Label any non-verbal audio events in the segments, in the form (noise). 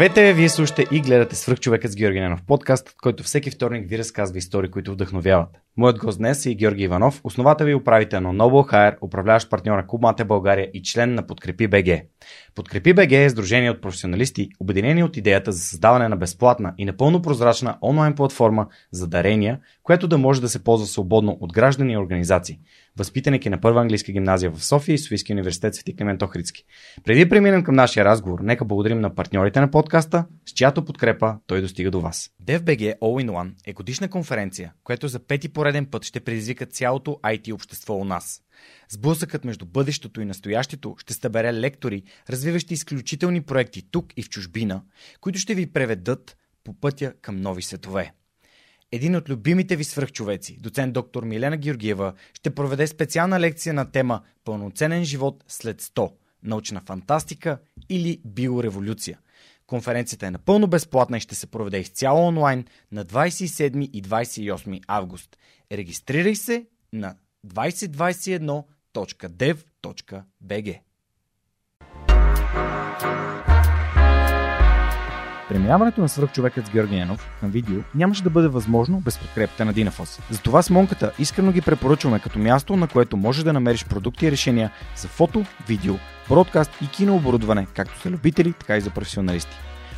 Здравейте, вие слушате и гледате Свръхчовекът с Георги Ненов, подкаст, който всеки вторник ви разказва истории, които вдъхновяват. Моят гост днес е Георги Иванов, основател и управител на Noble Hire, управляващ партньор на Клуб Мате България и член на Подкрепи БГ. Подкрепи БГ е сдружение от професионалисти, обединени от идеята за създаване на безплатна и напълно прозрачна онлайн платформа за дарения, която да може да се ползва свободно от граждани и организации възпитаник е на първа английска гимназия в София и Софийския университет Свети Климент Охридски. Преди да преминем към нашия разговор, нека благодарим на партньорите на подкаста, с чиято подкрепа той достига до вас. DFBG All in One е годишна конференция, която за пети пореден път ще предизвика цялото IT общество у нас. Сблъсъкът между бъдещето и настоящето ще събере лектори, развиващи изключителни проекти тук и в чужбина, които ще ви преведат по пътя към нови светове. Един от любимите ви свръхчовеци, доцент доктор Милена Георгиева, ще проведе специална лекция на тема Пълноценен живот след 100 научна фантастика или биореволюция. Конференцията е напълно безплатна и ще се проведе изцяло онлайн на 27 и 28 август. Регистрирай се на 2021.dev.bg Преминаването на свръхчовекът с Георги Ненов към видео нямаше да бъде възможно без подкрепата на Динафос. Затова с Монката искрено ги препоръчваме като място, на което можеш да намериш продукти и решения за фото, видео, бродкаст и кинооборудване, както за любители, така и за професионалисти.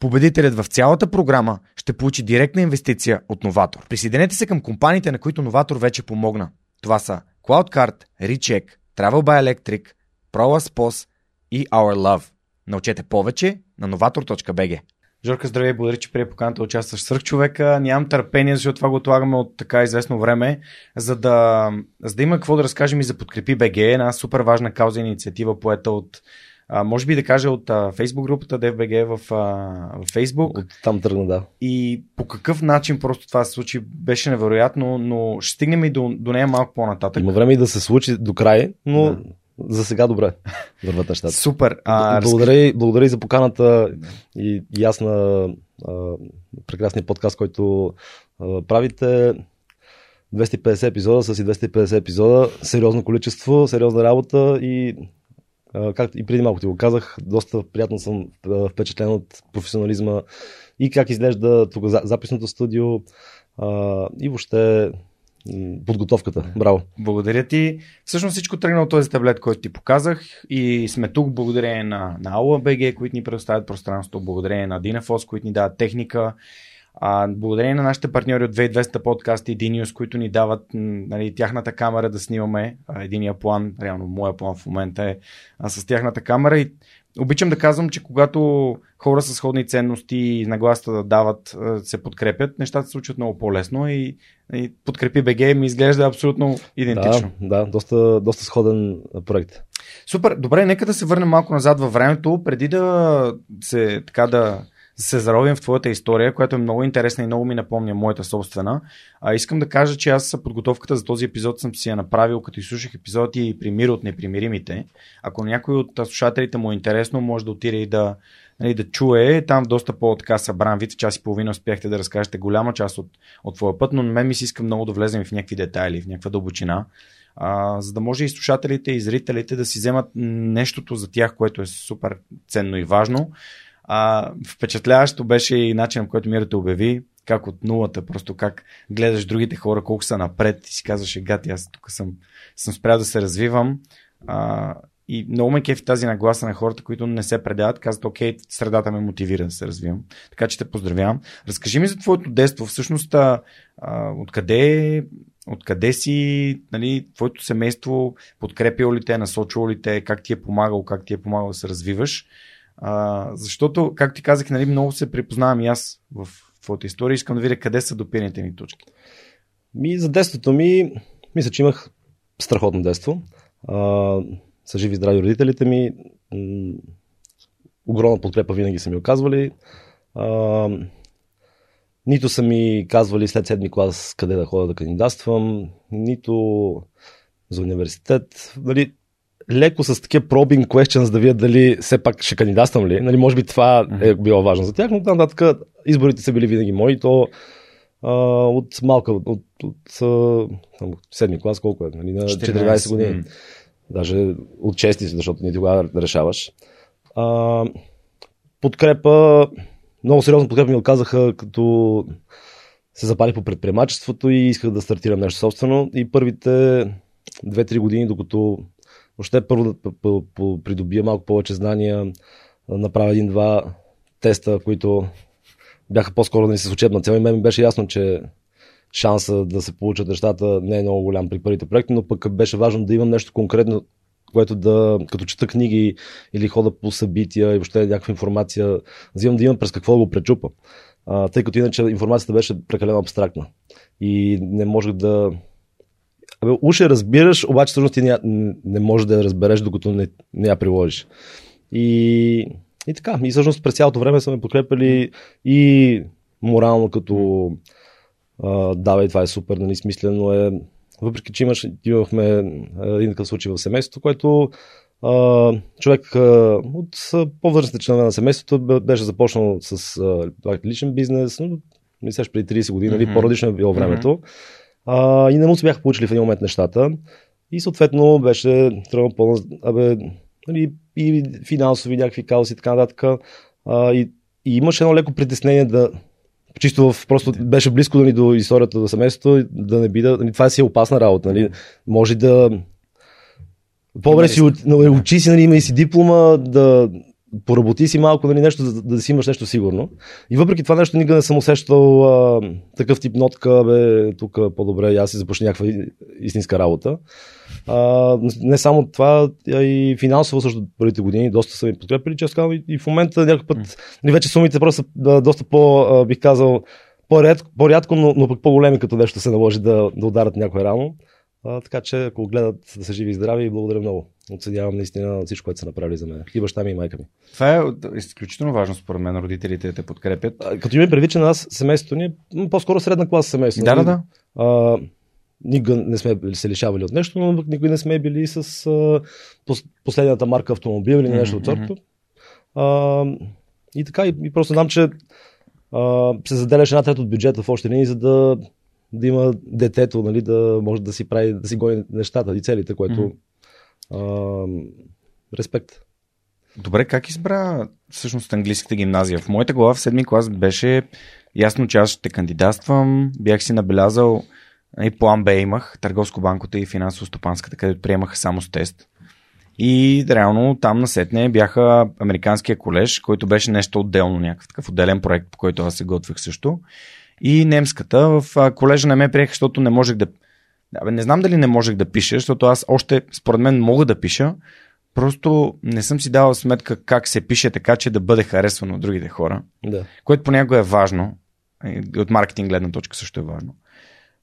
Победителят в цялата програма ще получи директна инвестиция от Новатор. Присъединете се към компаниите, на които Новатор вече помогна. Това са CloudCard, Recheck, Travel by Electric, ProLaspos и Our Love. Научете повече на novator.bg. Жорка, здравей, благодаря, че прие поканата участваш свърх човека. Нямам търпение, защото това го отлагаме от така известно време, за да, за да има какво да разкажем и за Подкрепи БГ, една супер важна кауза инициатива, поета от а, може би да кажа от а, Facebook групата DFBG в, а, в Facebook. От там тръгна, да. И по какъв начин просто това се случи, беше невероятно, но ще стигнем и до, до нея малко по-нататък. Има време и да се случи до край, но да. за сега добре върват нещата. Супер. А, благодаря, разкажи... благодаря и за поканата и, и аз на а, прекрасния подкаст, който а, правите. 250 епизода с и 250 епизода, сериозно количество, сериозна работа и както и преди малко ти го казах, доста приятно съм впечатлен от професионализма и как изглежда тук записното студио и въобще подготовката. Браво. Благодаря ти. Всъщност всичко тръгна от този таблет, който ти показах и сме тук благодарение на, на AUA които ни предоставят пространство, благодарение на Dinaфос, които ни дават техника а, благодарение на нашите партньори от 2200 подкаст и Dinius, които ни дават нали, тяхната камера да снимаме. А, единия план, реално моя план в момента е а, с тяхната камера и обичам да казвам, че когато хора с сходни ценности и нагласта да дават, се подкрепят, нещата се случват много по-лесно и, и подкрепи БГ ми изглежда абсолютно идентично. Да, да доста, доста сходен проект. Супер, добре, нека да се върнем малко назад във времето, преди да се така да се заровим в твоята история, която е много интересна и много ми напомня моята собствена. А, искам да кажа, че аз подготовката за този епизод съм си я направил, като изслушах епизоди и примир от непримиримите. Ако някой от слушателите му е интересно, може да отиде и да, нали, да чуе. Там доста по-така събран вид, час и половина успяхте да разкажете голяма част от, от твоя път, но на мен ми се иска много да влезем в някакви детайли, в някаква дълбочина. А, за да може и слушателите и зрителите да си вземат нещото за тях, което е супер ценно и важно а, впечатляващо беше и начин, по който Мира те обяви, как от нулата, просто как гледаш другите хора, колко са напред и си казваш, гати, аз тук съм, съм спрял да се развивам. А, и много ме кефи тази нагласа на хората, които не се предават, казват, окей, средата ме мотивира да се развивам. Така че те поздравявам. Разкажи ми за твоето детство. Всъщност, а, откъде Откъде си, нали, твоето семейство, подкрепило ли те, насочило ли те, как ти е помагал, как ти е помагал да се развиваш. А, защото, както ти казах, нали, много се припознавам и аз в твоята история. Искам да видя къде са допирните ми точки. Ми, за детството ми, мисля, че имах страхотно детство. А, са живи здрави родителите ми. Огромна подкрепа винаги са ми оказвали. А, нито са ми казвали след седми клас къде да ходя да кандидатствам, нито за университет. Нали, леко с такива пробинг questions да видят дали все пак ще кандидатствам ли. Нали, може би това е било важно за тях, но там нататък изборите са били винаги мои. То а, от малка, от, от, от от седми клас, колко е? Нали, на 14 години. Даже от чести, защото не тогава решаваш. А, подкрепа, много сериозно подкрепа ми оказаха, като се запалих по предприемачеството и исках да стартирам нещо собствено. И първите 2-3 години, докато въобще първо да придобия малко повече знания, направя един-два теста, които бяха по-скоро да ни с учебна цел и мен ми беше ясно, че шанса да се получат нещата не е много голям при първите проекти, но пък беше важно да имам нещо конкретно, което да, като чета книги или хода по събития и въобще някаква информация, взимам да имам през какво да го пречупа. А, тъй като иначе информацията беше прекалено абстрактна. И не можех да. Абе, уше разбираш, обаче всъщност ти не, не можеш да я разбереш, докато не, не я приложиш. И, и така. И всъщност през цялото време са ме подкрепили и морално, като а, давай, това е супер, нали, смислено е въпреки че имаш, имахме един такъв случай в семейството, което а, човек а, от по-възрастните членове на семейството беше започнал с а, личен бизнес, но мислеш преди 30 години, mm-hmm. по-различно е било времето. Mm-hmm. А, и не му се бяха получили в един момент нещата. И съответно беше тръгнал пълно, абе, нали, и финансови някакви кауси и така нататък. А, и, и имаше едно леко притеснение да, чисто в, просто беше близко да ни до историята на семейството, да не би да... Нали, това си е опасна работа. Нали? Може да... По-добре си учи си, нали, има и си диплома, да, поработи си малко, нали, нещо, да, да си имаш нещо сигурно. И въпреки това нещо никога не съм усещал а, такъв тип нотка, бе, тук по-добре аз си започна някаква истинска работа. А, не само това, а и финансово също първите години доста са ми подкрепили, че казвам, и, в момента някакъв път, нали, вече сумите просто да, доста по, а, бих казал, по-рядко, по-рядко но, но пък по-големи, като нещо се наложи да, да ударят някой рамо. А, така че, ако гледат да са живи и здрави, благодаря много. Оценявам наистина всичко, което са направили за мен. И баща ми, и майка ми. Това е изключително важно, според мен, родителите те подкрепят. А, като имаме предвид, че на нас семейството ни е по-скоро средна класа семейство. Да, да, да. А, никога не сме се лишавали от нещо, но никога не сме били с а, последната марка автомобил или нещо mm-hmm. от сорта. И така, и, и просто знам, че а, се заделяше една трета от бюджета в още линии, за да да има детето, нали, да може да си прави, да си гони нещата и целите, което mm-hmm. а, респект. Добре, как избра всъщност английската гимназия? В моята глава в седми клас беше ясно, че аз ще кандидатствам. Бях си набелязал и план Б имах, търговско-банката и финансово-стопанската, където приемаха само с тест. И реално там насетне бяха Американския колеж, който беше нещо отделно, някакъв такъв отделен проект, по който аз се готвих също и немската. В колежа не ме приеха, защото не можех да. Не знам дали не можех да пиша, защото аз още, според мен, мога да пиша. Просто не съм си давал сметка как се пише така, че да бъде харесвано от другите хора. Да. Което понякога е важно. От маркетинг гледна точка също е важно.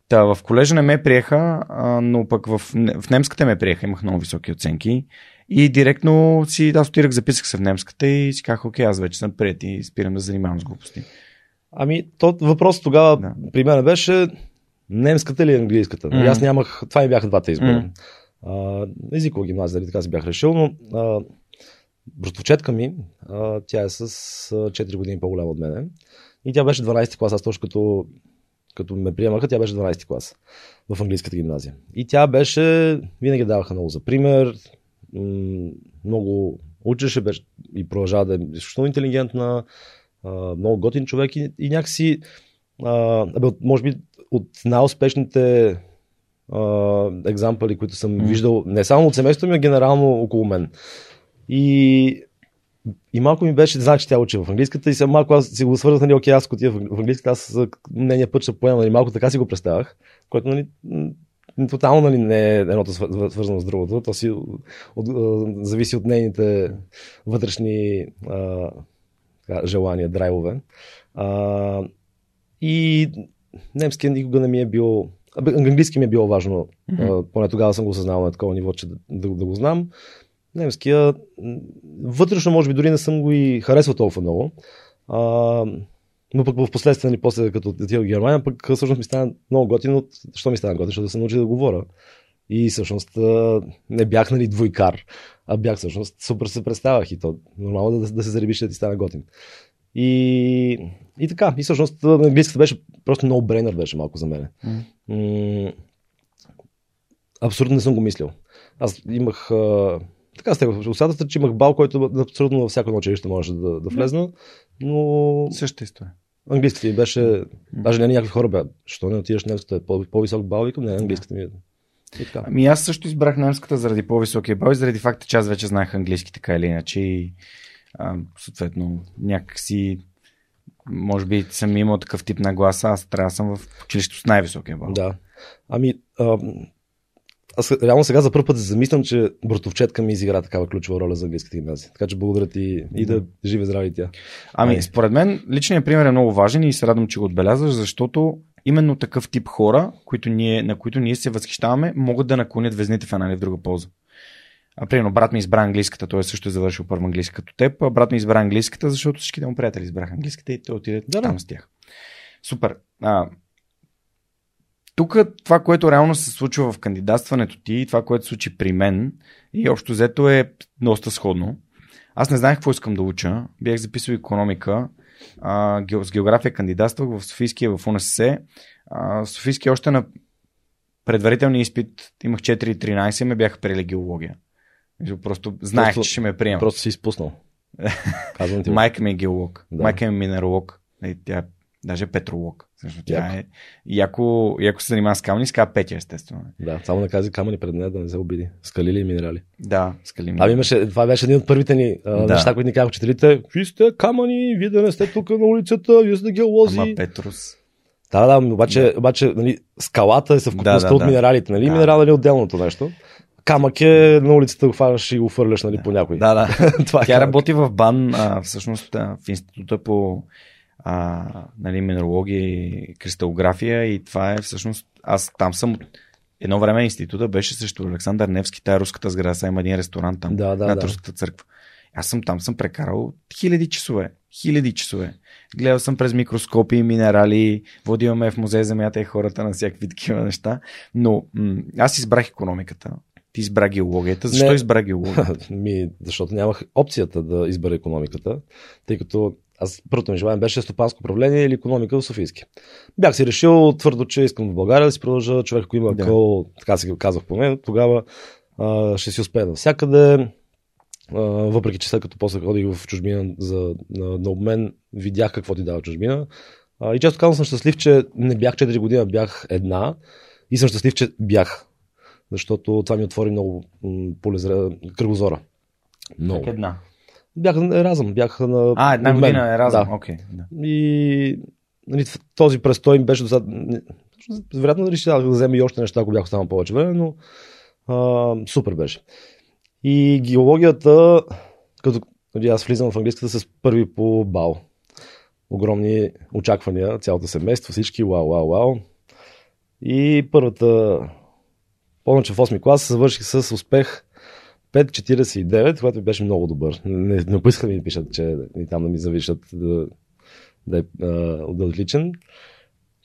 Та, в колежа не ме приеха, но пък в, в немската ме приеха, имах много високи оценки. И директно си, аз отирах, записах се в немската и си казах, окей, аз вече съм прият и спирам да занимавам с глупости. Ами, то въпрос тогава да. при мен беше немската или английската. Mm-hmm. Аз нямах, това ми бяха двата избора. Mm-hmm. езикова гимназия, дали така си бях решил, но а, братовчетка ми, а, тя е с 4 години по-голяма от мене. И тя беше 12 клас, аз точно като, като ме приемаха, тя беше 12 клас в английската гимназия. И тя беше, винаги даваха много за пример, много учеше беше и продължава да е изключително интелигентна, а, много готин човек и, и някакси, а, може би от най-успешните а, екзампли, които съм mm. виждал, не само от семейството ми, а генерално около мен. И и малко ми беше, знае, че тя учи в английската и съм малко аз си го свързах, нали, окей, аз отида в английската, аз нейния път ще поема, нали, малко така си го представях, което нали, тотално нали, не е едното свър- свързано с другото, то си от, а, зависи от нейните вътрешни а, така, желания, драйвове. А, и немския никога не ми е бил, английски ми е било важно, а, поне тогава съм го осъзнал на такова ниво, че да, да, да го знам. Немския, вътрешно може би дори не съм го и харесвал толкова много. А, но пък в последствие, нали, после като отидох в Германия, пък всъщност ми стана много готино. Защо ми стана готино? Защото да се научи да говоря. И всъщност не бях нали, двойкар, а бях всъщност супер се представях и то нормално да, да се заребиш да ти стане готин. И, и така, и всъщност английската беше просто много брейнер беше малко за мен. М- абсолютно не съм го мислил. Аз имах така сте в усадата, че имах бал, който абсолютно във всяко едно училище можеше да, да влезна, но Същата история. английската ми беше, даже не някакви хора бе, що не отидеш немската, е по- по-висок бал, викам, не, английската ми е. Така. Ами аз също избрах немската заради по-високия бал и заради факта, че аз вече знаех английски така или иначе и а, съответно някакси може би съм имал такъв тип на гласа, аз трябва да съм в училището с най-високия бал. Да. Ами, а, аз реално сега за първ път се замислям, че братовчетка ми изигра такава ключова роля за английската гимназия. Така че благодаря ти и да живе здраве и тя. Ами, Ай. според мен, личният пример е много важен и се радвам, че го отбелязваш, защото именно такъв тип хора, които ние, на които ние се възхищаваме, могат да наклонят везните в една или в друга полза. А, примерно, брат ми избра английската, той също е завършил първо английска като теб, а брат ми избра английската, защото всичките му приятели избраха английската и той отиде Да, да. там с тях. Супер. А, тук това, което реално се случва в кандидатстването ти и това, което се случи при мен и общо взето е доста сходно. Аз не знаех какво искам да уча. Бях записал економика. А, с география кандидатствах в Софийския, в УНСС. А, Софийския още на предварителния изпит имах 4.13 и ме бяха приели геология. Просто знаех, Просто- че ще ме приемат. Просто си изпуснал. (laughs) Казвам ти. Майка ми е геолог. Да. Майка ми е минералог. Е, Тя е даже петролог. Също тя е. Яко, яко се занимава с камъни, с казва Петя, естествено. Да, само не кази камъни пред нея да не се обиди. Скалили и минерали. Да, скали ми. Ами имаше, това беше един от първите ни а, Да. неща, които ни казаха учителите. Вие сте камъни, вие да не сте тук на улицата, вие сте геолози. Ама Петрус. Да, да, обаче, обаче нали, скалата е съвкупността Да, да, от да. минералите. Нали? Да. Минерал е отделното нещо. Камък е на улицата го хванаш и го фърляш нали, по някой. Да, да. (laughs) това е Тя камък. работи в БАН, а, всъщност а, в института по а, нали, минералогия и кристалография и това е всъщност, аз там съм едно време института беше срещу Александър Невски, тая руската сграда, сега има един ресторант там, Да, да, над да. руската църква. Аз съм там, съм прекарал хиляди часове. Хиляди часове. Гледал съм през микроскопи, минерали, водил ме в музей земята и хората на всякакви такива неща. Но м- аз избрах економиката. Ти избра геологията. Защо Не. избра геологията? (laughs) Ми, защото нямах опцията да избера економиката, тъй като аз първото ми желание беше стопанско управление или економика в Софийски. Бях си решил твърдо, че искам в България да си продължа човек, ако има Да. къл, така си го казах по мен, тогава а, ще си успея навсякъде. А, въпреки, че след като после ходих в чужбина за, на, на обмен, видях какво ти дава чужбина. А, и често казвам съм щастлив, че не бях 4 години, а бях една. И съм щастлив, че бях. Защото това ми отвори много полезра, кръгозора. Много. Как една. Бях на Еразъм, бях на А, една година е разъм. Да. Окей. Да. И нали, този престой ми беше достатъчно. Вероятно дали ще да взема и още неща, ако бях останал повече време, но а, супер беше. И геологията, като нали, аз влизам в английската с първи по бал. Огромни очаквания, цялото семейство, всички, вау, вау, вау. И първата, помня, че в 8 клас завърших с успех 5.49, което беше много добър. Не, не поисках да ми пишат, че и там да ми завишат да, да е да отличен.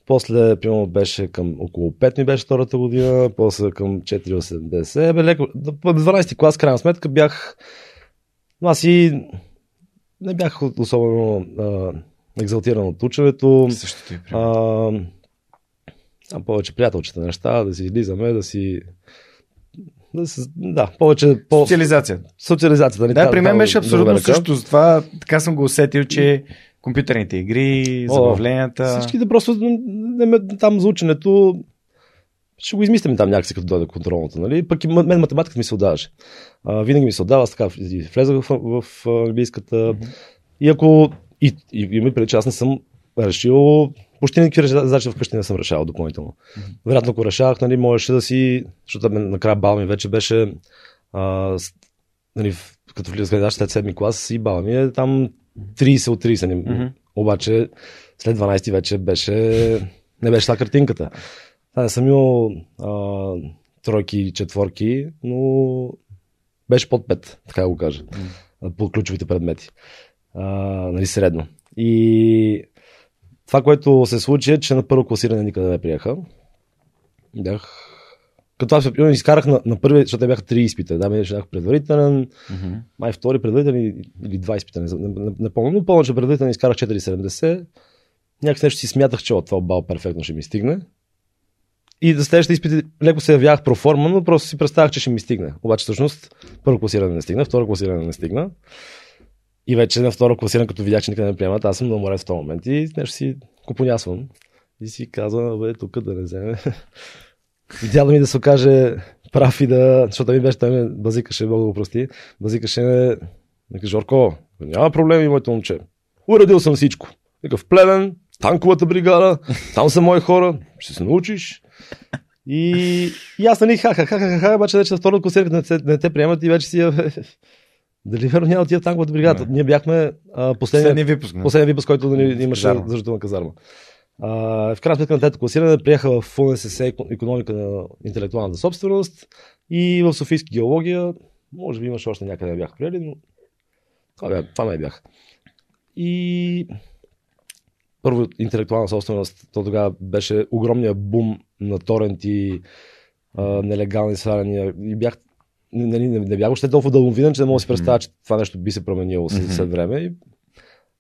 После, примерно, беше към около 5 ми беше втората година, после към 4,80. Бе, леко. До 12 клас, крайна сметка, бях... Но аз и не бях особено а, екзалтиран от ученето. Същото е. А, а, повече приятелчета неща, да си излизаме, да си... Да, да повече по... Социализация. социализацията. нали, Да, трябва- при мен беше да абсолютно ръка. също. Затова така съм го усетил, че компютърните игри, О, забавленията. Всичките просто там за ученето ще го измислим там някакси като дойде контролното, нали? Пък и мен математиката ми се отдаваше. А, винаги ми се отдава, аз така влезах в, в, в английската. Mm-hmm. И ако и, и, и преди, че аз не съм решил почти никакви задачи вкъщи не съм решавал допълнително. Mm-hmm. Вероятно, ако решавах, нали, можеше да си, защото накрая бал ми вече беше, а, нали, като влизах гледаш след седми клас и бал ми е там 30 от 30. Mm-hmm. Обаче след 12 вече беше, не беше та картинката. Да, не съм имал а, тройки и четворки, но беше под 5, така да го кажа, mm. по ключовите предмети. А, нали, средно. И това, което се случи е, че на първо класиране никъде не приеха. Бях като аз примерно изкарах на, на първи, защото те бяха три изпита. Да, беше бях предварителен, mm-hmm. май втори предварителен или два изпита, не, не, не, не помня, но помня, че предварителен изкарах 4,70. Някак нещо си смятах, че от това бал перфектно ще ми стигне. И за следващите изпити леко се явявах проформа, но просто си представях, че ще ми стигне. Обаче всъщност първо класиране не стигна, второ класиране не стигна. И вече на второ класиране, като видях, че никъде не приемат, аз съм на море в този момент и нещо си купонясвам. И си казвам, бе, тук да не вземе. (laughs) Идеално ми да се окаже прав и да, защото ми беше, той ме базикаше, Бог го прости, базикаше ме, Нека Жорко, няма проблеми, моето момче. Уредил съм всичко. Вика в Плевен, танковата бригада, там са мои хора, ще се научиш. И, и аз нали ха, ха, ха, ха, ха, обаче вече на втората класирка не, не, не те приемат и вече си (laughs) дали верно няма тия танковата бригада. Не. Ние бяхме а, последния, випуск, последния випуск, който нали, имаше задължителна казарма. А, в крайна сметка на трето класиране приеха в УНСС економика на интелектуалната собственост и в Софийски геология. Може би имаше още някъде бях приели, но това, бях, това не бях. И първо интелектуална собственост, то тогава беше огромния бум на торенти, а, нелегални сваляния и бях не, не, не, не бях още толкова дълновиден, че не мога да си представя, че това нещо би се променило mm-hmm. след време. И,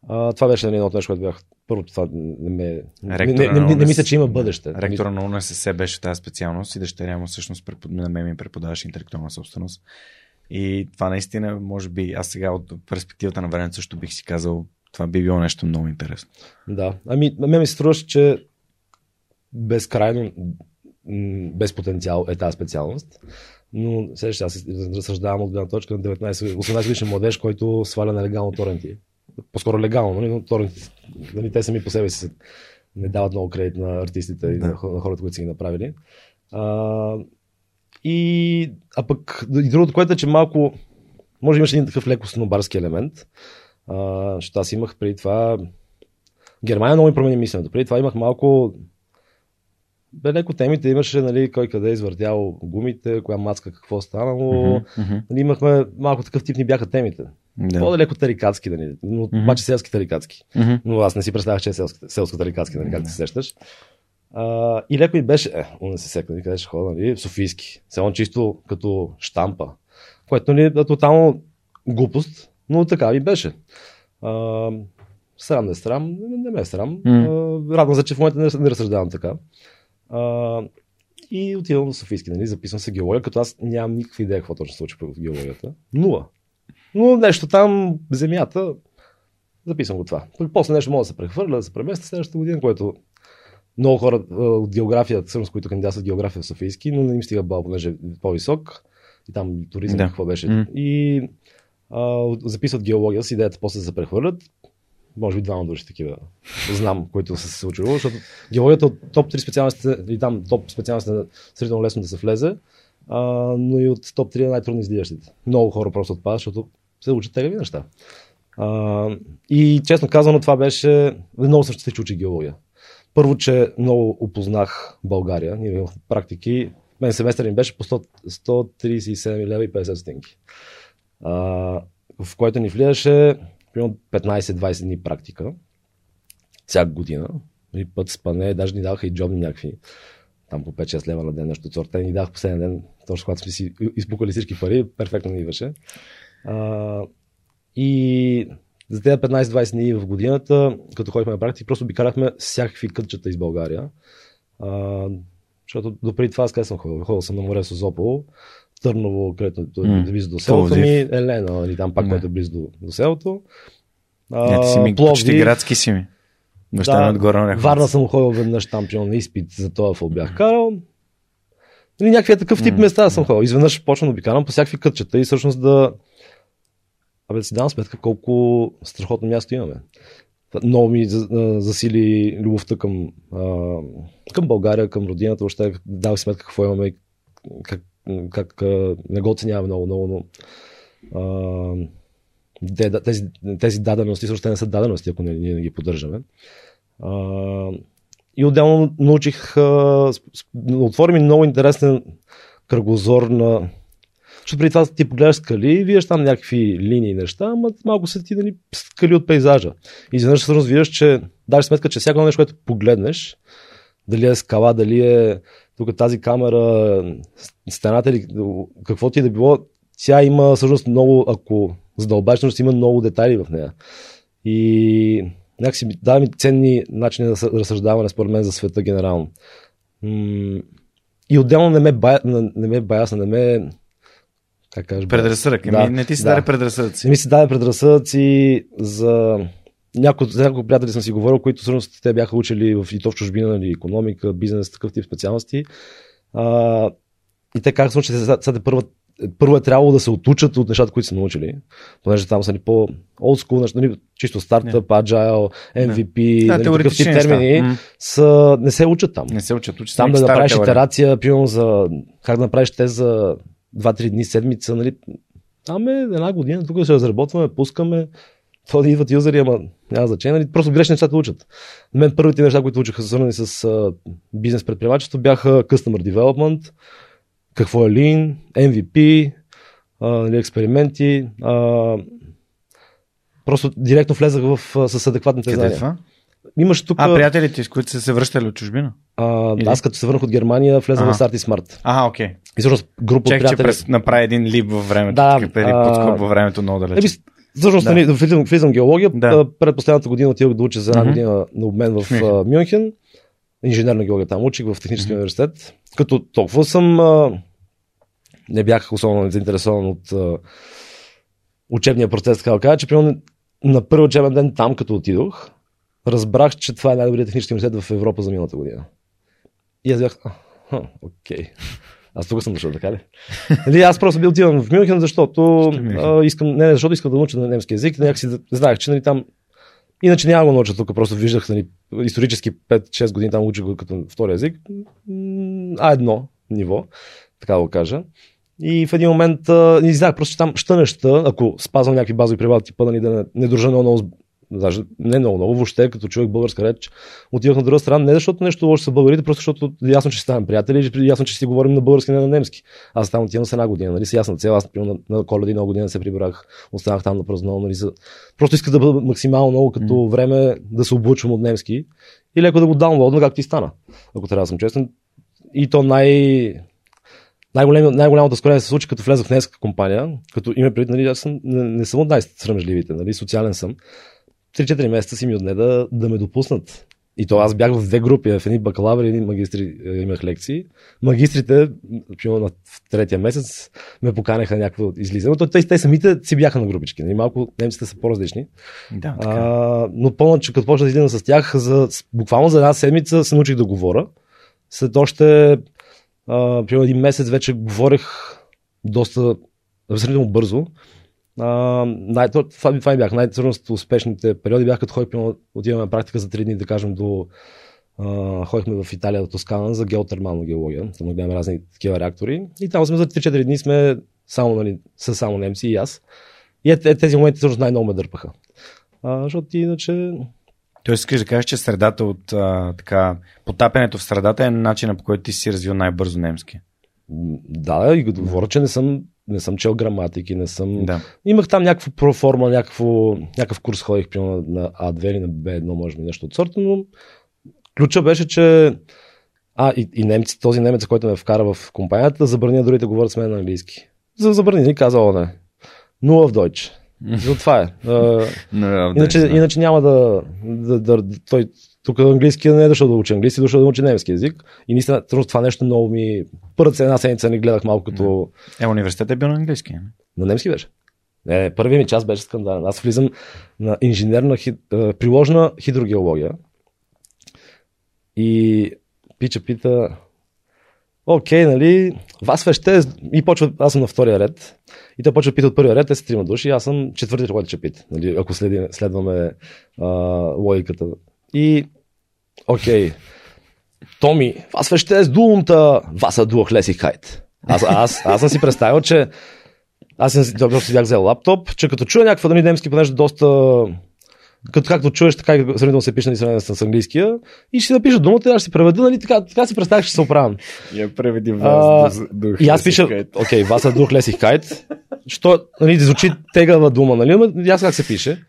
а, това беше нали, едно от нещо, което бях. Първо, това не ме. Не, не, не, не, не, мисля, че има бъдеще. Ректора на УНСС беше тази специалност и дъщеря му всъщност препод... на мен ми преподаваше интелектуална собственост. И това наистина, може би, аз сега от перспективата на времето също бих си казал, това би било нещо много интересно. Да. Ами, мен ми се струваше, че безкрайно без потенциал е тази специалност. Но сега аз разсъждавам от гледна точка на 19-18 годишен младеж, който сваля нелегално торенти. По-скоро легално, но торенти, нали, те сами по себе си не дават много кредит на артистите да. и на, хората, които са ги направили. А, и, а пък и другото, което е, че малко, може имаше един такъв леко снобарски елемент, а, защото аз имах преди това Германия много ми промени мисленето. Преди това имах малко бе леко темите имаше, нали, кой къде е извъртял гумите, коя мацка, какво станало. Mm-hmm. Нали, имахме малко такъв тип ни бяха темите. Да. По-далеко тарикатски, нали, но mm-hmm. обаче селски тарикатски. Mm-hmm. Но аз не си представях, че е селско тарикатски, нали, как mm-hmm. се сещаш. А, и леко ми беше, е, не се секна, нали, къде ще хода, нали, Софийски. Само чисто като штампа. Което нали, е тотално глупост, но така ми беше. А, срам не срам, не, ме е срам. Mm. радвам се, че в момента не, не разсъждавам така. А, и отивам в Софийски, нали, записвам се геология, като аз нямам никаква идея какво точно се случва в геологията. Нула. Но нещо там, земята, записвам го това. После нещо мога да се прехвърля, да се преместя следващата година, което много хора от география, с които кандидатстват география в Софийски, но не им стига бал, понеже е по-висок. И там туризъм, да. какво беше. Mm. И а, записват геология с идеята после да се прехвърлят може би двама души такива знам, които са се случили, защото геологията от топ 3 специалности и там топ специалности е сравнително лесно да се влезе, а, но и от топ 3 е най-трудно излиящите. Много хора просто отпадат, защото се учат тегави неща. А, и честно казано, това беше много съм щастлив, че учи геология. Първо, че много опознах България. Ние имахме практики. Мен семестър им беше по 100, 137 лева и 50 стенки. А, в който ни влияше примерно 15-20 дни практика, всяка година, и път спане, даже ни даваха и джобни някакви, там по 5-6 лева на ден, нещо от сорта. Ни давах последния ден, точно когато сме си изпукали всички пари, перфектно ни идваше. И за тези 15-20 дни в годината, като ходихме на практика, просто обикаляхме всякакви кътчета из България. А, защото допреди това аз къде съм ходил? Ходил съм на море с Озопол, Търново, където е близо до селото ми, Елена, или там пак, което е близо до, до селото. А, Не, ти си ми Пловдив, почти градски си ми. Баща да, отгоре на Варна съм ходил веднъж там, на изпит за това фул бях карал. Или някакви такъв тип места съм ходил. Изведнъж почвам да обикалям по всякакви кътчета и всъщност да. Абе, да си давам сметка колко страхотно място имаме. Много ми засили любовта към, към България, към родината. Въобще давах сметка какво имаме как, как не го оценяваме много, много, но а, тези, тези дадености, също не са дадености, ако ние не ги поддържаме. А, и отделно научих, а, отвори ми много интересен кръгозор на... Защото преди това ти погледаш скали и виждаш там някакви линии неща, ама малко са ти нали, скали от пейзажа. И изведнъж всъщност виждаш, че даваш сметка, че всяко нещо, което погледнеш, дали е скала, дали е тук тази камера, стената или какво ти е да било, тя има всъщност много, ако задълбаеш, всъщност има много детайли в нея. И някакси дава ми ценни начини за съ- разсъждаване, според мен, за света генерално. И отделно не ме, бая, не ме баясна, не ме... Как кажеш? Предразсъдък. Да, не ти се да. даде предразсъдъци. Не ми се даде предразсъдъци за някои, за няколко приятели съм си говорил, които всъщност те бяха учили в, и то в чужбина, нали, економика, бизнес, такъв тип специалности. А, и те казаха, че сега първо, първо е трябвало да се отучат от нещата, които са научили, понеже там са ни по school, нали, чисто стартъп, agile, MVP, Да, нали, такъв тип термини, са, не се учат там. Не се учат. Учат се Там да направиш теория. итерация, примерно за как да направиш те за 2-3 дни, седмица, нали? Там е една година, тук ще разработваме, пускаме, то да идват юзери, ама няма значение, нали? просто грешни нещата учат. Мен първите неща, които учиха, свързани с а, бизнес предприемачество, бяха Customer Development, какво е Lean, MVP, а, нали, експерименти. А, просто директно влезах в, а, с адекватните Къде е знания. това? Имаш тук... А, приятелите, с които са се връщали от чужбина? а, Или- аз като се върнах от Германия, влезах Ага. в Starty Smart. Ага, окей. И всъщност група от Чех, че приятели. през, направи един лип във времето. Да, Да, преди а, подскоп във времето много далеч. Еби, всъщност, Да. влизам, влизам в геология. Да. Предпоследната година отидох да уча за една година на обмен в Мюнхен. Инженерна геология там учих в техническия университет. Като толкова съм а, не бях особено заинтересован от а, учебния процес, така да кажа, че примерно на първи учебен ден там, като отидох, разбрах, че това е най-добрият технически университет в Европа за миналата година. И аз бях, окей. Аз тук съм дошъл, така ли? Нали, аз просто би отивам в Мюнхен, защото а, искам, не, не, защото искам да науча на немски язик. Някакси да- знаех, че нали, там Иначе няма го науча тук, просто виждах нали, исторически 5-6 години там учих го като втори език. М, А1 ниво, така да го кажа. И в един момент а, не знаех, просто че там ща неща, ако спазвам някакви базови правила, типа нали, да не, не дружа много, много, даже не много, много, въобще като човек българска реч, отивах на друга страна, не защото нещо лошо са българите, просто защото ясно, че си ставам приятели, ясно, че си говорим на български, не на немски. Аз там отивам с една година, нали, с ясна цел, аз на, на коледа и нова година се прибрах, останах там на празнувам, нали, за... просто исках да бъда максимално много като М. време да се облучвам от немски и леко да го даунлоудна, както ти стана, ако трябва да съм честен. И то най... Най-голем, най-голямото скорее се случи, като влезах в немска компания, като има предвид, нали, аз съм, не, не съм от най-срамежливите, нали, социален съм. 3-4 месеца си ми отне да, да ме допуснат. И то аз бях в две групи, в едни бакалаври едни магистри е, имах лекции. Магистрите, примерно на третия месец, ме поканяха някакво излизане. Но те, те самите си бяха на групички. Нали? Малко немците са по-различни. Да, така. А, но помня, че като почнах да излизам с тях, за, буквално за една седмица се научих да говоря. След още а, примерно един месец вече говорех доста сравнително бързо. А, най- то- това, това ми бяха най-трудно успешните периоди. Бях като ходих, отиваме на практика за 3 дни, да кажем, до а, ходихме в Италия, до Тоскана за геотермална геология. Там да гледаме разни такива реактори. И там сме за 3-4 дни сме само, нали, са само немци и аз. И е, е, тези моменти всъщност най-много ме дърпаха. А, защото иначе Тоест, искаш да кажеш, че средата от а, така, потапянето в средата е начина по който ти си развил най-бързо немски. да, и говоря, че не съм, не съм чел граматики, не съм... Да. Имах там някакво проформа, някакво, някакъв курс ходих примерно на А2 или на Б1, може би нещо от сорта, но ключа беше, че а, и, и немци, този немец, който ме вкара в компанията, забрани на другите да говорят с мен на английски. За забрани, ни каза, о, не. Нула в Deutsch. За това е. А, (laughs) Иначе, иначе няма да, да, да, да той тук английски не е дошъл да учи английски, дошъл да учи немски език. И наистина, това нещо много ми... Първата една седмица не гледах малко като... Е, университет е бил на английски. не? На немски беше. Не, първият ми час беше скандален. Аз влизам на инженерна, приложна хидрогеология. И пича пита, окей, нали, вас веще, и почва, аз съм на втория ред, и той почва да пита от първия ред, те са трима души, аз съм четвърти, който ще пита, нали, ако следи, следваме а, логиката. И, окей, Томи, вас веще е с думата, вас е дух леси хайт. Аз, аз, аз съм си представил, че аз си, си бях взел лаптоп, че като чуя някаква да немски, понеже доста като както чуеш, така и сравнително се пише на с английския и ще напиша думата, аз ще си преведа, нали, така, така си представях, ще се оправям. Я преведи вас, дух, И аз пиша, окей, вас е дух леси хайт, що, нали, звучи тегава дума, нали, но аз как се пише?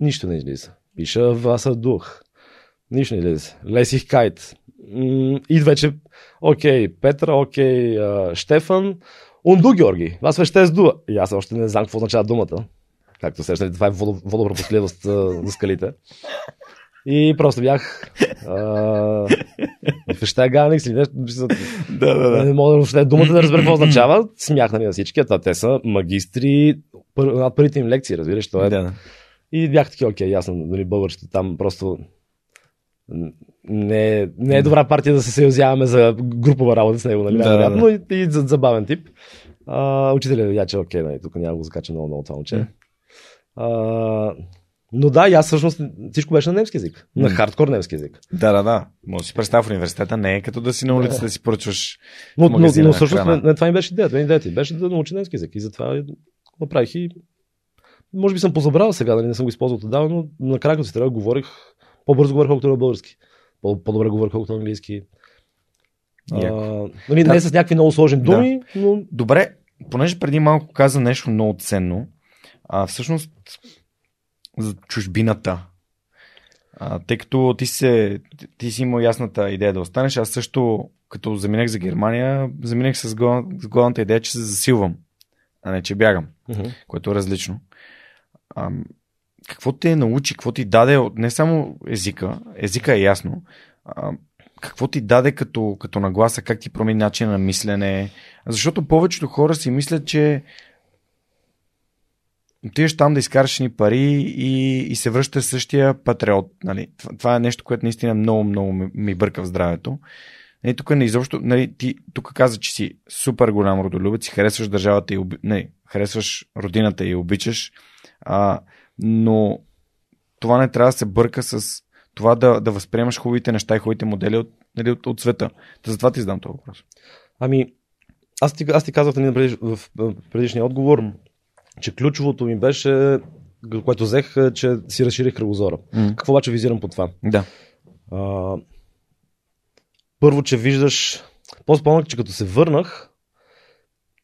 Нищо не излиза. Пиша вас е дух. Нищо не излиза. Леси кайт. И вече, окей, Петра, окей, Штефан, Унду Георги. Аз вече ще е с дуа. И аз още не знам какво означава думата. Както се това е водопропускливост на скалите. И просто бях (laughs) в щая Ганикс или нещо. Да, да, да. Не мога въобще думата да разбера какво означава. Смях нали, на всички, те са магистри над първите им лекции, разбираш. Това е. Да. И бях такива, окей, ясно, нали, българщите там просто не, не е добра партия да се съюзяваме за групова работа с него, нали? Да, да, да. но и, и за забавен тип. А, учителя видя, че окей, нали, тук няма го закача много, много това момче. А, но да, и аз всъщност всичко беше на немски язик. На хардкор немски язик. Да, да, да. Може да си представя в университета, не е като да си на улицата да, си поръчваш. Но, но, но всъщност не, не, това ми беше идеята. Идеята беше да научи немски язик. И затова направих и може би съм позабрал сега, нали не съм го използвал тогава, но накрая като си трябва говорих, по-бързо говорих колкото на български. По-добре говорих колкото на английски. А, нали, не с някакви много сложни думи, да. но... Добре, понеже преди малко каза нещо много ценно, а, всъщност за чужбината. А, тъй като ти, се, ти си имал ясната идея да останеш, аз също, като заминах за Германия, заминах с, гол, с главната идея, че се засилвам, а не че бягам, uh-huh. което е различно. А, какво те научи, какво ти даде, не само езика, езика е ясно, а, какво ти даде като, като нагласа, как ти промени начин на мислене, защото повечето хора си мислят, че отиваш там да изкараш ни пари и, и се връщаш същия патриот. Нали? Това, е нещо, което наистина много, много ми, бърка в здравето. Нали, тук не изобщо, нали, ти тук каза, че си супер голям родолюбец и харесваш държавата и оби... не, харесваш родината и обичаш, а, но това не трябва да се бърка с това да, да възприемаш хубавите неща и хубавите модели от, нали, от, от света. Та затова ти задам този въпрос. Ами, аз ти, аз ти казах нали, в предишния отговор, че ключовото ми беше, което взех, е, че си разширих кръгозора. Mm. Какво обаче визирам по това? Да. А, първо, че виждаш, по-спомнях, че като се върнах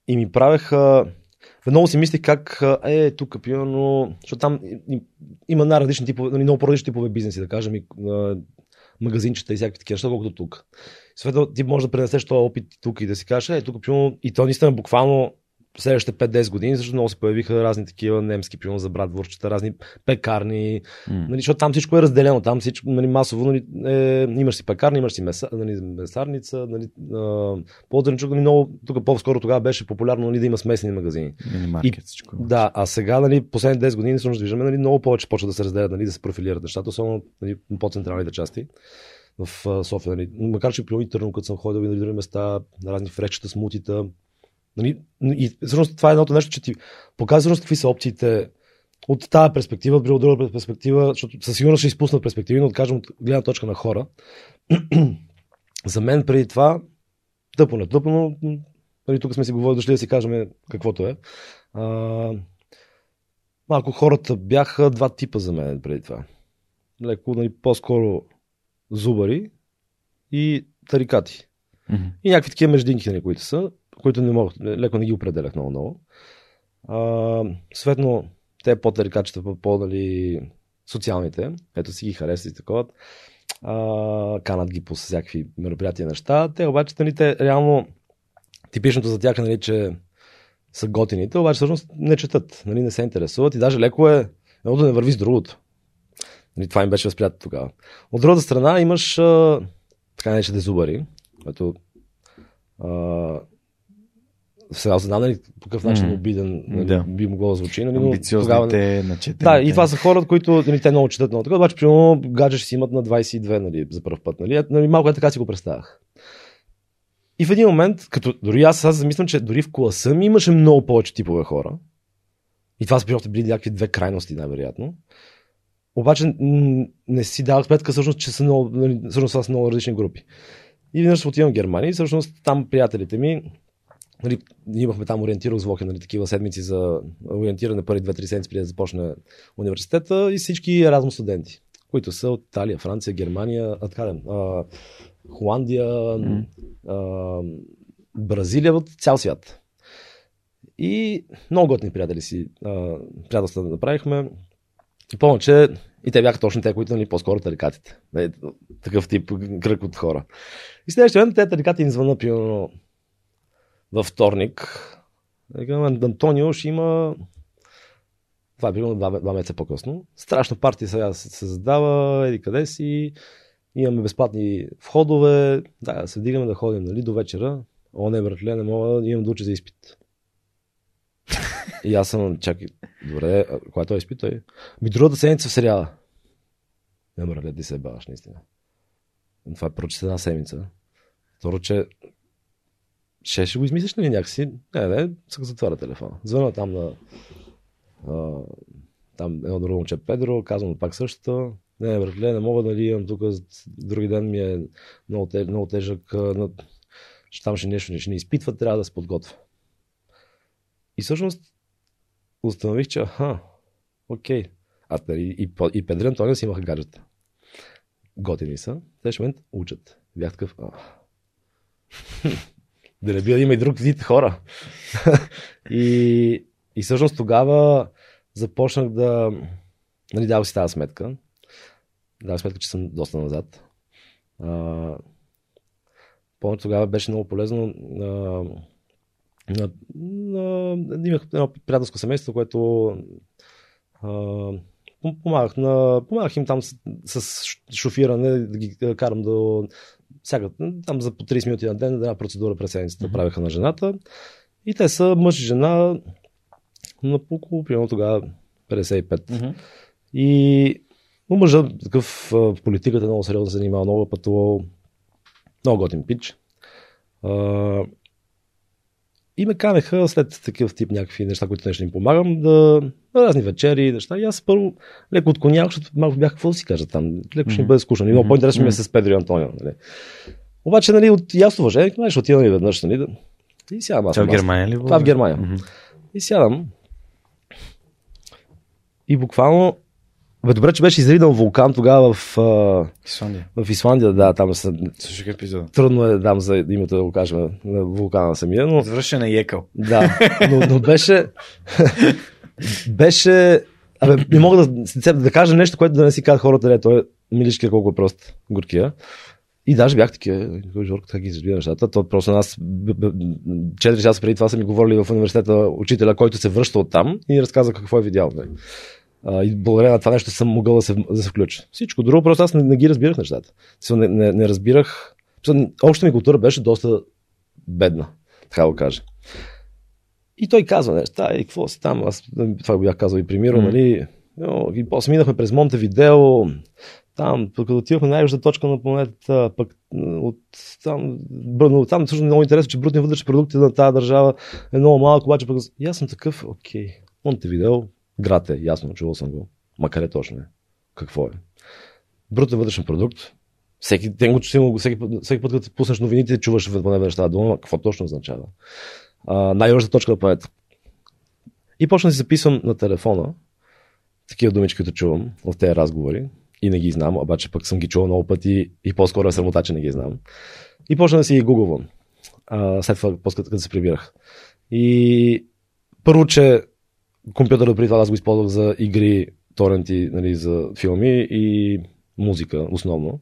и ми правеха Веднага си мислих как е тук, примерно, защото там има най-различни типове, нали, много по-различни типове бизнеси, да кажем, и, магазинчета и всякакви такива неща, колкото тук. Съответно, ти можеш да пренесеш този опит тук и да си кажеш, е, тук, примерно, и то наистина буквално следващите 5-10 години, защото много се появиха разни такива немски, примерно за брат Ворчета, разни пекарни, mm. нали, защото там всичко е разделено, там всичко нали, масово, нали, е, имаш си пекарни, имаш си меса, нали, месарница, нали, по-дърничок, нали, много, тук по-скоро тогава беше популярно нали, да има смесени магазини. И, всичко. Да, а сега, нали, последните 10 години, всъщност виждаме, нали, много повече почва да се разделят, нали, да се профилират нещата, особено нали, по-централните части в София. Нали. Макар че при Търно, като съм ходил и на други места, на разни фречета, смутита, Нали? И всъщност това е едното нещо, че ти показва всъщност какви са опциите от тази перспектива, от друга перспектива, защото със сигурност ще изпуснат перспективи, но откажем от гледна точка на хора. (clears throat) За мен преди това, тъпо, не тъпо, но нали, тук сме си говорили, дошли да си кажем каквото е. А, малко хората бяха два типа за мен преди това. Леко, нали, по-скоро зубари и тарикати. Mm-hmm. И някакви такива междинки, нали, които са които не мога, леко не ги определях много много. Светно, те по-тарикачета, по-дали социалните, ето си ги харесват и такова, а, канат ги по всякакви мероприятия неща. Те обаче, нали, те реално типичното за тях е, нали, че са готините, обаче всъщност не четат, нали, не се интересуват и даже леко е едното да не върви с другото. Нали, това им беше възприятно тогава. От другата страна имаш а, така наречените зубари, което а, сега знам нали, по какъв начин mm. обиден нали, да. би могло да звучи. Нали, но тогава... начетените. Да, и това са хора, които нали, те много четат много така, обаче примерно гадже ще си имат на 22 нали, за първ път. Нали, нали, малко е така си го представях. И в един момент, като дори аз сега замислям, че дори в класа ми имаше много повече типове хора. И това са били някакви две крайности, най-вероятно. Обаче не си давах сметка всъщност, че са много, нали, всъщност са много различни групи. И веднъж отивам в Германия и всъщност там приятелите ми, нали, имахме там ориентирал звуки, нали, такива седмици за ориентиране първи две-три седмици преди да започне университета и всички Еразmus студенти, които са от Италия, Франция, Германия, откаден, а, Холандия, mm. а, Бразилия, от цял свят. И много готни приятели си, приятелства да направихме. И помня, че и те бяха точно те, които нали, по-скоро тарикатите. Нали, такъв тип кръг от хора. И следващия момент те тарикати им звънна, примерно, във вторник. Антонио ще има това е примерно два, два месеца по-късно. Страшна партия сега се, се задава, еди къде си. Имаме безплатни входове. Да, се вдигаме да ходим нали, до вечера. О, не, братле, не мога, имам да уча за изпит. И аз съм, чакай, добре, когато е изпит, той. Ми другата седмица в сериала. Не, братле, ти се баваш, наистина. Това е прочете една седмица. Второ, че ще, ще го измислиш ли някакси? Не, не, се затваря телефона. Звъна там на а, там едно друго момче Педро, казвам пак същото. Не, братле, не мога да нали, имам тук, други ден ми е много, теж, много тежък, но, ще там ще нещо ще не изпитва, трябва да се подготвя. И всъщност установих, че аха, окей. А и, и, и Педро Антонио си имаха гаджета. Готини са. В следващия момент учат. Бях такъв. Да не би да има и друг вид хора. (laughs) и, и всъщност тогава започнах да... Нали, дал си тази сметка. Дал сметка, че съм доста назад. А, помня, тогава беше много полезно. А, на, на, имах едно приятелско семейство, което а, помагах, на, помагах им там с, с шофиране, да ги карам до всяка, там за по 30 минути на ден една процедура през седмицата mm-hmm. правеха на жената. И те са мъж и жена на около, примерно тогава 55. Mm-hmm. И но мъжа такъв в политиката много сериозно се занимава, много пътувал, много готин пич. И ме канеха след такъв тип някакви неща, които нещо им помагам, да на разни вечери, неща. И аз първо леко отклонявах, защото малко бях какво да си кажа там. Леко ще ми бъде скучно. И много по-интересно ми е с Педро и Антонио. Нали. Обаче, нали, от ясно уважение, ще отивам и веднъж, нали, да... И сядам аз. Това в Германия ли? Това в Германия. Mm-hmm. И сядам. И буквално Бе, добре, че беше изридал вулкан тогава в, uh, Исландия. в Исландия, да, там са... Слушай епизод. Трудно е дам за името да го кажем на вулкана самия, но... Завършен е Екъл. Да, но, но беше... беше... Абе, не мога да, да кажа нещо, което да не си казват хората, не, той е милишкия колко е прост, горкия. И даже бях такива, Жорко, как ги избира нещата. То просто нас 4 часа преди това са ми говорили в университета учителя, който се връща от там и ни разказа какво е видял. Нали. А, и благодарение на това нещо съм могъл да се, да се включа. Всичко друго, просто аз не, не ги разбирах нещата. Не, не, не разбирах. Общата ми култура беше доста бедна, така да кажа. И той казва неща, и какво си там, аз това го бях казал и при Миро, mm. нали, и после минахме през Монтевидео, там, пък отивахме на най-южната точка на планетата, пък от там, но там също много интересно, че брутният вътрешен продукт на тази държава е много малък, обаче пък и аз съм такъв, окей, Монтевидео, Град е, ясно, чувал съм го. Макар е точно е. Какво е? Брутен вътрешен продукт. Всеки ден го чувам, всеки, всеки път, като пуснеш новините, чуваш в поне тази дума, какво точно означава. най-лошата точка на планета. И почна да си записвам на телефона такива думички, които чувам от тези разговори и не ги знам, обаче пък съм ги чувал много пъти и по-скоро е срамота, че не ги знам. И почна да си ги гугълвам. след това, като се прибирах. И първо, че компютъра преди това аз го използвах за игри, торенти, нали, за филми и музика основно.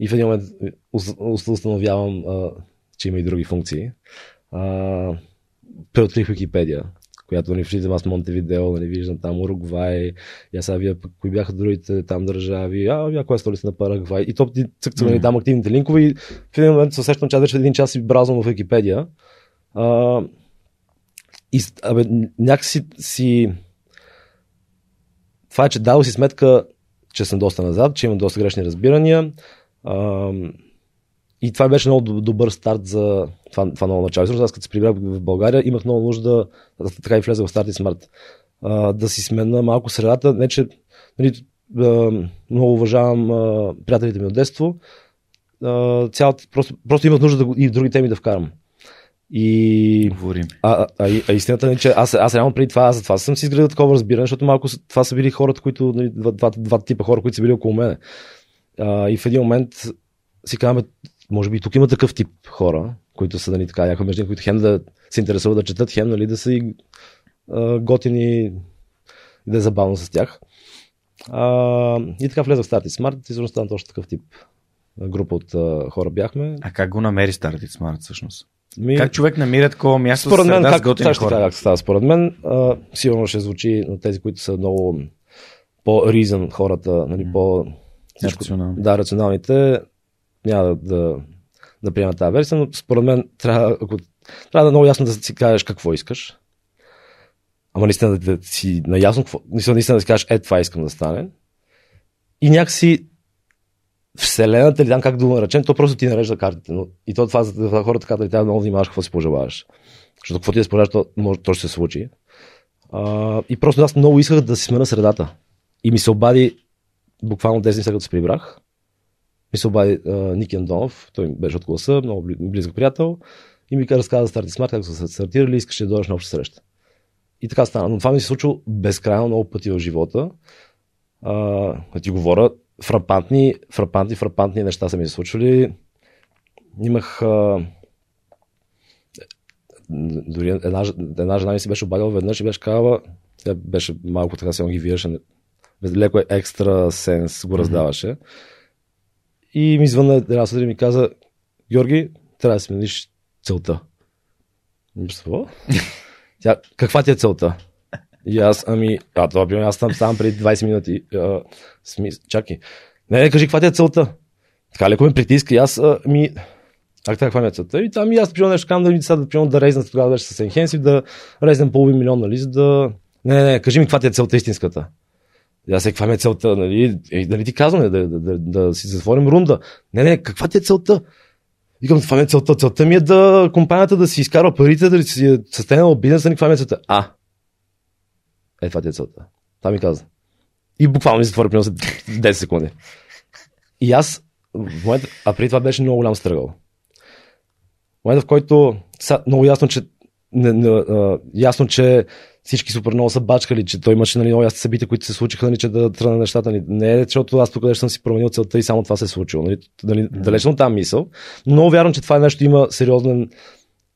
И в един момент установявам, а, че има и други функции. А, преоткрих Википедия, която нали, влизам аз Монтевидео, нали, виждам там Уругвай, и аз сега вие кои бяха другите там държави, а вие коя е столица на Парагвай. И то ти цък, цък, нали, там активните линкове и в един момент се усещам, че вече един час си бразвам в Википедия. А, и абе, някакси си... Това е, че дал си сметка, че съм доста назад, че имам доста грешни разбирания. А, и това беше много добър старт за това, това ново начало. Аз като се прибрах в България, имах много нужда, така и влезе в старт и смарт, да си смена малко средата. Не, че нали, много уважавам приятелите ми от детство. Цялата, просто, просто имах нужда да, и други теми да вкарам. И... Говорим. А, а, а, истината е, че аз, аз реално преди това, аз за това съм си изградил такова разбиране, защото малко това са били хората, които, нали, два, два, два типа хора, които са били около мене. А, и в един момент си казваме, може би тук има такъв тип хора, които са нали, така, някои между които хем да се интересуват да четат, хем нали, да са и а, готини и да е забавно с тях. А, и така влезе в Start Smart и всъщност стана точно такъв тип група от а, хора бяхме. А как го намери Start Smart всъщност? Ми... Как човек намира такова място според мен, среда как, с готини ще хора? Как става, според мен, а, сигурно ще звучи на тези, които са много по-ризън хората, нали, mm. по... Всичко, рационални. Да, рационалните няма да, да, да приемат тази версия, но според мен трябва, ако, трябва да е много ясно да си кажеш какво искаш. Ама наистина да, да си наясно, какво, наистина, наистина да си кажеш, е, това искам да стане. И някакси Вселената или там как да го наречем, то просто ти нарежда картите. Но и то това за това хората казват, трябва много внимаваш какво си пожелаваш. Защото какво ти да спожелаваш, то, може, то ще се случи. А, и просто аз много исках да си смена средата. И ми се обади буквално 10 дни след като се прибрах. Ми се обади а, Ники Андонов, той беше от класа, много близък приятел. И ми разказа за Старти Смарт, как са се стартирали, искаше да дойдеш на обща среща. И така стана. Но това ми се случило безкрайно много пъти в живота. А, ти говоря, фрапантни, фрапантни, фрапантни неща са ми се случвали. Имах а, дори една, една жена ми си беше обадила веднъж и беше казала, тя беше малко така се ги виеше, леко е екстра сенс го раздаваше. Mm-hmm. И ми звънна една сутрин ми каза, Георги, трябва да смениш целта. Какво? (laughs) Тя, каква ти е целта? И аз, ами, а това би аз там ставам преди 20 минути. А, смис, чакай. Не, не, кажи, каква ти е целта? Така леко ме притиска и аз, ми, а така, каква ми е целта? И там и аз пиша нещо, кам да ми да, да рейзнат, тогава беше с Enhensive, да резнем половин милион, нали, за да... Не, не, не, кажи ми каква ти е целта истинската. И аз каква ми е целта, нали, е, нали ти казваме да, да, да, да, да си затворим рунда. Не, не, каква ти е целта? Викам, това ми е целта. Целта ми е да компанията да си изкарва парите, да си е състенала бизнеса каква ми е целта? А, е, това е целта. Това ми каза. И буквално ми затвори примерно 10 секунди. И аз, в момента, а преди това беше много голям стръгъл. В момента, в който са, много ясно, че не, не, а, ясно, че всички супер много са бачкали, че той имаше нали, много ясни събития, които се случиха, нали, че да тръгна нещата. Нали. Не е, защото аз тук съм си променил целта и само това се е случило. Нали. Нали, далечно там мисъл. Но вярвам, че това е нещо има сериозен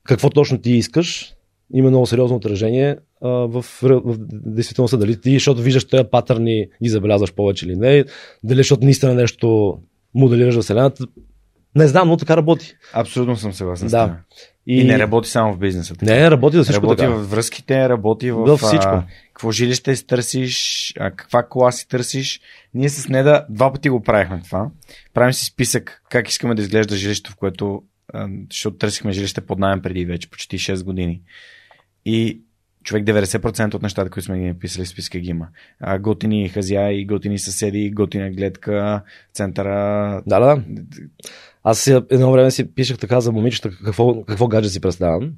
какво точно ти искаш, има много сериозно отражение а, в, в, в действителността. Дали ти, защото виждаш тези патърни, ги забелязваш повече или не, дали защото наистина нещо моделираш Вселената. Не знам, но така работи. Абсолютно съм съгласен Да. И... и не работи само в бизнеса. така. Не, работи за всичко работи така. в връзките, работи в Във всичко. А, какво жилище си търсиш, а, каква кола си търсиш. Ние с Неда два пъти го правихме това. Правим си списък как искаме да изглежда жилището, в което, а, защото търсихме жилище под найем преди вече почти 6 години. И човек 90% от нещата, които сме ги написали в списка ги има. А, готини хазяи, готини съседи, готина гледка, центъра. Да, да, да. Аз едно време си пишех така за момичета какво, какво гадже си представям.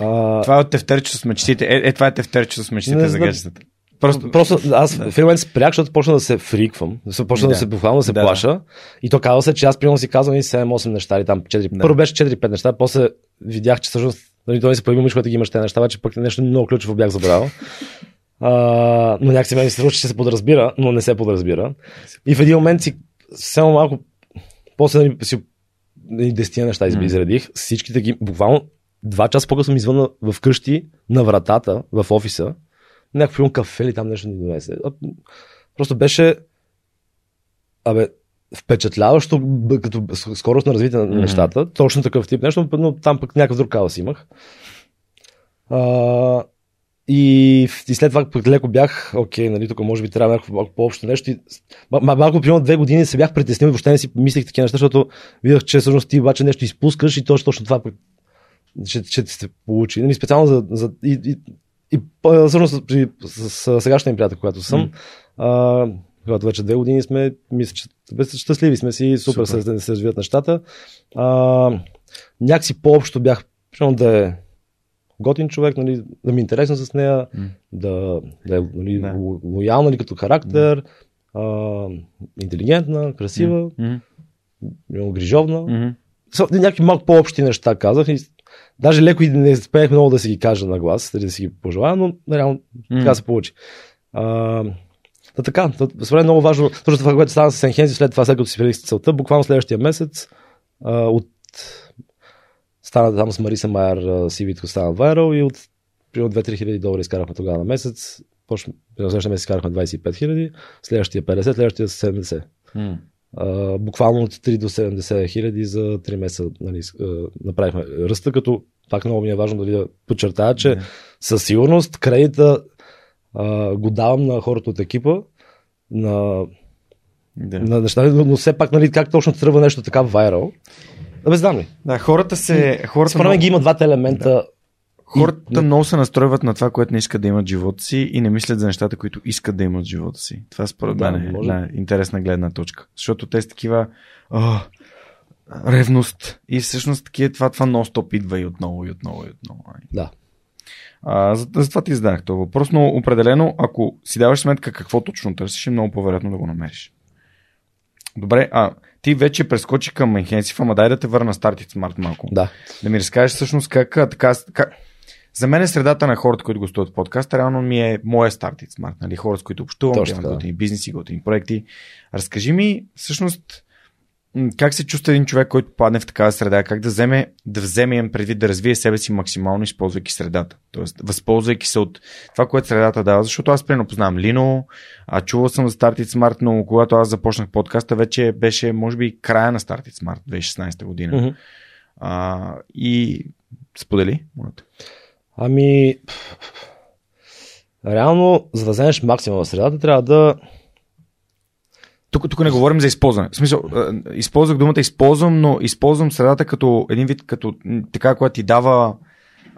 А, Това е от тефтерчето с мечтите. Е, е, това е тефтерчето с мечтите Не за гаджетата. Просто, Просто аз в един момент спрях, защото почна да се фриквам. Да почна да, Да. се буквално да се Да, плаша. И то казва се, че аз примерно си казвам и 7-8 неща или там 4. Да. Първо беше 4-5 неща, после видях, че всъщност нали, той се появи миш, който ги имаш тези неща, обаче пък нещо много ключово бях забравил. А, но някакси ми се струва, че се подразбира, но не се подразбира. И в един момент си само малко после нали, си нали, десетина неща изредих. Всичките ги буквално два часа по-късно ми звънна в къщи на вратата в офиса. Някакво кафе или там нещо ни донесе. Просто беше абе, впечатляващо като с- скорост на развитие на Мгм. нещата. Точно такъв тип нещо, но там пък някакъв друг калас имах. А, и, и след това пък леко бях, окей, нали, тук може би трябва някакво малко по-общо нещо. И, малко, примерно две години се бях притеснил и въобще не си мислех такива неща, защото видях, че всъщност ти обаче нещо изпускаш и точно, точно това пък ще, ще се получи. Нали, специално за, за и, и, и всъщност при, с, с, сегашния ми приятел, когато съм, М. а, когато вече две години сме, мисля, че щастливи сме си, супер, супер. Се, се развиват нещата. А, някакси по-общо бях, да е готин човек, нали, да ми е интересно с нея, mm. да, да е нали, да. лоялна нали, като характер, mm. а, интелигентна, красива, mm. грижовна. Mm-hmm. Някакви малко по-общи неща казах и даже леко и не успех много да си ги кажа на глас, да си ги пожелая, но реално mm. така се получи. А, да, така, според е много важно, точно това, което стана с Енхензи, след това, след като си целта, буквално следващия месец а, от стана там с Мариса Майер CV-то стана вайрал и от примерно 2-3 хиляди долари изкарахме тогава на месец. Почна, следващия месец изкарахме 25 хиляди, следващия 50, следващия 70. Mm. Uh, буквално от 3 до 70 хиляди за 3 месеца нали, uh, направихме ръста, като пак много ми е важно дали да подчертая, че yeah. със сигурност кредита го давам на хората от екипа, на, yeah. на неща, но все пак нали, как точно тръгва нещо така вайрал. Да, бе, знам ли. Да, хората се... Хората Според мен ги има двата елемента. Да. Хората и... много се настройват на това, което не искат да имат живота си и не мислят за нещата, които искат да имат живота си. Това според да, мен е една интересна гледна точка. Защото те са такива о, ревност и всъщност такива, това, това нон-стоп идва и отново и отново и отново. Да. А, за, за това ти задах това въпрос, но определено, ако си даваш сметка какво точно търсиш, е много по-вероятно да го намериш. Добре, а ти вече прескочи към Enhensif, ама дай да те върна Started Smart малко. Да. Да ми разкажеш всъщност как, така, как... За мен е средата на хората, които гостуват подкаста, реално ми е моя Started Smart. Нали? Хора, с които общувам, Точно, да. готини бизнеси, готини проекти. Разкажи ми всъщност как се чувства един човек, който падне в такава среда? Как да вземе, да вземе предвид да развие себе си максимално, използвайки средата? Тоест, възползвайки се от това, което средата дава. Защото аз примерно познавам Лино, а чувал съм за Started Smart, но когато аз започнах подкаста, вече беше, може би, края на Started Smart 2016 година. Mm-hmm. А, и сподели, моята. Ами, реално, за да вземеш максимум в средата, трябва да тук, тук не говорим за използване. В смисъл, използвах думата използвам, но използвам средата като един вид, като така, която ти дава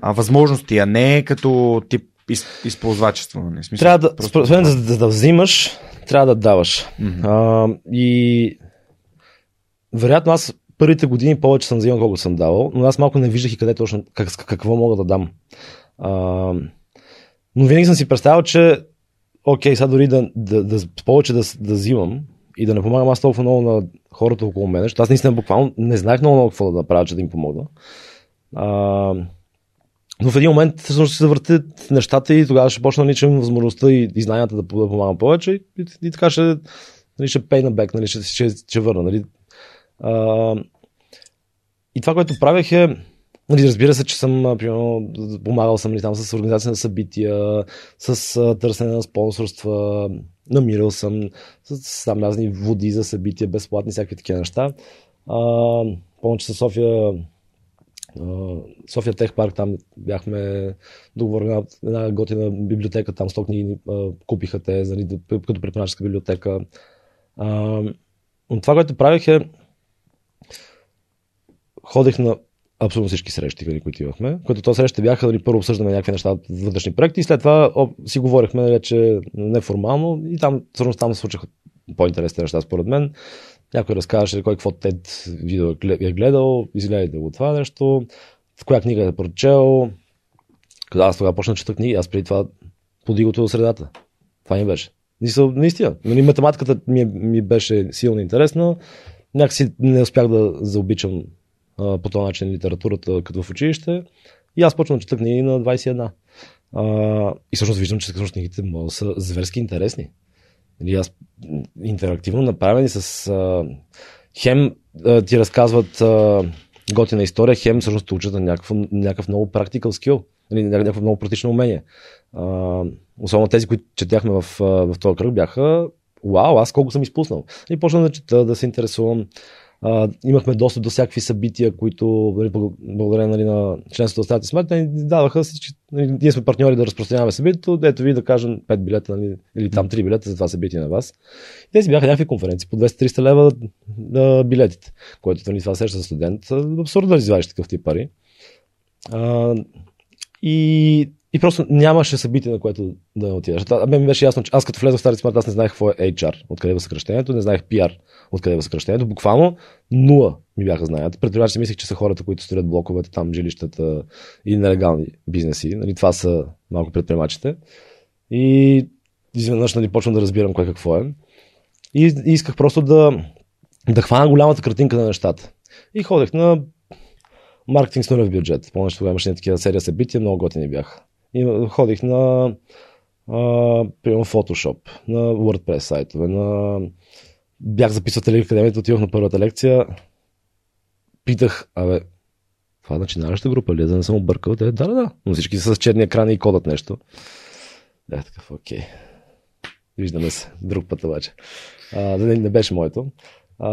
а, възможности, а не като тип из, използвачество. Не? Нали? Смисъл, трябва да, просто... за, да, да взимаш, трябва да даваш. Mm-hmm. А, и вероятно аз първите години повече съм взимал, колко съм давал, но аз малко не виждах и къде точно, как, какво мога да дам. А, но винаги съм си представил, че окей, сега дори да, да, да повече да, да взимам, и да не помагам аз толкова много на хората около мен, защото аз наистина буквално не знаех много, много какво да направя, че да им помогна. А, но в един момент всъщност се завъртят нещата и тогава ще почна да възможността и, и знанията да, помагам повече и, и, и така ще, нали, ще pay на back, нали, ще, ще, ще, върна. Нали. А, и това, което правех е, Нали, разбира се, че съм примерно, помагал съм ли нали, там с организация на събития, с търсене на спонсорства, намирал съм с там разни води за събития, безплатни, всякакви такива неща. А, помня, че със София София Тех парк, там бяхме договорена една готина библиотека, там 100 книги купиха те, нали, като преподавателска библиотека. А, но това, което правих е ходех на абсолютно всички срещи, нали, които имахме. Които то срещи бяха, нали, първо обсъждаме някакви неща, вътрешни проекти и след това си говорихме вече неформално и там, всъщност там се случаха по-интересни неща според мен. Някой разказваше кой какво тед видео е гледал, изгледайте го това нещо, в коя книга е прочел. Аз тогава почна чета книги, аз преди това подигото до средата. Това ми беше. Наистина. Нали, математиката ми, ми беше силно интересна. Някакси не успях да заобичам по този начин литературата като в училище. И аз почвам да чета книги на 21. А, и всъщност виждам, че всъщност книгите са зверски интересни. Или аз интерактивно направени с а, хем а, ти разказват а, готина история, хем всъщност учат на някакъв, някакъв много практикал скил, или някакво много практично умение. А, особено тези, които четяхме в, в този кръг, бяха вау, аз колко съм изпуснал. И почна да чета, да се интересувам. А, имахме доста до всякакви събития, които нали, благодарение нали, на членството на Стати Смарт, ни даваха, че нали, ние сме партньори да разпространяваме събитието, ето ви да кажем 5 билета нали, или там 3 билета за това събитие на вас. И тези бяха някакви конференции по 200-300 лева да, билетите, което нали, това сеща студент. Абсурдно да извадиш такъв тип пари. А, и И просто нямаше събитие, на което да отидеш. А мен ми беше ясно, че аз като влезох в Стари Смарт, аз не знаех какво е HR, откъде е съкръщението, не знаех PR, откъде е съкръщението. Буквално нула ми бяха знаят. Предприемачи мислех, че са хората, които строят блоковете, там жилищата и нелегални бизнеси. Нали, това са малко предприемачите. И изведнъж нали, почвам да разбирам кое какво е. И, и исках просто да, да хвана голямата картинка на нещата. И ходех на маркетинг с нулев бюджет. Помня, че тогава имаше такива серия събития, много готини бяха. И ходих на примерно Photoshop, на WordPress сайтове, на... бях записал Телеви академията, отидох на първата лекция, питах, абе, това начинающа група ли, е, да не съм объркал? Да, да, да, но всички са с черни екрани и кодат нещо. Бях такъв, окей. Виждаме се. Друг път обаче. А, не, не беше моето. А,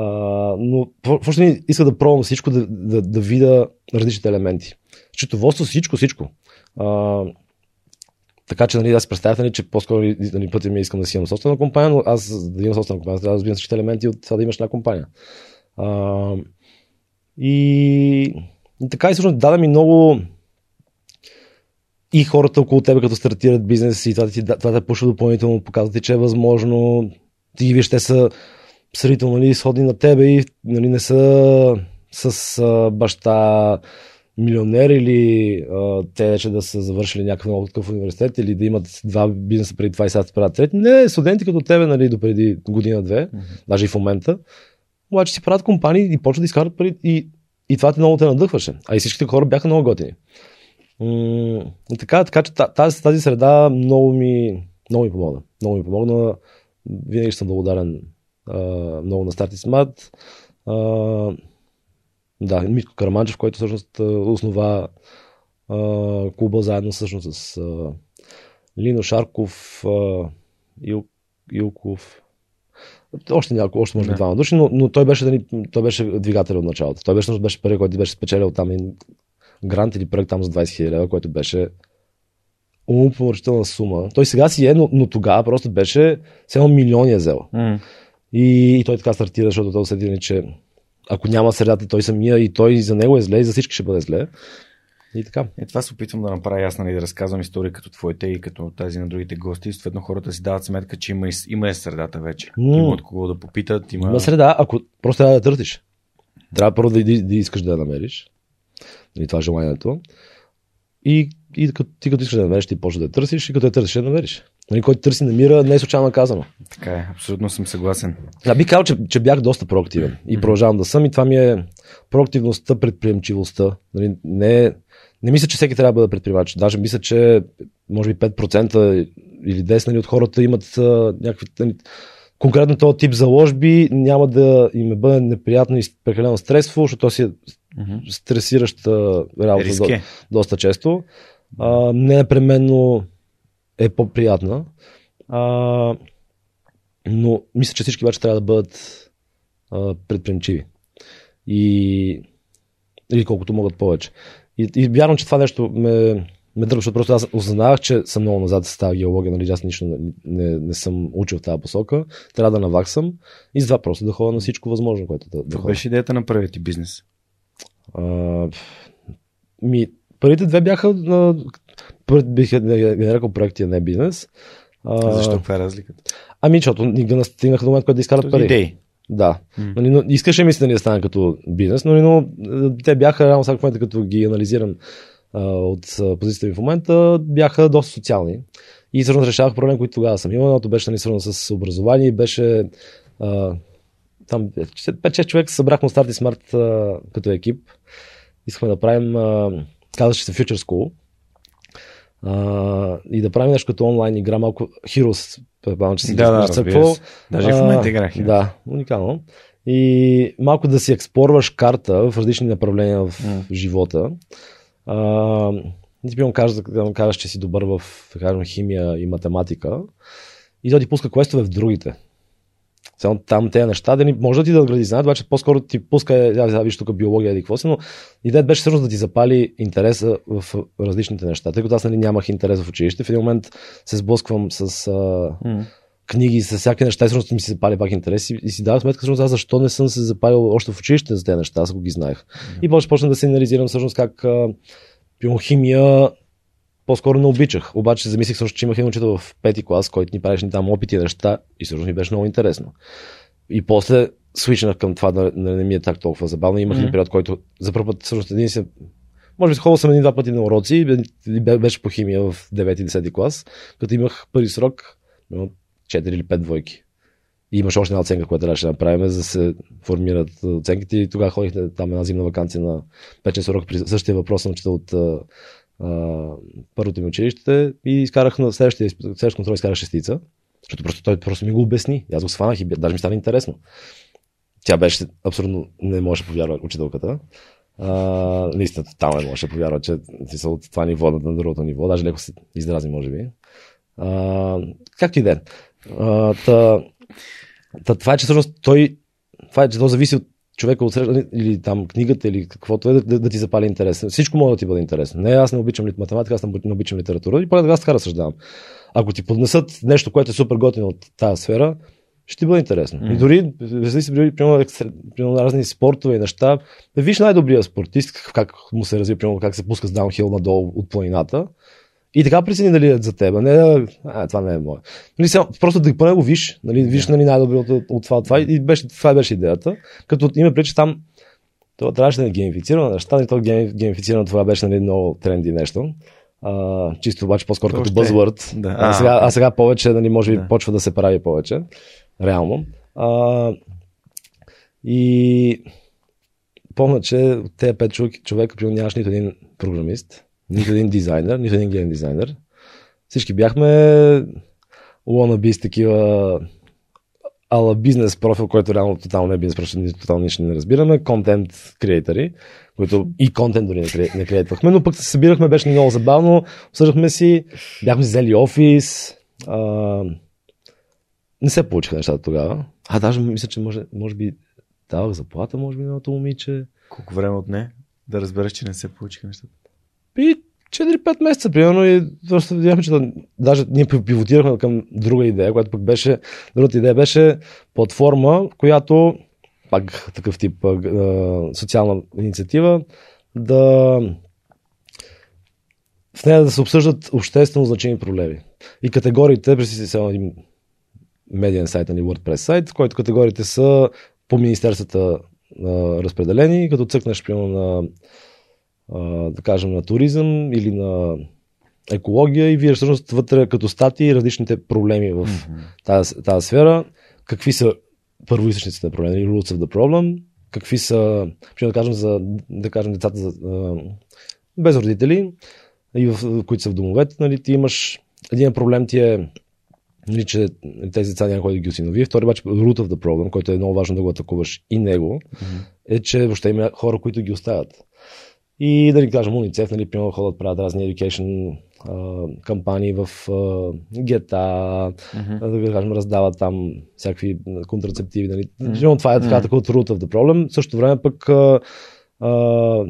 но въобще иска да пробвам всичко, да, да, да видя различните елементи. Счетоводство, всичко, всичко. А, така че, нали, аз представяте ли, че по-скоро нали, пътя ми искам да си имам собствена компания, но аз да имам собствена компания, трябва да разбирам всички елементи от това да имаш една компания. А, и, и така и всъщност даде ми много и хората около тебе, като стартират бизнес и това, това, това те пушва допълнително, показва ти, че е възможно. Ти виж, те са сравнително нали, сходни на тебе и нали, не са с а, баща милионер или а, те вече да са завършили някакъв много такъв университет или да имат два бизнеса преди това и сега правят трети. Не, студенти като тебе, нали, до преди година-две, mm-hmm. даже и в момента, обаче си правят компании и почват да изкарат пари и, и това те много те надъхваше. А и всичките хора бяха много готини. М- така, така че тази, тази среда много ми, много ми помогна. Много ми помогна. Винаги съм благодарен а, много на Старти Смат. Да, Митко Караманчев, който всъщност основа а, клуба заедно всъщност с а, Лино Шарков, а, Ил, Илков, още няколко, още може би двама души, но, но той, беше, той беше двигател от началото. Той беше, беше първи, който беше спечелил там грант или проект там за 20 000 лева, който беше умопоморъчителна сума. Той сега си е, но, но тогава просто беше само милиони е взел. Mm. И, и той така стартира, защото той усети, че ако няма средата той самия и той за него е зле и за всички ще бъде зле. И така. Е, това се опитвам да направя ясно и нали, да разказвам истории като твоите и като тази на другите гости. Съответно хората си дават сметка, че има, има е средата вече. Mm. Има от кого да попитат. Има... има среда, ако просто трябва да търсиш. Трябва първо да, да, да искаш да я намериш. Нали, това е желанието. И, и като, ти като искаш да намериш, ти почва да я търсиш и като я търсиш, да намериш. Нали, който търси, намира, не е случайно казано. Така е, абсолютно съм съгласен. А би казал, че, че бях доста проактивен и продължавам да съм и това ми е проактивността, предприемчивостта. Нали, не, не мисля, че всеки трябва да бъде предприемач. Даже мисля, че може би 5% или 10% нали, от хората имат а, някакви нали, конкретно този тип заложби няма да им е бъде неприятно и прекалено стресово, защото си е mm-hmm. стресираща работа до, доста често. А, не непременно е по-приятна. А, но мисля, че всички обаче трябва да бъдат а, предприемчиви. И или колкото могат повече. И, и вярвам, че това нещо ме, ме дърпа, защото просто аз осъзнавах, че съм много назад с тази геология, нали, аз нищо не, не, не съм учил в тази посока. Трябва да наваксам и за това просто да ходя на всичко възможно, което да, да беше идеята на първият ти бизнес? А, ми, първите две бяха на бих ги нарекал проекти, а не бизнес. А, Защо? Каква е разликата? Ами, защото не стигнаха до момент, който да изкарат пари. Идеи. Да. Mm. Но, искаше ми се да стане като бизнес, но, но те бяха, реално сега в момента, като ги анализирам а, от позицията ми в момента, бяха доста социални. И всъщност решавах проблем, които тогава съм имал. Едното беше нали, свързано с образование, беше а, там 5-6 човека събрахме от Старти Смарт като екип. Искахме да правим, казваше се Future School, а, и да правим нещо като онлайн игра, малко Heroes, предполагам, че си да, да, какво. Даже в момента играх. Да, уникално. И малко да си експорваш карта в различни направления в mm. живота. А, ти пивам кажеш, да кажеш, че си добър в кажем, химия и математика и да ти пуска квестове в другите. Само там тези неща, да ни, може да ти да гради знаят, обаче по-скоро ти пуска, я, виж тук биология или какво си, но идеята беше всъщност да ти запали интереса в различните неща. Тъй като аз нали, нямах интерес в училище, в един момент се сблъсквам с а, mm. книги, с всяки неща, и всъщност ми се запали пак интерес и, и си давах сметка всъщност аз защо не съм се запалил още в училище за тези неща, аз го ги знаех. Mm. И после почна да се анализирам всъщност как а, химия по-скоро не обичах. Обаче замислих също, че имах един учител в пети клас, който ни правеше там опити и неща и също ми беше много интересно. И после свичнах към това да, не ми е так толкова забавно. Имах един период, който за първ път всъщност един си може би ходил съм един-два пъти на уроци беше по химия в 9-10 клас, като имах първи срок, имам 4 или 5 двойки. И имаше още една оценка, която трябваше да направим, за да се формират оценките. И тогава ходих там една зимна вакансия на 5 урок при същия въпрос на учител от първото ми училище и изкарах на следващия, следващия контрол изкарах шестица, защото просто той просто ми го обясни. Аз го сванах и даже ми стана интересно. Тя беше абсолютно не може да повярва учителката. А, наистина, там не може да повярва, че си от това ниво на другото ниво, даже леко се издрази, може би. А, както и да е. Та, та, това е, че всъщност той, това е, че то зависи от човека от среща, или там книгата, или каквото е, да, да, да ти запали интерес. Всичко може да ти бъде интересно. Не, аз не обичам математика, аз не обичам литература. И поне аз така разсъждавам. Ако ти поднесат нещо, което е супер готино от тази сфера, ще ти бъде интересно. Мгм. И дори, зависи, дори примерно, разни спортове и неща, да виж най-добрия спортист, как, как му се развива, примерно, как се пуска с даунхил надолу от планината. И така прецени дали е за теб. Не а, това не е мое. Нали, сега, просто да поне го виж, нали, виж нали, най-добрият от, от това, от това. И беше, това беше идеята. Като има преди, че там това трябваше да е геймифицирано неща, и то гейм, геймифицирано това беше нали, много тренди нещо. А, чисто обаче по-скоро То като още е. buzzword. Да. А, сега, а сега повече, нали, може би Да. почва да се прави повече. Реално. А, и помня, че от тези пет човек, човека примерно, нямаш нито един програмист, нито един дизайнер, нито един гейм дизайнер. Всички бяхме wannabe такива ала бизнес профил, който реално тотално не е бизнес профил, тотално нищо не разбираме, контент креатори, които и контент дори не, кре, не креатвахме, но пък се събирахме, беше много забавно, обсъждахме си, бяхме взели офис, а, не се получиха нещата тогава. А, даже мисля, че може, може би давах заплата, може би на едното момиче. Колко време отне да разбереш, че не се получиха нещата? И 4-5 месеца, примерно, и просто видяхме, че да, даже ние пивотирахме към друга идея, която пък беше, другата идея беше платформа, която, пак такъв тип а, социална инициатива, да в нея да се обсъждат обществено значими проблеми. И категориите, представи си един медиен сайт, нали, WordPress сайт, в който категориите са по министерствата разпределени, като цъкнеш примерно на а, да кажем, на туризъм или на екология и вие всъщност вътре като статии различните проблеми в тази, тази сфера, какви са първоисточниците на проблема, или roots of the problem, какви са, ще да кажем, за, да кажем децата за, а, без родители, и в, които са в домовете, нали, ти имаш един проблем ти е нали, че тези деца няма кой да ги осинови. Втори обаче root of the problem, който е много важно да го атакуваш и него, е, че въобще има хора, които ги оставят. И да ви кажем, уницев, нали, примерно ходят правят разни education кампании в гета, да ви кажем, раздават там всякакви контрацептиви. Нали. Mm-hmm. Това е така, така от root of the problem. В същото време пък а, а,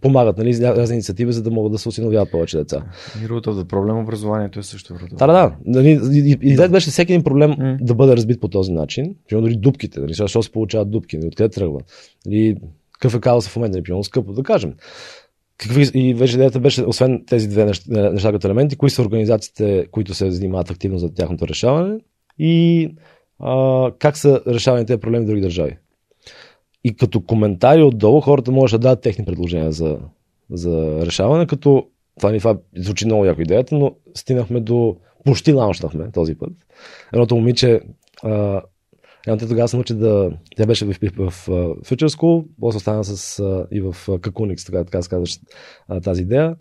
помагат нали, разни инициативи, за да могат да се осиновяват повече деца. И root of the проблем, образованието е също root Да, да, да. Нали, и- и- Идеята беше всеки един проблем М. да бъде разбит по този начин. Примерно дори дупките, нали, защо се получават дупки, нали, откъде тръгва. Нали, какъв е казал в момента, примерно скъпо, да кажем. Какви, и вече идеята беше, освен тези две неща, неща като елементи, кои са организациите, които се занимават активно за тяхното решаване и а, как са решавани тези проблеми в други държави. И като коментари отдолу хората можеше да дадат техни предложения за, за решаване, като това ни това звучи много яко идеята, но стигнахме до почти лаунчнахме този път. Едното момиче а, Едно те тогава се научи да... Тя беше в, в, в, Future School, после остана с, и в Какуникс, така, така се казваш тази идея.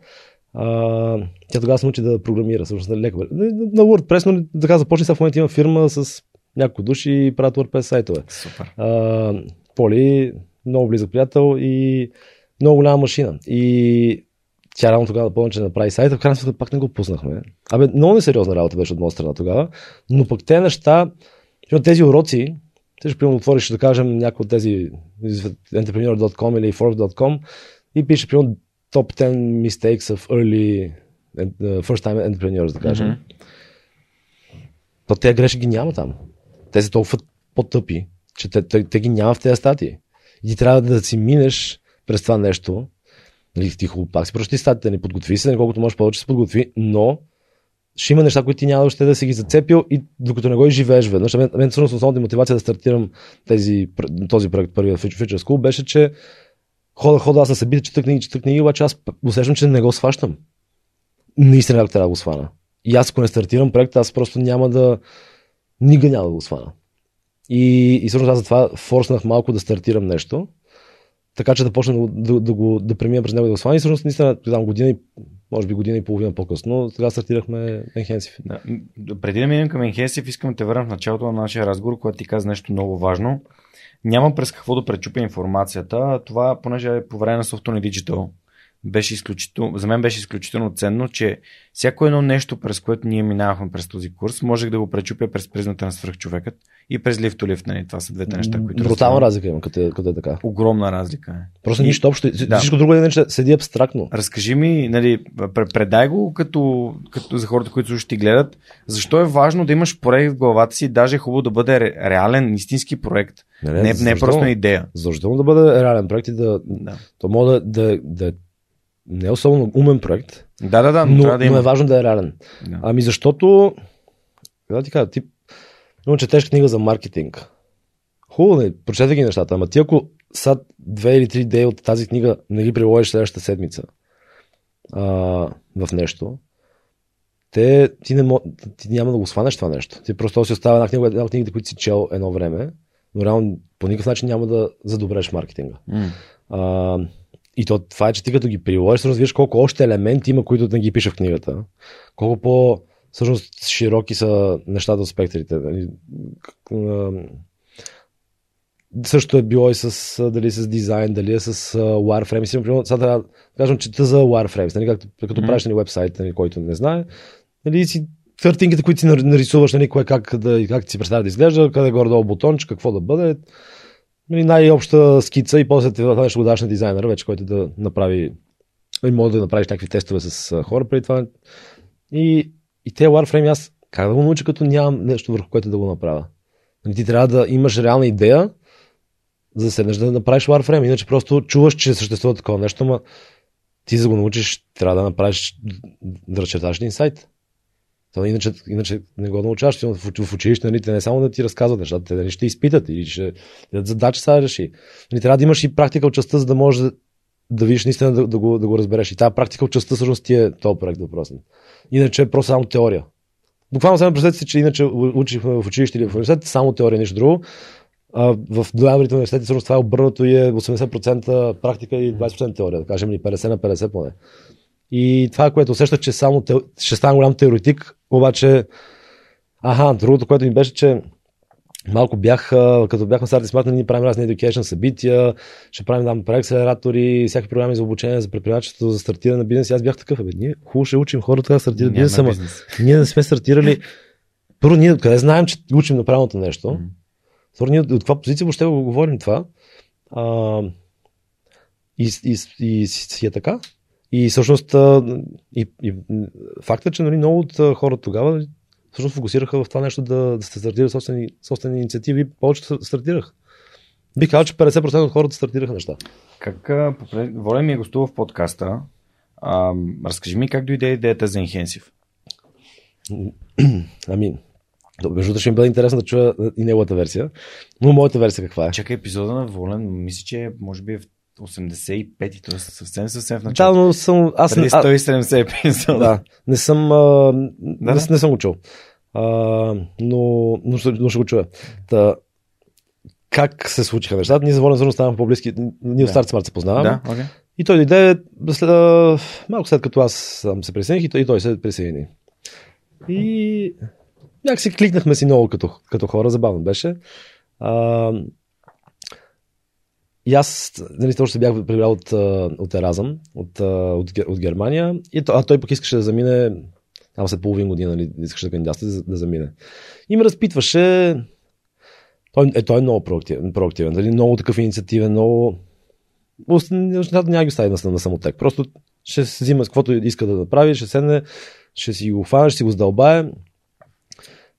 А, тя тогава се научи да програмира, всъщност леко. На, WordPress, но така започне сега в момента има фирма с няколко души и правят WordPress сайтове. Супер. А, Поли, много близък приятел и много голяма машина. И тя рано тогава да помня, че направи сайта, в крайна сметка пак не го пуснахме. Абе, много несериозна работа беше от моя страна тогава, но пък те неща, защото тези уроци, ти ще примерно отвориш, да кажем, някой от тези entrepreneur.com или Forbes.com и пише, примерно, top 10 mistakes of early uh, first time entrepreneurs, да кажем. Мгм. То тези грешки ги няма там. Те са толкова по-тъпи, че те, те, те ги няма в тези статии. И ти трябва да си минеш през това нещо Нали, тихо, пак си прочети статите, не подготви се, колкото можеш повече се подготви, но ще има неща, които ти няма още да си ги зацепил и докато не го изживееш веднъж. Мен, мен всъщност основната мотивация да стартирам тези, този проект, първият Future School, беше, че хода, хода, аз на събития, чета книги, чета книги, обаче аз усещам, че не го сващам. Наистина как трябва да го свана. И аз ако не стартирам проект, аз просто няма да... Нига няма да го свана. И, и всъщност аз затова форснах малко да стартирам нещо, така че да почна да, да, да, го, да премина през него да го свана. И всъщност наистина, там година и, може би година и половина по-късно, сега стартирахме Enhensive. Да. Преди да минем към Enhensive, искам да те върна в началото на нашия разговор, когато ти каза нещо много важно. Няма през какво да пречупя информацията. Това, понеже е по време на Software Digital, беше изключително, за мен беше изключително ценно, че всяко едно нещо, през което ние минавахме през този курс, можех да го пречупя през призната на свръхчовекът и през лифт лифт. Нали? Това са двете неща, които. Брутална разлика има, като, е, като е така. Огромна разлика е. Просто нищо общо. Да. Всичко друго е нещо, седи абстрактно. Разкажи ми, нали, предай го като, като за хората, които слушат и гледат, защо е важно да имаш проект в главата си, даже е хубаво да бъде реален, истински проект. Не, не, не, не е просто идея. Задължително да бъде реален проект и да, да. то може да, да, да не е особено умен проект. Да, да, да. Но, но, да има. но е важно да е реален. Да. Ами защото, да ти кажа, ти но четеш книга за маркетинг. Хубаво не, прочете ги нещата, ама ти ако са две или три идеи от тази книга не ги приложиш следващата седмица а, в нещо, те, ти, не, ти няма да го сванеш това нещо. Ти просто си остава една книга, една от книгите, които си чел едно време, но реално по никакъв начин няма да задобреш маркетинга. Mm. А, и то, това е, че ти като ги приложиш, всъщност виж колко още елементи има, които да ги пиша в книгата. Колко по всъщност широки са нещата от спектрите. Нали? Също е било и с, дали с дизайн, дали е с wireframe. Сега, примерно, сега трябва да кажем, че за wireframes, нали, както, като mm-hmm. правиш нали, вебсайт, нали, който не знае, нали, си картинките, които си нарисуваш, нали, кое как, да, как ти си представя да изглежда, къде е горе-долу бутонче, какво да бъде, нали, най-обща скица и после това нещо го даш на дизайнера, вече, който да направи нали, може да направиш някакви тестове с хора преди това. И, и те Warframe аз как да го науча, като нямам нещо върху което да го направя. Нали, ти трябва да имаш реална идея, за да седнеш да направиш Warframe. Иначе просто чуваш, че съществува такова нещо, но ти за да го научиш, трябва да направиш, да разчерташ един сайт. То иначе, иначе не го научаваш в, училище, нали, те не само да ти разказват нещата, те нали, ще изпитат или ще дадат задача сега реши. Нали, трябва да имаш и практика от частта, за да можеш да, да видиш наистина да, да, го, да го разбереш. И тази практика от частта всъщност ти е този проект въпрос. Иначе е просто само теория. Буквално само представете си, че иначе учихме в училище или в университет, само теория, нищо друго. А, в голямите университети всъщност това е обърнато и е 80% практика и 20% теория, да кажем, или 50 на 50 поне. И това, което усещах, че само те... ще стана голям теоретик, обаче, аха, другото, което ми беше, че малко бях, като бяхме старти смарт, ние правим разни education събития, ще правим там преакселератори, всякакви програми за обучение, за предприемачеството, за стартиране на бизнес. И аз бях такъв, бе, ние хубаво ще учим хората да стартират бизнес, ама ние не сме стартирали. Първо, ние къде знаем, че учим на правилното нещо. Второ, ние от каква позиция въобще го говорим това. А, и, и, и, и си е така. И всъщност и, и факта, че нали, много от хората тогава всъщност фокусираха в това нещо да, да се стартират собствени, собствени инициативи, повече стартирах. Бих казал, че 50% от хората стартираха неща. Как, Воля ми е гостува в подкаста. А, разкажи ми как дойде идеята за Enhensive. (clears throat) Ами, между ще ми бъде интересно да чуя и неговата версия. Но моята версия каква е? Чакай епизода на Волен, мисля, че може би е в 85-ти, т.е. съвсем съвсем в началото. Да, но съм... Аз Преди 170 епизода. Да, не съм, а, да, не, не съм го чул. А, но, но, ще, но ще го чуя. Та, как се случиха нещата? Ние заволен зърно ставаме по-близки. Ние от старт смарт се познаваме. Да, okay. И той дойде след, малко след като аз съм се присъединих и той, и той се присъедини. И някакси кликнахме си много като, като хора, забавно беше. А, и аз, нали, точно се бях прибрал от, от Еразъм, от, от, от Германия, и, а той пък искаше да замине, там след половин година, нали, искаше да кандидатства да, да замине. И ме разпитваше, той, е, той е много проактивен, проактивен нали, много такъв инициативен, много... Нещата няма ги остави на, на самотек. Просто ще се взима каквото иска да направи, ще седне, ще си го фане, ще си го задълбае.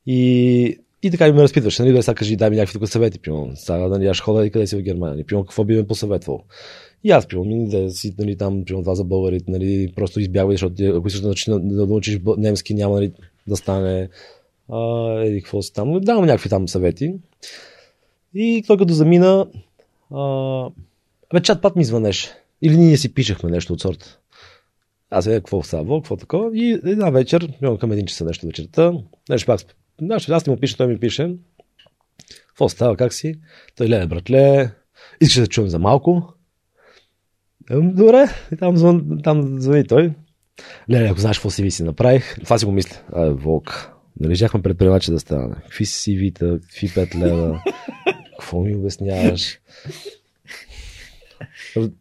И и така ми ме разпитваш, нали, да сега кажи, дай ми някакви тук съвети, примерно. Сега, нали, аз хода и къде си в Германия, нали, примерно, какво би ме посъветвал. И аз, примерно, да си, нали, там, примерно, това за българите, нали, просто избягвай, защото ако искаш да, научиш, да, научиш немски, няма нали, да стане. А, еди, какво си там. Давам някакви там съвети. И той като замина, а, бе, чат пат ми звънеше. Или ние си пишехме нещо от сорта. Аз сега какво става, какво такова. И една вечер, към един часа нещо вечерта, нещо пак, знаеш, аз не му пише, той ми пише. Какво става, как си? Той ле, братле, искаш да чуем за малко. Добре, и там, звън, там звъни той. Леле, ако знаеш какво си ви си направих, това си го мисля. А, волк. Не лежахме предприемачи да стане. Какви си вита, какви 5 лева, какво ми обясняваш?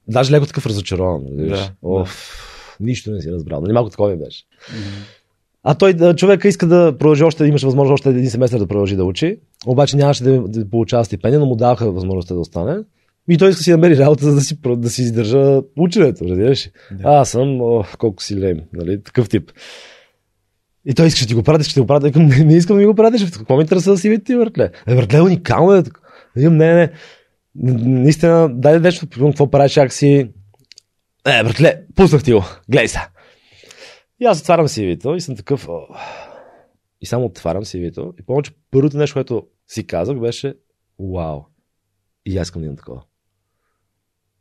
Даже леко такъв разочарован. Да, Оф, да. нищо не си разбрал. Нали малко такова ми беше. А той, човека иска да продължи още, имаше възможност още един семестър да продължи да учи, обаче нямаше да, да получава стипендия, но му даваха възможността да остане. И той иска да си намери работа, за да си, да си издържа ученето, разбираш? Да. А, аз съм, о, колко си лем, нали, такъв тип. И той иска да ти го пратиш, ще го пратиш. Не, не искам да ми го пратиш. Какво ми интересува да си видите, въртле? Е, въртле, уникално е. Не, не, не. Наистина, дай нещо, какво правиш, как си. Е, братле, пуснах ти го. Гледай се. И аз отварям CV-то и съм такъв. О... И само отварям CV-то. И помня, че първото нещо, което си казах, беше Вау. И аз искам да имам такова.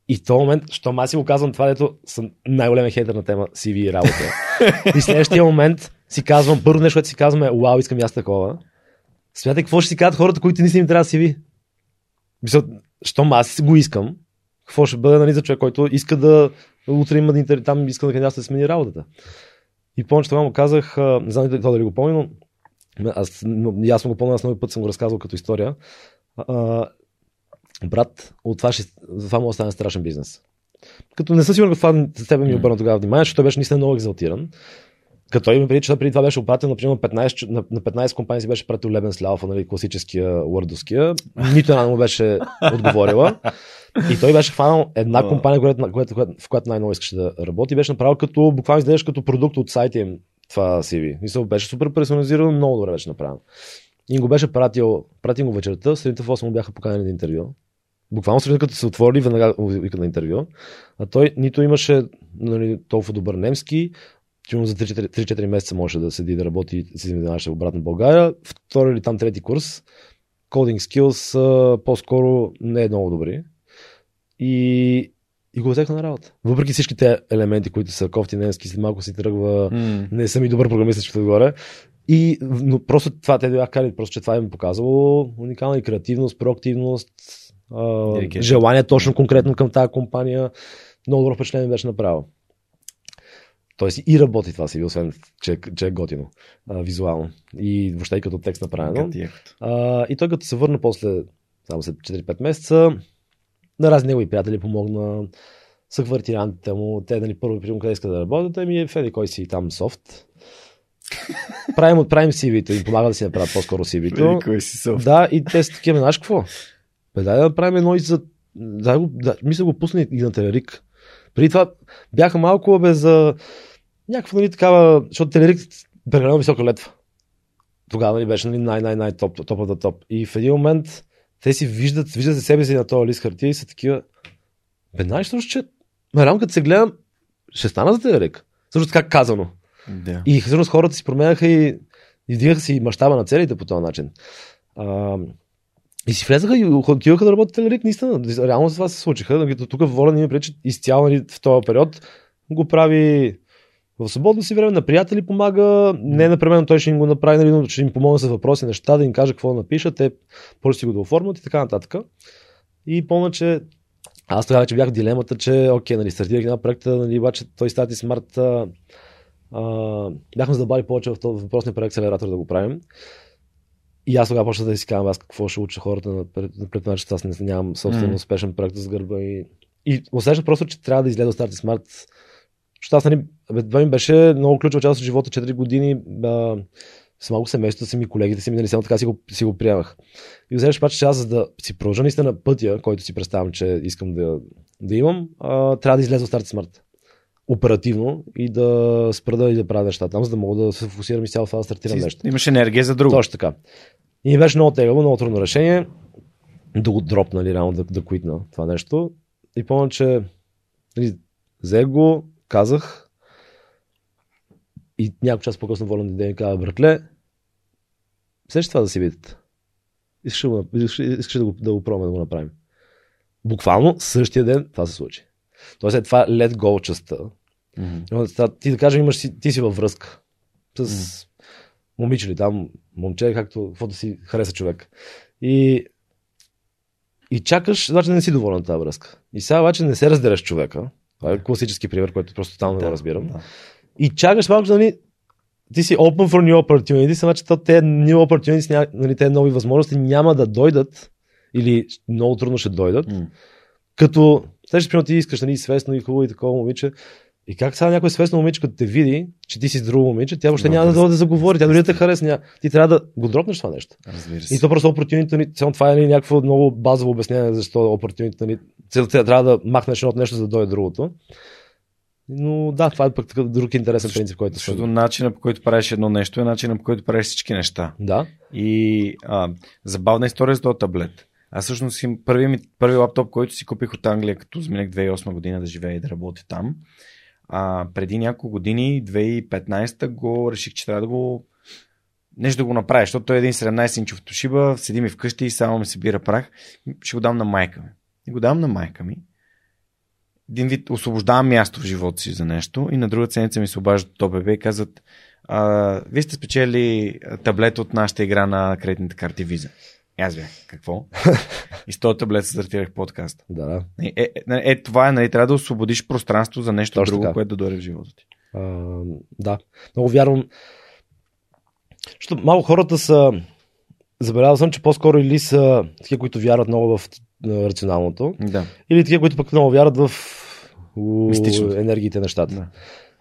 И в този момент, що аз си го казвам това, дето съм най-големия хейтър на тема CV и работа. (laughs) и следващия момент си казвам, първо нещо, което си казвам е, вау, искам и аз такова. Смятай, какво ще си казват хората, които не си им трябва CV? Мисля, щом аз го искам, какво ще бъде нали, за човек, който иска да утре има да интер... там иска да кандидатства да смени работата. И помня, че това му казах, не знам дали го помня, но аз, аз го помня, аз много път съм го разказвал като история. А, брат, от това, ще, това може да стане страшен бизнес. Като не съм сигурен това с теб ми обърна тогава внимание, защото той беше наистина много екзалтиран. Като ми преди, че преди това беше опратил, например, 15, на, на 15 компании си беше пратил Лебен Сляуфа, нали, класическия уърдовския. Нито една му беше отговорила. И той беше хванал една компания, която, която, в която най-много искаше да работи. Беше направил като, буквално изглеждаш като продукт от сайта им това CV. Мисля, беше супер персонализирано, много добре беше направено. И го беше пратил, пратил го вечерта, след това му бяха поканени на интервю. Буквално след като се отворили, веднага вика на интервю. А той нито имаше нали, толкова добър немски, че за 3-4 месеца може да седи да работи и си занимаваше обратно в България. Втори или там трети курс. Coding skills по-скоро не е много добри. И, и го взеха на работа. Въпреки всички те елементи, които са кофти немски, след малко си тръгва, mm. не съм и добър програмист, че отгоре. И, но просто това те бяха казали, просто че това им е показало уникална и креативност, проактивност, а, желание точно конкретно към тази компания. Много добро впечатление беше направил. Тоест и работи това си, освен че, че е готино а, визуално и въобще и като текст направено. А, и той като се върна после, само след 4-5 месеца, на разни негови приятели помогна, са квартирантите му, те нали, първо примерно къде искат да работят, ами е Феди кой си там софт. (laughs) правим, правим CV-то, им помага да си направят по-скоро CV-то. кой си софт. Да, и те са такива, знаеш какво? Бе, дай да направим едно и за... Да, да, мисля го пусне и на Телерик. Преди това бяха малко бе за някаква нали, такава, защото Телерик прекалено висока летва. Тогава нали, беше нали, най-най-най топ, топ да топ. И в един момент те си виждат, виждат се себе си на този лист хартия и са такива. Бе, знаеш ли, че Марам, като се гледам, ще стана за Телерик. Също така казано. Да. И всъщност хората си променяха и, и вдигаха си мащаба на целите по този начин. А, и си влезаха и отиваха да работят Телерик, наистина. Реално за това се случиха. Тук воля ни ми че изцяло нали, в този период го прави в свободно си време на приятели помага, не непременно той ще им го направи, нали, но ще им помогне с въпроси, неща, да им каже какво да напишат, те просто си го да оформят и така нататък. И помня, че аз тогава вече бях в дилемата, че окей, нали, стартирах една проекта, нали, обаче той стати смарт а, а, бяхме задълбали повече в този въпросния проект акселератор да го правим. И аз тогава почнах да си казвам аз какво ще уча хората на, предприемачеството, аз не, нямам собствено успешен проект с гърба и, и усещах просто, че трябва да излезе от Старти Смарт защото аз, нали, това ми беше много ключова част от живота, 4 години. А, с малко семейството си ми, колегите си ми, нали, само така си го, си го приемах. И вземеш паче, че аз, за да си продължа наистина на пътя, който си представям, че искам да, да имам, а, трябва да излеза от старт смърт. Оперативно и да спра да и да правя неща там, за да мога да се фокусирам изцяло това да стартирам си, нещо. Имаш енергия за друго. Точно така. И беше много тегаво, много трудно решение да го дропна, нали, реално да, да куитна това нещо. И помня, че Нали, взех го, казах и няколко час по-късно волен ден казва, братле, сещаш това да си видите. Искаш, да го- искаш, да, го, да го пробваме да го направим. Буквално същия ден това се случи. Тоест е това let go частта. Та- Ти да кажем, имаш си, ти си във връзка с момиче ли там, момче, както, каквото си хареса човек. И, и чакаш, да не си доволен от тази връзка. И сега обаче не се разбереш с човека. Това е класически пример, който просто тотално не го разбирам. Да. И чакаш малко, нали, ти си open for new opportunities, обаче то те new opportunities, нали, те нови възможности няма да дойдат или много трудно ще дойдат, М. като, следващия примерно ти искаш, нали, свестно и хубаво и такова момиче, и как сега някой свестно момиче, като те види, че ти си с друго момиче, тя въобще Да, няма да дойде да заговори, тя дори да те хареса, ня... ти трябва да го дропнеш това нещо. Разбира се. И то просто опортюнито, нали, цяло това е нали, някакво много базово обяснение, защо опортюнито, нали, целта трябва да махнеш едното нещо, за да дойде другото. Но да, това е пък такъв друг интересен принцип, който Защото начинът по който правиш едно нещо е начинът по който правиш всички неща. Да. И а, забавна история за този таблет. Аз всъщност първи, ми, първи лаптоп, който си купих от Англия, като заминах 2008 година да живея и да работя там. А, преди няколко години, 2015 го реших, че трябва да го нещо да го направя, защото той е един 17-инчов тушиба, седи ми вкъщи и само ми събира прах. Ще го дам на майка ми. И го дам на майка ми. Един вид освобождавам място в живота си за нещо и на друга седмица ми се обаждат от ОББ и казват а, вие сте спечели таблет от нашата игра на кредитните карти Виза. И аз бях, какво? (laughs) и с този таблет се стартирах подкаст. Да. Е, е, е, е, това е, нали, трябва да освободиш пространство за нещо Точно друго, така. което да дойде в живота ти. А, да. Много вярвам. Защото малко хората са. Забелязал съм, че по-скоро или са такива, които вярват много в рационалното, Да. или такива, които пък много вярват в Мистичното. енергиите на нещата. да.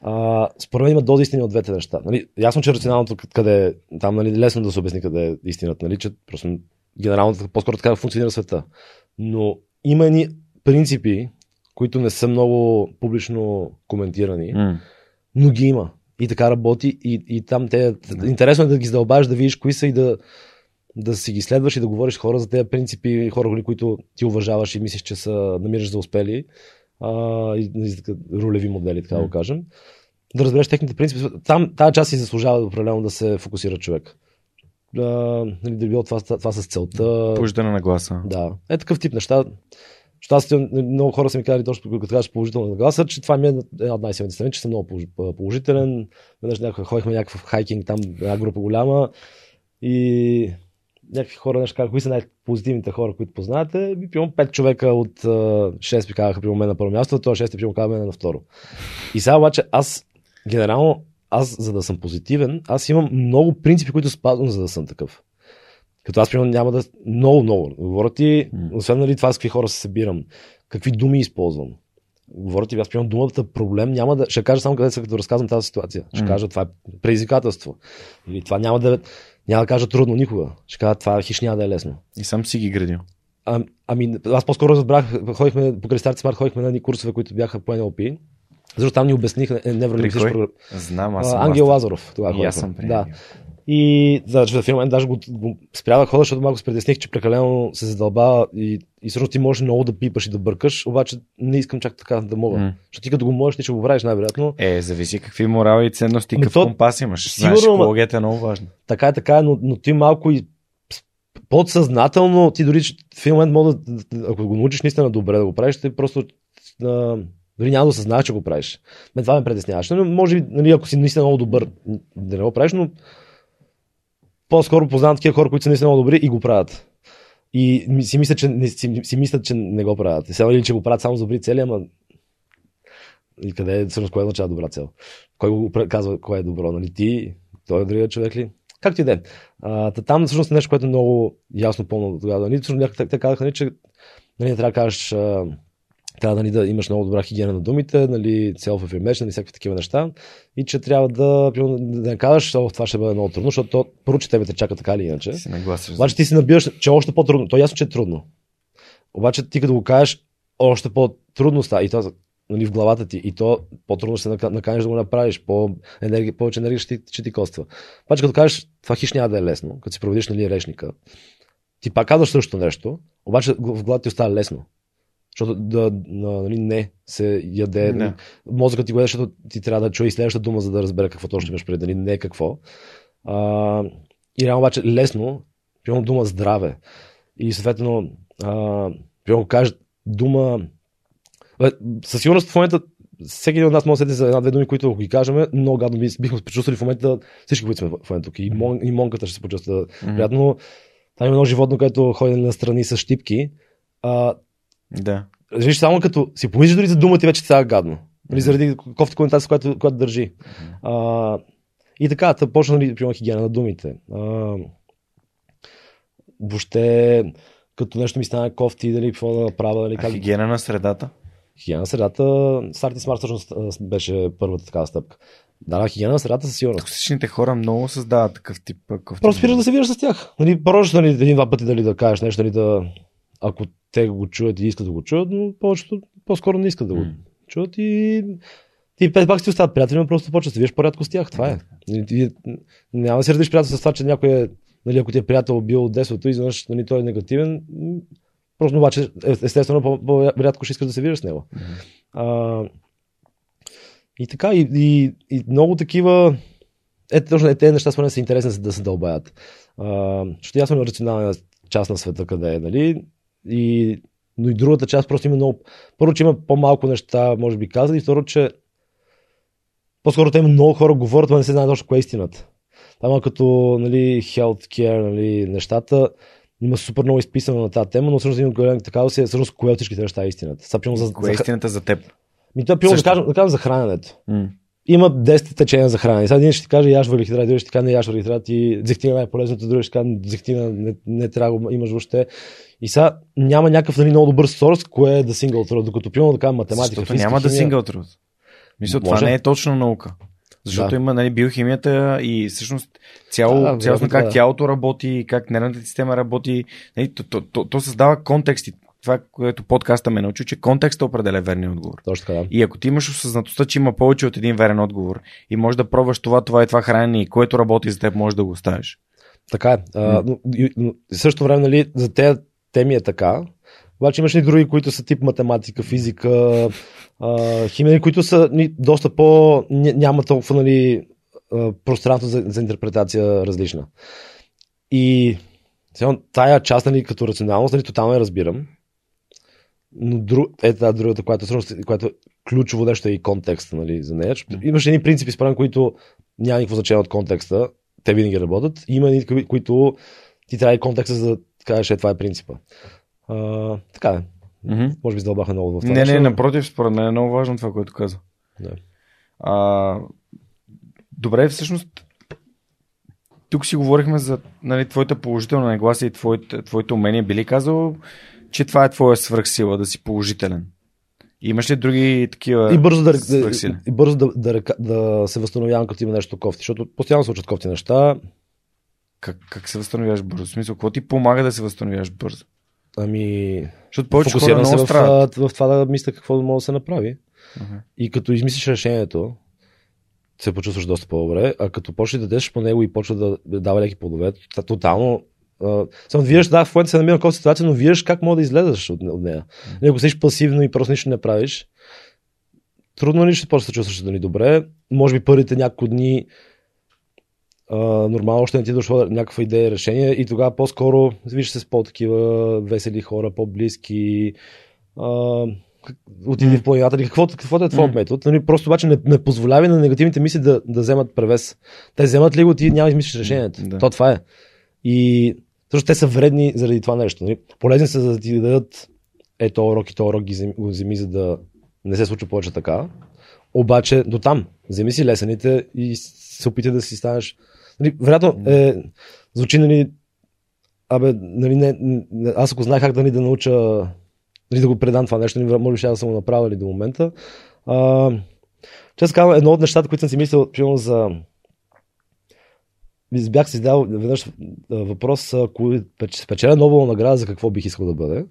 А, според мен има дози истини от двете неща. Нали, ясно, че рационалното къ- къде е, там нали, лесно да се обясни къде е истината, нали, че просто генерално по-скоро така функционира света. Но има едни принципи, които не са много публично коментирани, М. но ги има. И така работи. И, и там те. Да. Интересно е да ги задълбаваш, да видиш кои са и да, да си ги следваш и да говориш хора за тези принципи, хора, които ти уважаваш и мислиш, че са намираш за успели. А, и, ролеви модели, така да го кажем. Да разбереш техните принципи. Там тази част си заслужава определено да се фокусира човек. А, нали, да било това, това с целта. Пождане на гласа. Да. Е такъв тип неща. Защото аз много хора са ми казали точно като кажеш положителна нагласа, че това ми е една от най-силните страни, че съм много полож- положителен. Веднъж ходихме някакъв хайкинг там, една група голяма и някакви хора нещо казаха, кои са най-позитивните хора, които познавате. И примерно пет човека от 6 ми казаха при мен на първо място, то 6 примерно казва мен на второ. И сега обаче аз генерално, аз за да съм позитивен, аз имам много принципи, които спазвам, за да съм такъв. Като аз, примерно, няма да. Много, много. Говоря ти, освен нали, това с какви хора се събирам, какви думи използвам. Говоря ти, аз примерно думата проблем няма да. Ще кажа само къде са, като разказвам тази ситуация. Ще кажа това е предизвикателство. Или това няма да. Няма да кажа трудно никога. Ще кажа това хищ няма да е лесно. И сам си ги градил. А, ами, аз по-скоро разбрах, ходихме по Старт Смарт, ходихме на едни курсове, които бяха по NLP. Защото там ни обясних е, При невролингвистич кой? програма. Знам, аз съм Ангел. Лазаров. Тогава И аз съм при Да. И че в един момент даже го, го спря да хода, защото малко се притесних, че прекалено се задълбава и, и всъщност ти можеш много да пипаш и да бъркаш, обаче не искам чак така да мога. М. Защото ти като го можеш, ти ще го правиш най-вероятно. Е, зависи какви морали и ценности, Ами какъв то- компас имаш. Сигурно, Знаеш, екологията е много важна. Така е, така е, но, но ти малко и подсъзнателно, ти дори в един момент мога да, да- ако го научиш наистина добре да го правиш, ти просто а, дори няма да осъзнаеш, че го правиш. Мен това ме притесняваше. Но може би, нали, ако си наистина много добър, да не го правиш, но по-скоро познавам такива хора, които са наистина много добри и го правят. И си мисля, че не, си, си мислят, че не го правят. Сега или че го правят само за добри цели, ама и къде е всъщност кое означава добра цел? Кой го казва кое е добро? Нали ти, той е другия човек ли? Както и да е. Там всъщност е нещо, което е много ясно помня тогава. Нали, всъщност те, казаха, нали, че нали, трябва да кажеш а, трябва нали, да имаш много добра хигиена на думите, нали, self-affirmation, нали, всякакви такива неща. И че трябва да, да не казваш, о, това ще бъде много трудно, защото то, първо, че тебе те чака така или иначе. Ти си нагласиш. Обаче ти си набиваш, че е още по-трудно. То е ясно, че е трудно. Обаче ти като го кажеш, още по-трудно става. И то нали, в главата ти. И то по-трудно ще наканеш да го направиш. По енергия, повече енергия ще, ти- ще ти коства. Обаче като кажеш, това хищ няма да е лесно, като си проведеш нали, речника, ти пак казваш също нещо, обаче в главата ти остава лесно. Защото да, нали, не се яде. Да. Мозъкът ти го яде, защото ти трябва да чуе и следващата дума, за да разбере какво точно имаш преди, нали, не какво. А, и реално обаче лесно, примерно дума здраве. И съответно, примерно кажеш дума. Със сигурност в момента всеки един от нас може да седи за една-две думи, които ако ги кажем, много гадно би- бихме се почувствали в момента всички, които сме в момента тук. И, мон, и монката ще се почувства приятно. Там има едно животно, което ходи на страни с щипки. А, Да. Виж, само като си помислиш дори за думата, вече става гадно. Нали, заради кофта коментация, която, която държи. А, и така, та почна нали, примерно хигиена на думите. А, въобще, като нещо ми стане кофти, дали какво да направя, дали А как. хигиена на средата? Хигиена на средата, Старти Smart всъщност беше първата такава стъпка. Да, хигиена на средата със сигурност. Токсичните хора много създават такъв тип кофти. Просто спираш да се виждаш с тях. Нали, просто нали, един-два пъти дали да кажеш нещо, дали да, ако те го чуят и искат да го чуят, но повечето по-скоро не искат да го М. чуят и ти пет пак си остават приятели, но просто почва да се виждаш по-рядко с тях. Това е. И няма да се редиш приятел с това, че някой е, нали, ако ти е приятел бил от детството и изведнъж нали, той е негативен, просто обаче е- естествено по- по-рядко ще искаш да се виждаш с него. Мгм. А, и така, и, и, и много такива. Ето, точно е, тези неща според са интересни да се дълбаят. А, защото ясно е рационална част на света къде е, нали? И, но и другата част просто има много. Първо, че има по-малко неща, може би казали, и второ, че по-скоро те има много хора говорят, но не се знае точно кое е истината. Там е като нали, healthcare, нали, нещата, има супер много изписано на тази тема, но всъщност има голям така да си е всъщност кое от всичките неща е истината. Сега, примерно, за, Кое е истината за теб? ми, това, примерно, да, Също. кажем, да кажем за храненето. М. Има 10 течения за хранене. Сега един ще ти каже яш въглехидрат, другия ще ти каже не яш въглехидрат и зехтина е най-полезното, другия ще каже зехтина не, не трябва да имаш въобще. И сега няма някакъв нали, много добър сорс, кое е да сингъл truth, докато да кажем математика, Защото физика, няма да single truth. Мисля, това не е точно наука. Защото Да. има нали, биохимията и всъщност цяло, Да, цялостно вероятно, как да. тялото работи, как нервната система работи. Нали, то, то, то, то създава контексти. Това, което подкаста ме научи, че контекстът определя верния отговор. Точно така, да. И ако ти имаш осъзнатостта, че има повече от един верен отговор и можеш да пробваш това, това и това хранене и което работи за теб, можеш да го оставиш. Така е. А, но, и, но, в същото време, нали, за тези теми е така. Обаче имаш и други, които са тип математика, физика, а, химия, които са ни, доста по... ня- няма толкова нали, пространство за, за интерпретация различна. И сега, тая част, нали, като рационалност, нали, тотално я разбирам. Но друг, е тази другата, която, всъщност, която е ключово нещо е и контекста нали, за нея. Имаш едни принципи, според мен, които няма никакво значение от контекста. Те винаги работят. Има едни, кои- които ти трябва и контекста, за да кажеш, е, това е принципа. А, така е. Mm-hmm. Може би задълбахме много в това. Не, не, но- напротив, според мен е много важно това, което каза. Да. А, добре, всъщност, тук си говорихме за нали, твоята положителна нагласа и твоите, твоите умения. Би ли казал, че това е твоя свръхсила, да си положителен? Имаш ли други такива И бързо да, свръхсили? и бързо да, да, да се възстановявам, като има нещо кофти, защото постоянно случват кофти неща. Как, как се възстановяваш бързо? В смисъл, какво ти помага да се възстановяваш бързо? Ами, Защото повече хора много в, в, в това да мисля какво може да се направи. Ага. И като измислиш решението, се почувстваш доста по-добре, а като почнеш да дадеш по него и почва да да дава леки плодове, тотално. Само виждаш, да, в момента се намира в такава ситуация, но виждаш как мога да излезеш от, от нея. Mm. Ако седиш пасивно и просто нищо не правиш, трудно ли ще да се чувстваш дали добре. Може би първите няколко дни а, нормално още не ти е дошла някаква идея решение и тогава по-скоро виждаш се с по-такива весели хора, по-близки. А, отиди в планината или каквото, каквото е твой М. метод. Нали, просто обаче не, не позволява на негативните мисли да, да вземат превес. Те вземат ли го, ти няма да измислиш решението. Да. То това е. И също те са вредни заради това нещо. Нали? Полезни са за да ти дадат е то урок и то урок ги вземи, за да не се случва повече така. Обаче до там. Вземи си лесените и се опитай да си станеш. Нали, вероятно е, звучи, нали, абе, нали, не, не, аз ако знаех как да, ни да науча, нали, да го предам това нещо, нали, може би ще да съм го направил до момента. А, честно казвам, едно от нещата, които съм си мислил, примерно за бях си задал веднъж въпрос, ако печ- спечеля Нобелова награда, за какво бих искал да бъде.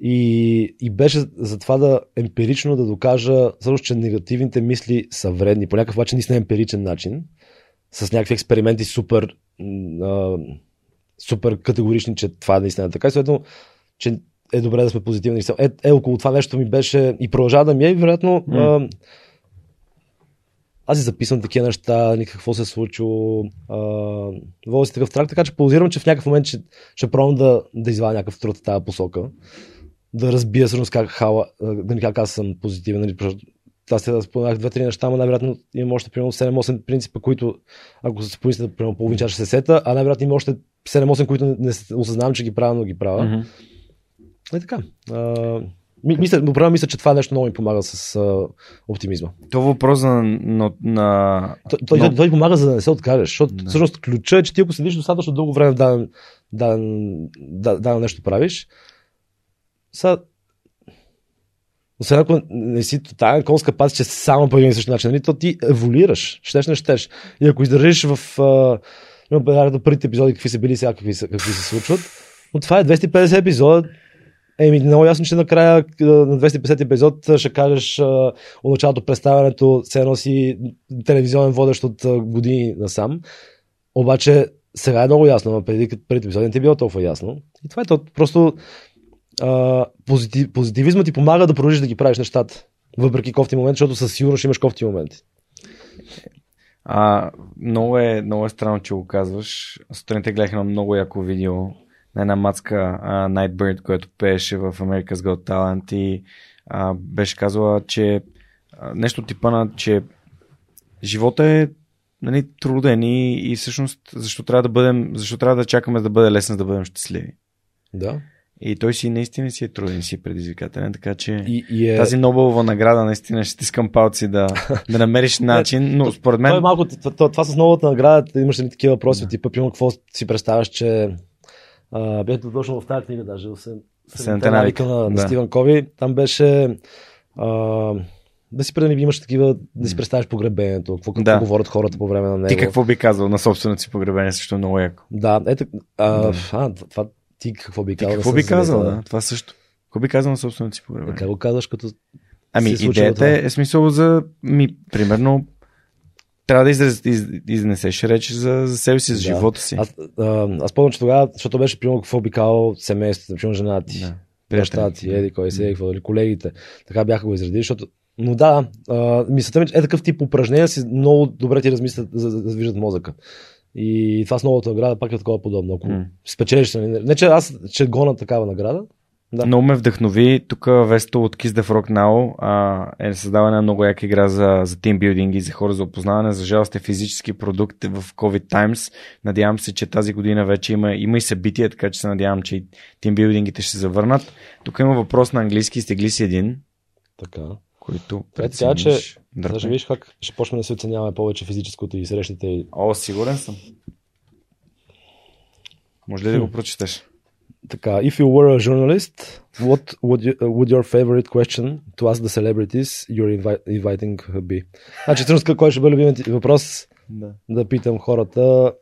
И, и беше за това да емпирично да докажа, също, че негативните мисли са вредни, по някакъв начин, наистина емпиричен начин, с някакви експерименти супер, а, супер категорични, че това наистина е така. И съответно, че е добре да сме позитивни. Е, е, около това нещо ми беше и продължава да ми е, и вероятно М. а, аз си записвам такива неща, ни какво се е случило, а, водя си такъв трак, така че подозирам, че в някакъв момент ще, ще пробвам да, да извадя някакъв труд в тази посока. Да разбия всъщност как, хала, нали, как аз съм позитивен. Нали, аз сега споменах две-три неща, но най-вероятно имам още примерно 7-8 принципа, които ако се помислите, примерно половин час ще се сета, а най-вероятно има още 7-8, които не, не осъзнавам, че ги правя, но ги правя. Мгм. И така. А, мисля, но правилно мисля, че това нещо много ми помага с а, оптимизма. То въпрос на, на, на... Той, той, Но- той, помага за да не се откажеш, защото Да. да. всъщност ключа е, че ти ако седиш достатъчно дълго време даден, даден, да, даден нещо правиш, сега освен ако не си тотален конска пас, че само по един и същи начин, нали, то ти еволюираш, щеш не щеш. И ако издържиш в а, имам първите епизоди, какви са били сега, какви, са, какви се случват, но това е 250 епизода, Еми, много ясно, че накрая а, на 250 епизод а, ще кажеш а, от началото представянето, все едно си телевизионен водещ от години насам. Обаче сега е много ясно, но преди, преди епизоди не ти е било толкова ясно. И това е то. Просто а, позитив, позитивизма ти помага да продължиш да ги правиш нещата. Въпреки кофти момент, защото със сигурност имаш кофти моменти. А, много, е, много е странно, че го казваш. Сутринта гледах едно много яко видео на една мацка а, Nightbird, която пееше в America's Got Talent и а, беше казала, че а, нещо типа на, че живота е нали, труден и, и всъщност защо трябва да бъдем, защо трябва да чакаме да бъде лесно да бъдем щастливи. Да. И той си наистина си е труден, си е предизвикателен, така че И, и е... тази Нобелова награда наистина ще стискам палци да, да намериш (laughs) начин, но според мен... Това е малко, това, това, това с новата награда, имаш ли такива въпроси, да. типа, примерно, какво си представяш, че а, бях точно в тази книга, даже, в Сен- Седемте Седемте навика на, на да. Стивен Кови, там беше а, да си преди имаш такива, да си представяш погребението, какво, какво Да. говорят хората по време на него. Ти какво би казал на собственото си погребение, също е много яко. Да, ето, а, Да. а, това ти какво би Ти казал? какво да би казал, да? Това също. Какво би казал на собственото си погребение? Как го казваш, като Ами, е идеята е, е смисъл за, ми, примерно, трябва да израз, из, изнесеш реч за, за себе си, за Да. живота си. Аз, а, аз помня, че тогава, защото беше примерно какво би казал семейството, примерно жена ти, Да. баща ти, еди кой се, какво, дали, колегите. Така бяха го изредили, защото но да, а, мисълта ми, че е такъв тип упражнения си много добре ти размислят, за да, да виждат мозъка. И това с новата награда пак е такова подобно. Ако М. спечелиш, нали, не че аз ще гона такава награда, Да. Много ме вдъхнови. Тук Весто от Kiss the Frog Now а, е създаване на много яка игра за, за тимбилдинг и за хора за опознаване. За жалост е физически продукт в COVID Times. Надявам се, че тази година вече има, има и събития, така че се надявам, че тимбилдингите ще се завърнат. Тук има въпрос на английски. Стегли си един, така. който Е, така, че прецениш. Да, ще видиш как ще почнем да се оценяваме повече физическото и срещите. О, сигурен съм. Може ли да го прочетеш? Така, if you were a journalist, what would, you, would your favorite question to ask the celebrities you're invi- inviting be? Значи, всъщност, кой ще бъде любимият ти въпрос Да. да питам хората,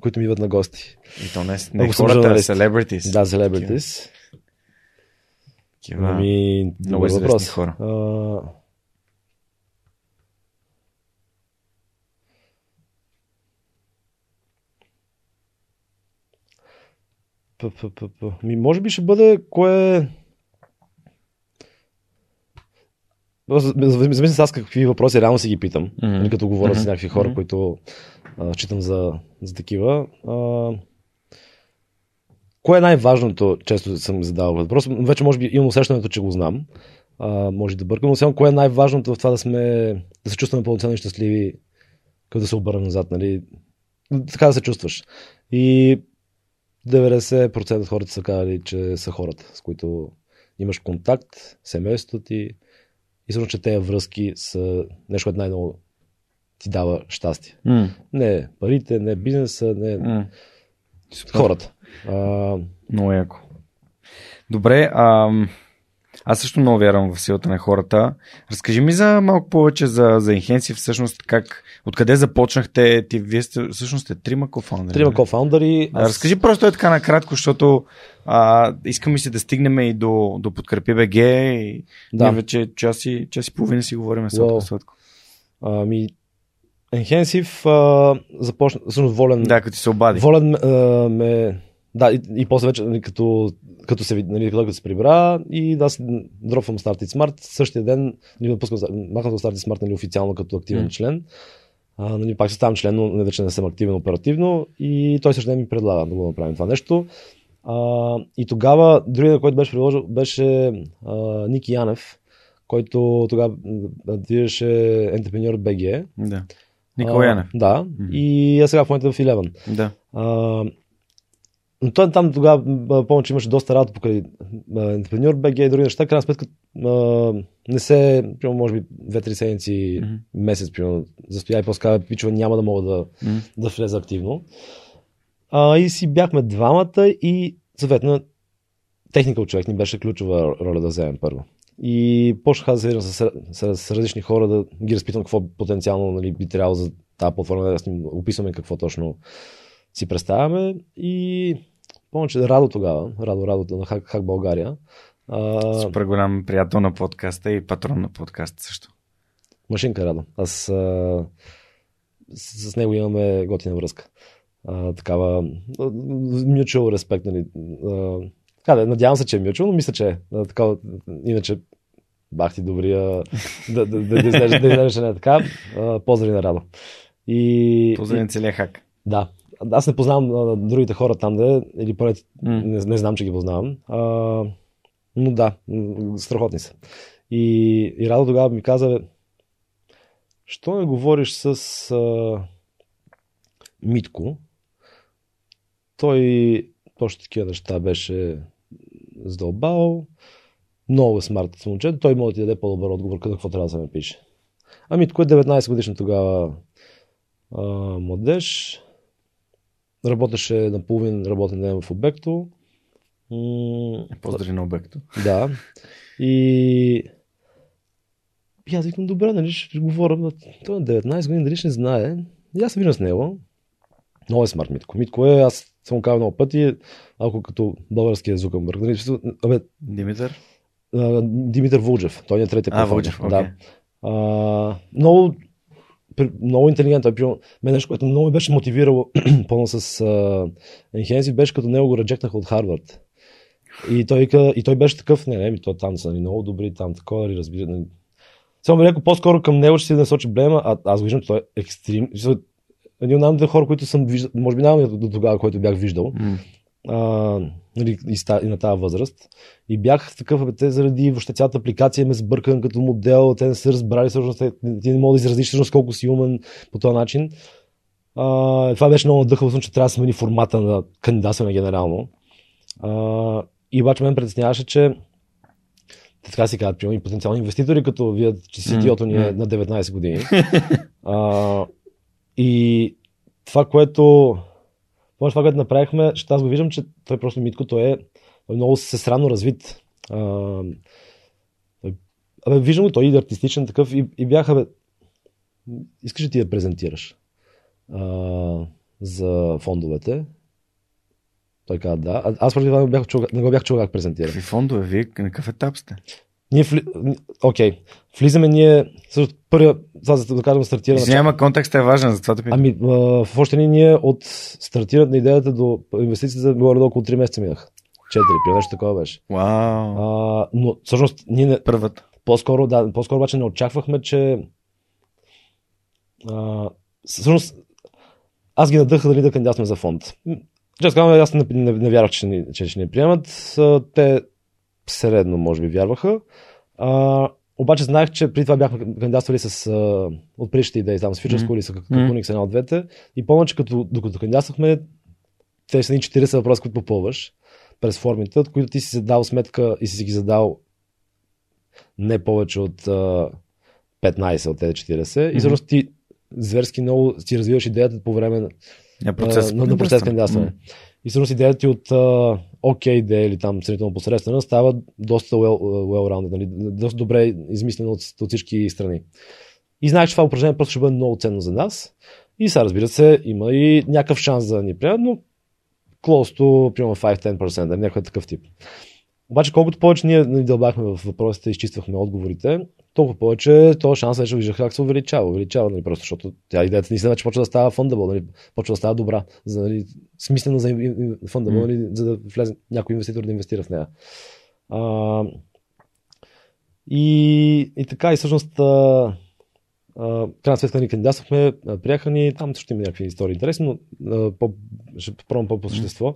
които ми идват на гости. И то не, не Ако хората, а celebrities. Да, celebrities. Такива. Ами, много въпрос. хора. А, П, п, п, п. Ми, може би ще бъде кое... Замисля се аз какви въпроси реално си ги питам, mm-hmm. като говоря Мгм. с някакви хора, Мгм. които а, считам за, за такива. А, кое е най-важното, често съм задавал въпрос. Вече може би имам усещането, че го знам. А, може да бъркам, но сега кое е най-важното в това да сме, да се чувстваме пълноценно и щастливи, като да се обърнем назад, нали? Така да се чувстваш. И 90% от хората са казали, че са хората, с които имаш контакт, семейството ти и също, че тези връзки са нещо, което най-много ти дава щастие. М, Не парите, не бизнеса, не м. хората. А, Много яко. Добре, ам, аз също много вярвам в силата на хората. Разкажи ми за малко повече за, за Enhensi, всъщност как, откъде започнахте, ти, вие сте, всъщност сте трима кофаундъри. трима нали? кофаундъри. Да, разкажи просто е така накратко, защото а, искаме си да стигнем и до, до подкрепи БГ и Да. ние вече час и, час и половина си говорим сладко, Уау. сладко. Ами, а, започна, всъщност Волен, Да, като ти се обади. Волен а, ме, Да, и, и после вече, нали, като, като се, нали, като се прибра и да, аз дропвам Start It Smart, същия ден нали, пускам, махам Start It Smart нали, официално като активен Mm. член. А, нали, пак се ставам член, но не вече не съм активен оперативно и той също ден ми предлага да го направим това нещо. А, и тогава, другия, който беше предложил, беше а, Ники Янев, който тогава м, движеше Entrepreneur BG. Да. Николай А, Янев. Да. И аз сега в момента в Eleven. Да. А, но той там тогава помня, че имаше доста работа покрай Entrepreneur BG и други неща. Крайна сметка а, не се, примерно, може би 2-3 седмици, Мгм. месец, примерно, застоя и после пичове, няма да мога да, М. да влеза активно. А, и си бяхме двамата и съответно техникал човек ни беше ключова роля да вземем първо. И почнаха да се с, с, с, различни хора, да ги разпитвам какво потенциално нали, би трябвало за тази платформа, да с ним описваме какво точно си представяме. И помня, че Радо тогава, Радо, Радо на Хак, Хак България, а, Супер голям приятел на подкаста и патрон на подкаста също. Машинка Радо. Аз а, с, с него имаме готина връзка. А, такава mutual respect, нали. А, така да, надявам се, че е mutual, но мисля, че е. А, такава, иначе бах ти добрия да, да, да, да, изглежда- да не така. А, поздрави на Радо. И, Поздравен целия хак. да. Аз не познавам а, другите хора там, да, или поне М. не, не знам, че ги познавам. А, но да, страхотни са. И, и Радо тогава ми каза, що не говориш с а, Митко? Той точно такива неща беше задълбал. Много е смарт момче. Той може да ти даде по-добър отговор къде какво трябва да се напише. А Митко е 19 годишен тогава а, младеж. Работеше на половин работен ден в обекто. М, Поздрави на обекто. да. И... и аз викам, добре, нали ще говоря. Той е на 19 години, дали ще не знае. И аз се виждам с него. Много е смарт Митко. Митко е, аз съм го казал много пъти, ако като българския Зукърбърг. Нали, абе, Димитър? а, Димитър Вулджев. Той е третия А, форма. окей. Да. А, много, много интелигентен. Примерно, мен нещо, което много ме беше мотивирало (clears throat) пълно с uh, Enhanced, беше като него го реджектнаха от Харвард. И той, и той беше такъв, не, не, ми то там са нали, много добри, там такова, нали, разбира. Нали. Само ми леко по-скоро към него ще си насочи блема, а аз виждам, че той е смисъл, Един от най хора, които съм виждал, може би няма до тогава, който бях виждал, М. а, нали, и, ста, и на тази възраст. И бях такъв, бе, те заради въобще цялата апликация ме сбъркан като модел, те не са разбрали всъщност, ти не мога да изразиш всъщност колко си умен по този начин. А, това беше много надъхало, че трябва да смени формата на кандидатстване генерално. А, и обаче мен притесняваше, че така си казват, примерно, и потенциални инвеститори, като вие, че идиото ни е на 19 години. (laughs) а, и това, което Помниш това, което направихме, ще аз го виждам, че той просто Митко, той е, той е много всестранно развит. А, абе, виждам го, той е артистичен такъв и, и бяха, бе, искаш ли ти да презентираш а, за фондовете? Той каза да. А, аз преди това не, бях чул, не го бях чул как презентира. Какви фондове? Вие на какъв етап сте? Ние вли... Окей. Влизаме ние, също първия, сега за да кажем, стартира Извинявай, контекстът е важен, затова те питам. Ами, а, в още ни ние от стартирането на идеята до инвестицията горе до около 3 месеца минаха. 4, при нещо такова беше. Вау. А, но всъщност ние не, Първата. по-скоро, да, по-скоро обаче не очаквахме, че а, всъщност аз ги надъха дали да кандидатстваме за фонд. Честно казвам, аз не, не, не вярвах, че ни, че ще ни приемат. Те средно, може би, вярваха. А, обаче знаех, че преди това бяхме кандидатствали с а, от предишните идеи, там с Future. School или с Мгм. Caponics, една от двете. И помня, че като, докато кандидатствахме, те са ни 40 въпроса, които попълваш през формите, от които ти си задал сметка и си ги задал не повече от а, 15 от тези 40. Мгм. И всъщност ти зверски много си развиваш идеята по време на, На процес. а, на, на процес кандидатстване. М. И всъщност идеята ти от окей идея или там сравнително посредствена става доста well, well-rounded, нали? доста добре измислено от, от всички страни. И знаеш, че това упражнение просто ще бъде много ценно за нас. И сега, разбира се, има и някакъв шанс да ни приемат, но close to, примерно 5-10%, нали? някой такъв тип. Обаче, колкото повече ние нали, дълбахме в въпросите, изчиствахме отговорите, толкова повече то шанс вече виждах как се увеличава. Увеличава, нали, просто защото тя идеята наистина вече почва да става фондабъл, нали, почва да става добра, за, нали, смислено за фондабъл, нали, за да влезе някой инвеститор да инвестира в нея. А, и, и така, и всъщност, а, а, крайна сметка ни кандидатствахме, приеха ни, там също има някакви истории интересни, но а, по, ще пробвам по-по същество.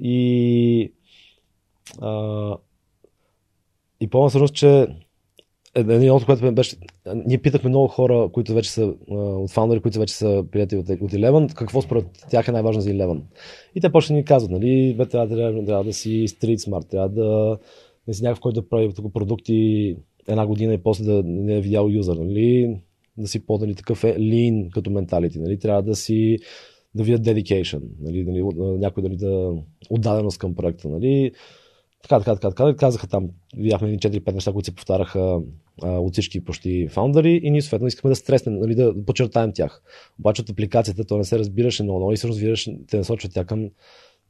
И, а, и помня всъщност, че един от което беше, ние питахме много хора, които вече са от фаундъри, които вече са приятели от, от Eleven, какво според тях е най-важно за Eleven. И те почнаха ни казват, нали, бе, трябва, трябва, трябва да си street smart, трябва да не си някакъв, който да прави тук продукти една година и после да не е видял юзър, нали, да си по нали, такъв е lean като менталити, нали, трябва да си да видят dedication, нали, нали, някой дали да отдаденост към проекта, нали, така, така, така, така. Казаха там, видяхме 4-5 неща, които се повтараха а, от всички почти фаундъри и ние съответно искаме да стреснем, нали, да подчертаем тях. Обаче от апликацията то не се разбираше много, много и всъщност виждаш, те насочват тя към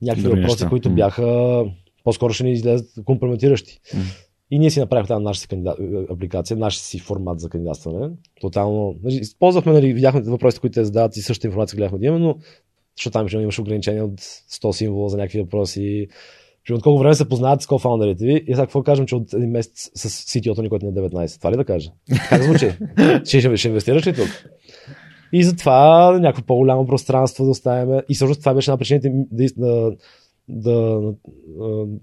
някакви Добре въпроси, неща. които бяха по-скоро ще ни излезат компрометиращи. Mm. И ние си направихме тази наша кандидат, апликация, нашия си формат за кандидатстване. Тотално. Нали, използвахме, нали, видяхме въпросите, които те задават и същата информация гледахме да имаме, но защото там имаше ограничения от 100 символа за някакви въпроси че от колко време се познават с кофаундерите ви и сега какво кажем, че от един месец с CTO-то ни, който на 19. Това ли да кажа? Как звучи? (laughs) ще, ще, ще инвестираш ли тук? И затова някакво по-голямо пространство да оставяме. И всъщност това беше една причина да, да, да, да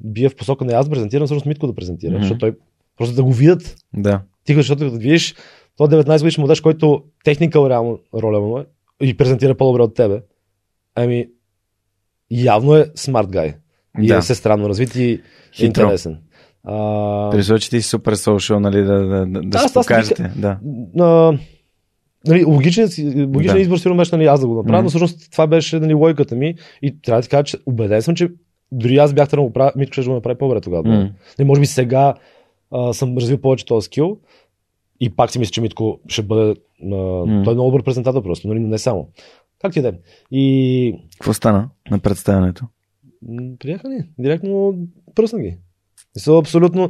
бия в посока на аз презентирам, всъщност Митко да презентира, mm-hmm. защото той просто да го видят. Да. Тихо, защото като видиш, то 19 годишен младеж, който техникал реално роля му е и презентира по-добре от тебе. Ами, явно е смарт гай и да. е странно развит и е интересен. А... При че ти си супер соушал, нали, да, да, да, да аз, се покажете. Аз, да. А, нали, логичен, логичен да. избор сигурно беше нали, аз да го направя, mm-hmm. но всъщност това беше нали, логиката ми и трябва да ти кажа, че убеден съм, че дори аз бях трябва да го правя, Митко ще го направи по-добре тогава. Mm-hmm. Нали, може би сега а, съм развил повече този скил и пак си мисля, че Митко ще бъде. А, mm-hmm. Той е много добър презентатор просто, нали, но не само. Как ти е? И... Какво стана на представянето? Приеха ни. Директно пръсна ги. И са абсолютно...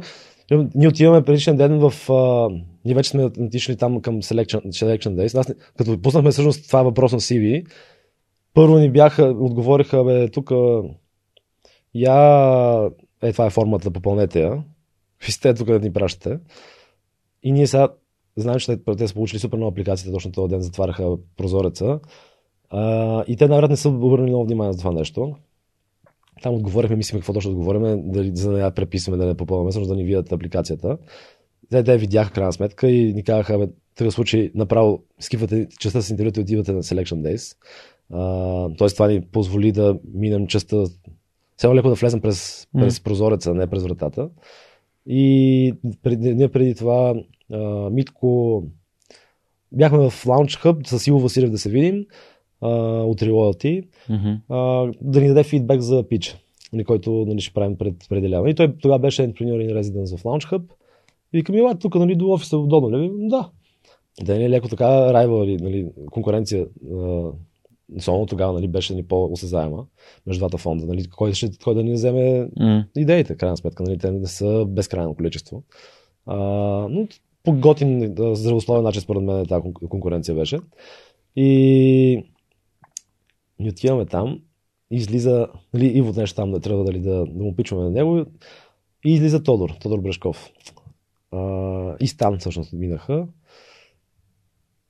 Ние отиваме предишен ден в... А, ние вече сме отишли там към Selection, selection Days. Аз, като пуснахме всъщност това въпрос на CV, първо ни бяха, отговориха, бе, тук я... Е, това е формата, попълнете я. Ви сте тук да ни пращате. И ние сега знаем, че те са получили супер много апликациите, точно този ден затваряха прозореца. А, и те най-вероятно не са обърнали много внимание за това нещо. Там отговорихме, мислиме какво точно отговориме, дали, за да я преписваме, да не попълваме, също да ни видят апликацията. Те, те видяха крайна сметка и ни казаха, в такъв случай направо скифате частта с интервюто и отивате на Selection Days. А, тоест това ни позволи да минем частта, все леко да влезем през, през прозореца, не през вратата. И преди, преди това а, Митко бяхме в Launch Hub с Иво Василев да се видим а, от Reloyalty, mm-hmm. а, да ни даде фидбек за пич, нали, който нали, ще правим пред пределяване. И той тогава беше Entrepreneur in Residence в Launch Hub. И викам, ела, тук нали, до офиса удобно ли? Да. Да не е леко така райва, нали, конкуренция. Особено тогава нали, беше нали, по-осезаема между двата фонда. Нали, кой, ще, кой да ни вземе mm. идеите, крайна сметка. Нали, те не са безкрайно количество. А, но по готин, здравословен начин, според мен, тази конкуренция беше. И и отиваме там, и излиза, нали, Иво днес там да трябва дали, да, да му пичваме на него, и излиза Тодор, Тодор Брешков. А, и Стан всъщност минаха.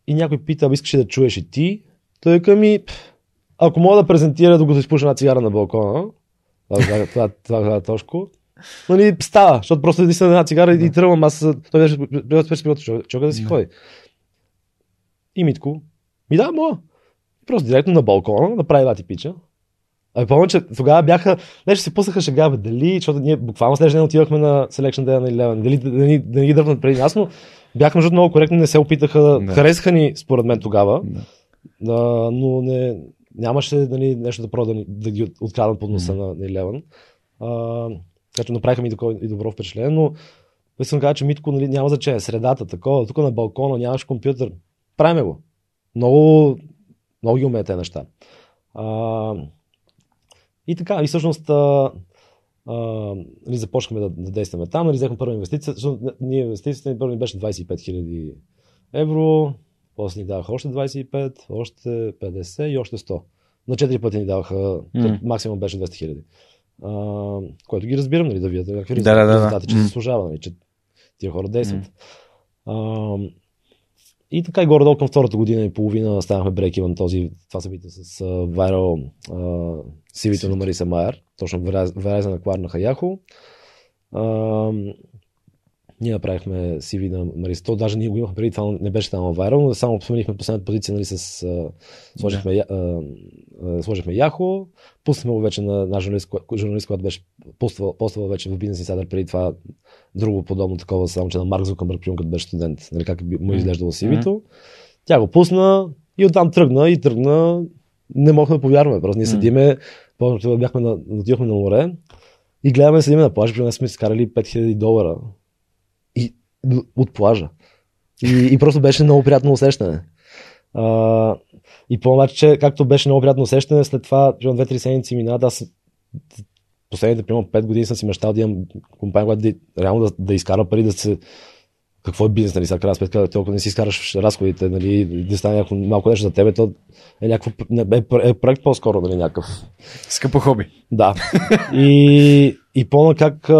И някой пита, искаш да чуеш и ти? Той към ми, ако мога да презентира, да го изпуша на цигара на балкона, това, това, това, това, това е точко. Нали, става, защото просто да една цигара и тръгвам, аз той беше приятел човека да си ходи. И Митко, ми да, мога. Просто директно на балкона, направи бати пича. А помня, че тогава бяха, нещо се пуснаха шега, бе, дали, защото ние буквално следващия ден отивахме на Selection Day на Eleven, дали да, да, ни, да ни ги дръпнат преди нас, но бяха между много коректно, не се опитаха, да. харесаха ни според мен тогава, да. А, но не, нямаше нали, нещо да прода да, да ги откраднат под носа mm. на, на Eleven. Че направиха ми и добро впечатление, но съм казал, че Митко нали, няма значение, средата, такова, тук на балкона нямаш компютър, правиме го. Много много ги умеят тези неща. А, и така, и всъщност а, а, нали, започнахме да, да действаме там, нали, взехме първа инвестиция, защото ние инвестицията ни първо ни беше 25 000 евро, после ни даваха още 25, още 50 и още 100. На 4 пъти ни даваха, М. максимум беше 200 хиляди. А, което ги разбирам, нали, да видят какви Да, да, да, да. резултати, че се заслужава, нали, че тия хора действат. А, и така и горе-долу към втората година и половина станахме на този, това събитие с Viral uh, CV-то на Мариса Майер, точно Verizon акварнаха Yahoo. Uh, ние направихме CV на Мариса. То даже ние го имахме преди това, не беше там Viral, но само сменихме последната позиция, нали, с, сложихме, да. uh, сложихме Yahoo, пуснахме го вече на, на журналист, журналист, който беше поствал, поствал вече в Business Insider преди това друго подобно такова, само че на Марк примерно, като беше студент, нали, как би- му изглеждало CV-то. Тя го пусна и оттам тръгна и тръгна. Не мога да повярваме. Просто ние седиме, помня, бяхме на, отидохме на море и гледаме, седиме на плажа, примерно сме изкарали 5000 долара от плажа. И, и просто беше много приятно усещане. А, и помня, че както беше много приятно усещане, след това, примерно 2-3 седмици мина, аз последните, примерно 5 години съм си мечтал да имам компания, която да, реално да, да изкара пари, да се какво е бизнес, нали, сега крайна сметка, толкова не си изкараш разходите, нали, да стане някакво, малко нещо за тебе, то е някакво, не, е, е проект по-скоро, нали, някакъв. Скъпо хоби. Да. И, и помня как.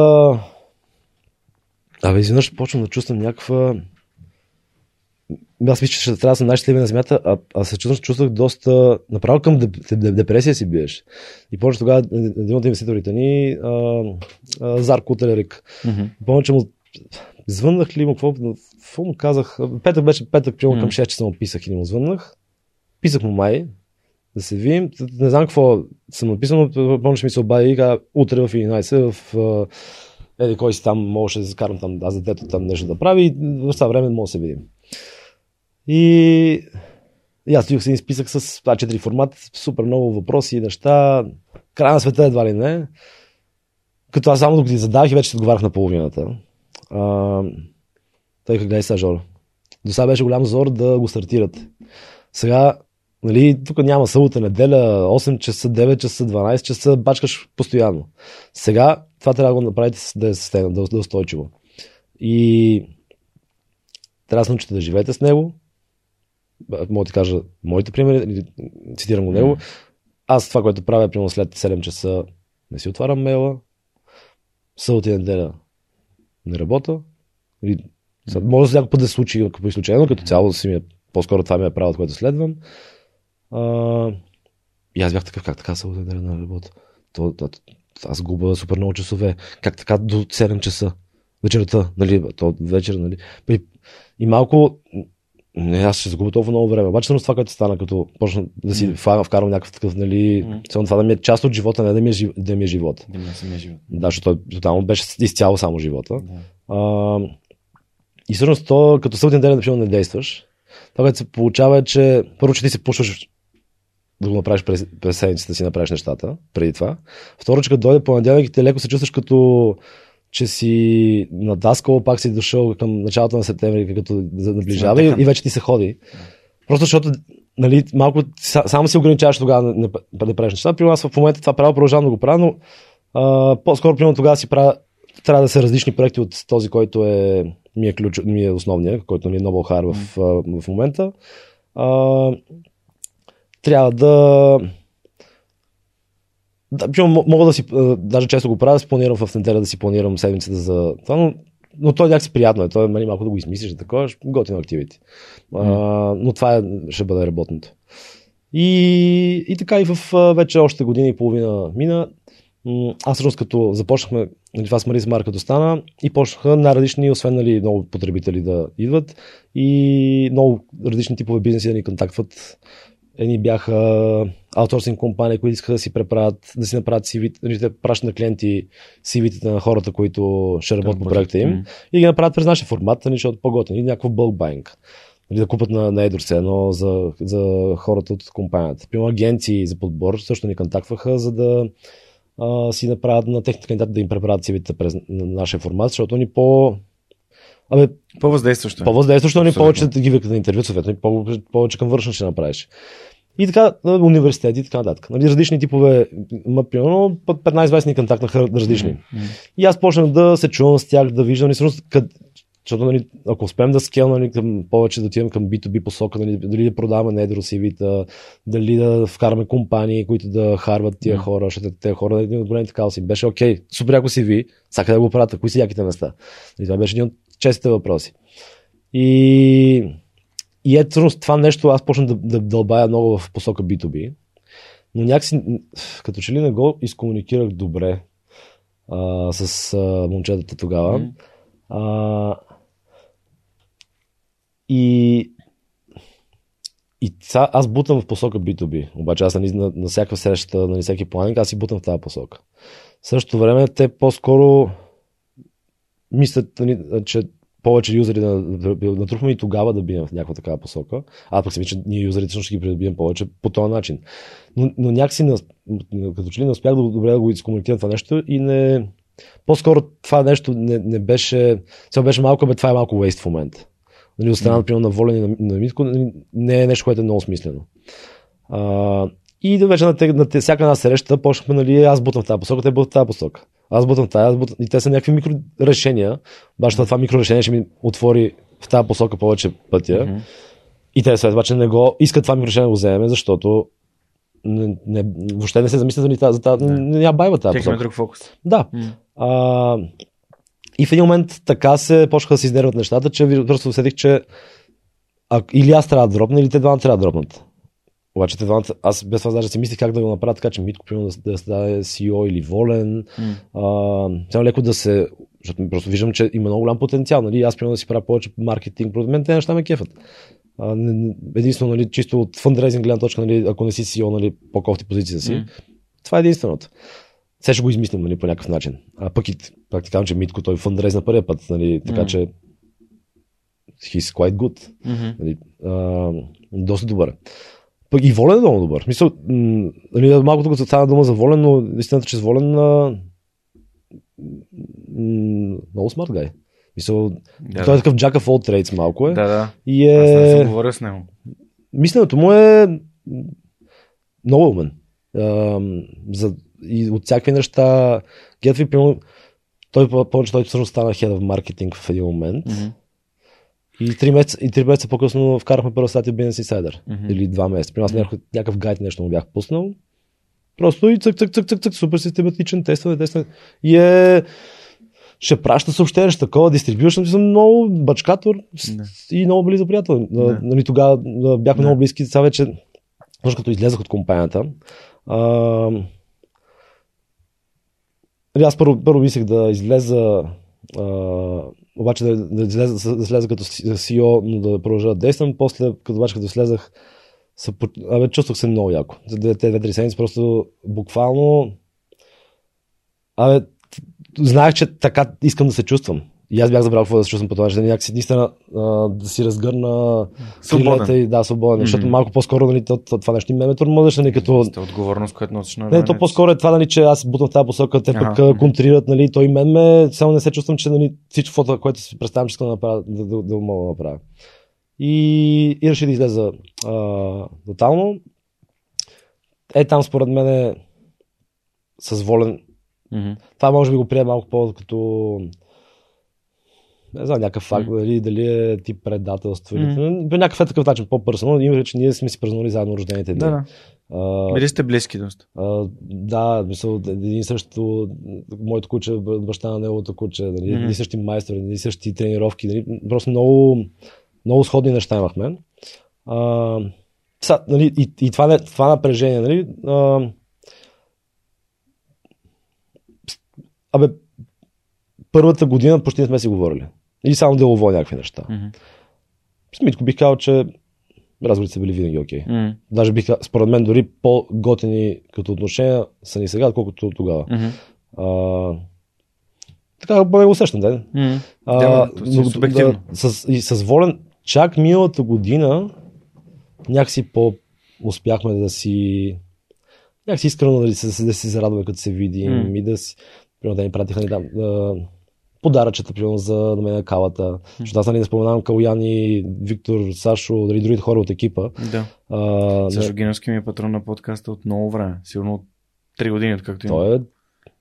Абе, изведнъж почвам да чувствам някаква, аз мисля, че ще трябва да съм най-щастливия на земята, а, а се чувствах, чувствах доста, направо към деп, деп, депресия си биеш. И почва тогава един от инвеститорите ни, а, а, Зарко Телерик, Помня, че му звъннах ли му, какво, какво му казах? Петък беше петък, примерно към М. 6 часа му писах и не му звъннах. Писах му май, да се видим. Не знам какво съм написал, но помня, че ми се обади и утре в 11 в еди кой си там, можеше да се карам там, аз детето там нещо да прави и в това време може да се видим. И, и аз стоих с един списък с А4 формат, супер много въпроси и неща. Край на света едва ли не. Като аз само докато ги задавах и вече отговарях на половината. А, той гледай сега, Жоро. До сега беше голям зор да го стартират. Сега, нали, тук няма събота, неделя, 8 часа, 9 часа, 12 часа, бачкаш постоянно. Сега това трябва да го направите да е система, да, да е устойчиво. И трябва да се научите да живеете с него. Мога да кажа моите примери, цитирам го него. Аз това, което правя, примерно след 7 часа, не си отварям мейла. Събота и неделя не работя. Или, може да всяко път да се случи по изключение, но като цяло си ми е, по-скоро това ми е правилото, което следвам. А, и аз бях такъв, как така събота и неделя не работя. То, то, аз губа супер много часове. Как така до 7 часа вечерта, нали, то вечер, нали. И, и малко, не, аз ще загубя толкова много време. Обаче всъщност това, което стана, като почна да си М. вкарам някакъв такъв, нали, mm. това да ми е част от живота, не да ми е, жив- да ми е живот. Да ми е самия живот. Да, защото тотално беше изцяло само живота. Да. А, и всъщност то, като съботен ден, например, не действаш, това, което се получава е, че първо, че ти се пушваш да го направиш през, през седмицата си направиш нещата, преди това. Второ, че като дойде понеделник и ти леко се чувстваш като че си надаскал, пак си дошъл към началото на септември, като наближава и, и вече ти се ходи. Просто защото нали, малко са- само се ограничаваш тогава да, да, да правиш неща. При аз в момента това правя, продължавам да го правя, но а, по-скоро примерно тогава си правя трябва да са различни проекти от този, който е, ми е, ключ, ми е основния, който ми е Noble Hire в, а, в момента. А, трябва да да, мога да си, даже често го правя, да си планирам в неделя да си планирам седмицата за това, но, но е някакси приятно. Е. То е нали, малко да го измислиш, такова, готино активити. Но това е, ще бъде работното. И, и така и в вече още година и половина мина. Аз всъщност като започнахме, нали, това с Марис Мар като стана и почнаха най-различни, освен нали, много потребители да идват и много различни типове бизнеси да ни контактват. Едни бяха аутсорсинг компании, които искаха да си преправят, да си направят CV, да пращат на клиенти CV-тите на хората, които ще работят по проекта им М. и ги направят през нашия формат, нали, защото по-готини, някакво bulk buying. Нали, да купат на, на едро едно за, за хората от компанията. Примерно агенции за подбор също ни контактваха, за да а, си направят на техните кандидати да им преправят CV-тите през на нашия формат, защото ни по... Абе, По-въздействащо. е. по-въздействащо ни Абсолютно. повече да ги викат на интервю, съответно, повече към вършен ще направиш. И така, университети и така нататък. Нали, различни типове, ма, примерно, по 15-20 ни контактнаха различни. И аз почнах да се чувам с тях, да виждам, и всъщност, къд, защото нали, ако успеем да скел нали, към, повече да отидем към B2B посока, нали, дали да продаваме на едро CV-та, дали да вкараме компании, които да харват тия Мгм. хора, защото те хора един от големите кауси. Беше окей, супер яко CV, сака да го правят, кои са яките места. И това беше един от честите въпроси. И, и ето всъщност това нещо аз почнах да, да дълбая много в посока B2B, но някакси като че ли не го изкомуникирах добре а, с а, момчетата тогава. А, и и са, аз бутам в посока B2B. Обаче аз нали, на, на всяка среща, на всеки планинг, аз си бутам в тази посока. В същото време те по-скоро мислят, нали, че повече юзери да, да, да натрупваме и тогава да бием в някаква такава посока. Аз пък мисля, че ние юзерите също ще ги придобием повече по този начин. Но, но някакси не, като че ли не успях да, добре да го изкомуникирам това нещо и не... По-скоро това нещо не, не беше... Сега беше малко, бе, това е малко waste в момента. Нали, от страна, например, на Волен и на, на Митко, нали, не е нещо, което е много смислено. А, и да вече на, те, на те, всяка една среща почнахме, нали, аз бутам в тази посока, те бутат в тази посока. Аз бутам тази, аз бутам... и те са някакви микро решения. Баш това микро решение ще ми отвори в тази посока повече пътя. Мгм. И те след обаче не го искат това микро решение да го вземе, защото не, не, въобще не се замислят за, тази- за тази, Не. не я байва тази посока. друг фокус. Да. М. А, и в един момент така се почнаха да се изнервят нещата, че просто усетих, че а, или аз трябва да дропна, или те двамата трябва да дропнат. Обаче те двамата, аз без това даже си мислих как да го направя така, че Митко примерно да, да стане CEO или волен. А, само леко да се, защото просто виждам, че има много голям потенциал. Нали? Аз примерно да си правя повече маркетинг, против мен те неща ме кефат. А, единствено, нали, чисто от фандрейзинг гледна точка, нали, ако не си CEO, нали, по-кофти позицията си, М. това е единственото. Сега ще го измислим нали, по някакъв начин. А пък и пак ти казвам, че Митко той фандрейз на първия път, нали, така Мгм. че he's quite good. Мгм. Нали, а, доста добър. Е. Пък и Волен е много добър. В Смисъл, м, нали, малко тук се стана дума за Волен, но истината, че с Волен а, м, много смарт гай. Мисъл, Да, той е такъв jack of all trades малко е. да, да. И Аз не съм е... говорил с него. Мисленето му е много умен. Ам, за, и от всякакви неща. Гетви, примерно, той повече, той всъщност стана head of marketing в един момент. Мгм. И три месеца, и три месеца по-късно вкарахме първа статия Business Insider. Мгм. Или два месеца. При нас някакъв, някакъв гайд нещо му бях пуснал. Просто и цък, цък, цък, цък, цък, супер систематичен, тестване, тестване. И е... Ще праща съобщение, ще такова, дистрибюшн, съм много бачкатор и много близо приятел. Нали, тогава бяхме много близки, сега вече, точно като излезах от компанията, а, нали, аз първо, първо мислех да излеза а, обаче да, да, излеза, да излеза като CEO, но да продължа да действам. После, като обаче като слезах, абе, чувствах се много яко. За те две-три седмици просто буквално абе, знаех, че така искам да се чувствам. И аз бях забрал какво да се чувствам по това, начин. някакси наистина да си разгърна крилете и да, свободен. Мгм. Защото малко по-скоро нали, то, то, това нещо и ме тормозеш, нали, като Сте отговорност, която носиш на не, то по-скоро е това, нали, че аз бутам в тази посока, те Ага. пък а, контрират, нали, той мен ме, само не се чувствам, че нали, всичко, фото, което си представям, че искам да направя, да, да, да мога да направя. И, и реши да излеза а, тотално. Е, там според мен е с волен. Мгм. Това може би го приема малко по като не знам, някакъв факт, Мгм. дали, дали е тип предателство или Мгм. по някакъв е такъв начин, по-пърсонал. Има, че ние сме си празнували заедно рождените дни. Да, да. А, Били сте близки доста. а, да, мисъл, един също, моето куче, баща на неговото куче, нали, едни същи майстори, едни същи тренировки, нали, просто много, много сходни неща имахме. А, са, нали, и, и това, това напрежение, нали, а, абе, първата година почти не сме си говорили. И само делово някакви неща. Мгм. С Митко бих казал, че разговорите са били винаги окей. Мгм. Даже бих, според мен, дори по-готини като отношения са ни сега, отколкото тогава. Мгм. А, така поне го усещам, да. Мгм. А, Да, е но- субективно. Да, с, и с волен, чак миналата година някакси по успяхме да си някакси искрено да си, да си зарадваме като се видим М. и да си примерно да ни пратиха ни там, да, подаръчета, примерно за да ме калата. Защото аз нали не споменавам Калуяни, Виктор, Сашо, дали другите хора от екипа. Да. А, Сашо Гиновски ми е патрон на подкаста от много време. Сигурно от 3 години, откакто има. той е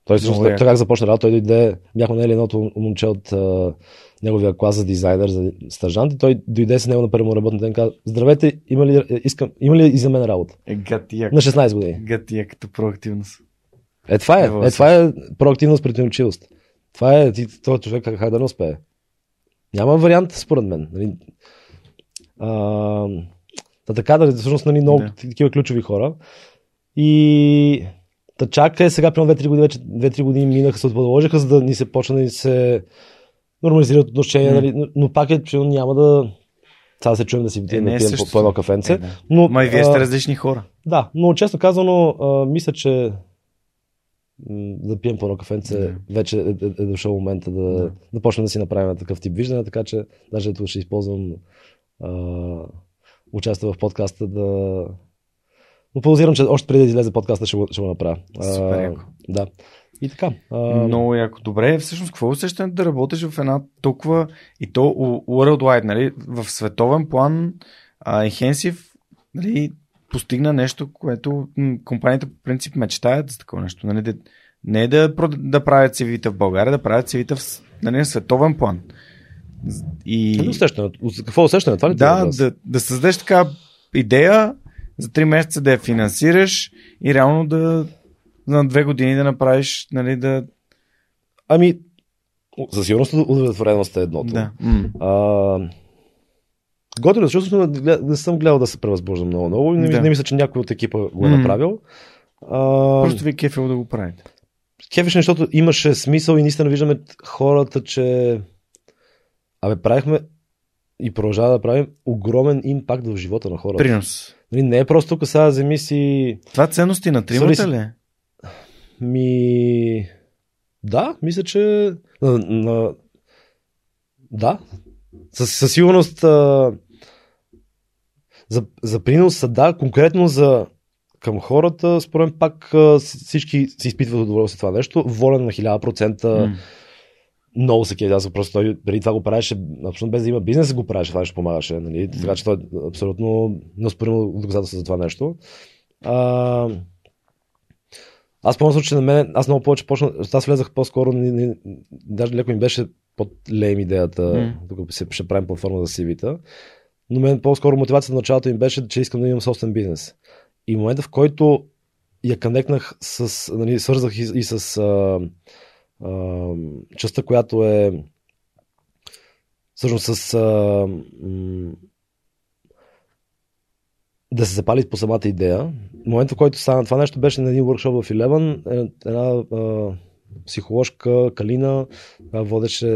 той всъщност, Много той как започна работа, той дойде, бяхме наели едното момче от а, неговия клас за дизайнер, за стажант и той дойде с него на първо работен ден и каза, здравейте, има ли, е, искам, има ли и за мен работа? Е, гатия. На 16 години. Гатия като проактивност. Е, това е. Е, това е проактивност, предприемчивост. Това е, ти, този човек как, да не успее. Няма вариант, според мен. Нали, а, да така, да, всъщност, нали, много Да. такива ключови хора. И да чака, сега, примерно 2-3 години, вече 2-3 години минаха, се подложиха, за да ни се почне да ни се нормализират отношения, нали, но, пак е, че няма да сега се чуем да си Е, не да е по, по едно кафенце. Е, да. но, Ма и вие сте различни хора. да, но често казано, а, мисля, че да пием по едно кафенце, Да. вече е, е, е дошъл момента да, Да. да. почнем да си направим такъв тип виждане, така че даже ето ще използвам а, участие в подкаста да... Но подозирам, че още преди да излезе подкаста ще го, ще го направя. Супер яко. Да. И така. А, Много яко. Добре, всъщност, какво е усещането да работиш в една толкова и то worldwide, нали? В световен план а, Enhensive нали, постигна нещо, което компаниите по принцип мечтаят за такова нещо. Нали? Да, не е да, да правят CV-та в България, да правят CV-та в, нали, на световен план. И... Нали усещането? Какво е усещане? Това ли е Да, въпрос? да, да създадеш така идея, за 3 месеца да я финансираш и реално да на две години да направиш, нали, да... Ами, със сигурност удовлетвореност е едното. да. А, готино, е, защото не, съм гледал да се превъзбуждам много, много и не, Да. не мисля, че някой от екипа го е направил. А, Просто ви е кефил да го правите. кефиш защото имаше смисъл и наистина виждаме хората, че Абе, правихме и продължава да правим огромен импакт в живота на хората. Принос. Нали, не е просто тук сега вземи си... Това ценности на тримата ли? Ми... Да, мисля, че... На, на... Да. Със, със сигурност а... за, за приноса, да, конкретно за към хората, според мен пак всички си изпитват удоволствие това нещо. Волен на 1000%. М. много се кефи. Аз просто той преди това го правеше, абсолютно без да има бизнес, го правеше, това нещо помагаше. Нали? Така че той е абсолютно неоспоримо доказателство за това нещо. А, аз помня, че на мен, аз много повече почна, аз влезах по-скоро, не, не, даже леко ми беше под лейм идеята, М. тук ще, ще правим платформа за CV-та, но мен по-скоро мотивацията на началото ми беше, че искам да имам собствен бизнес. И в момента, в който я конектнах с, нали, свързах и, и с а, а, частта, която е всъщност с а, м, да се запали по самата идея. Момента, в който стана това нещо, беше на един workshop в Eleven, е- една а, психоложка Калина водеше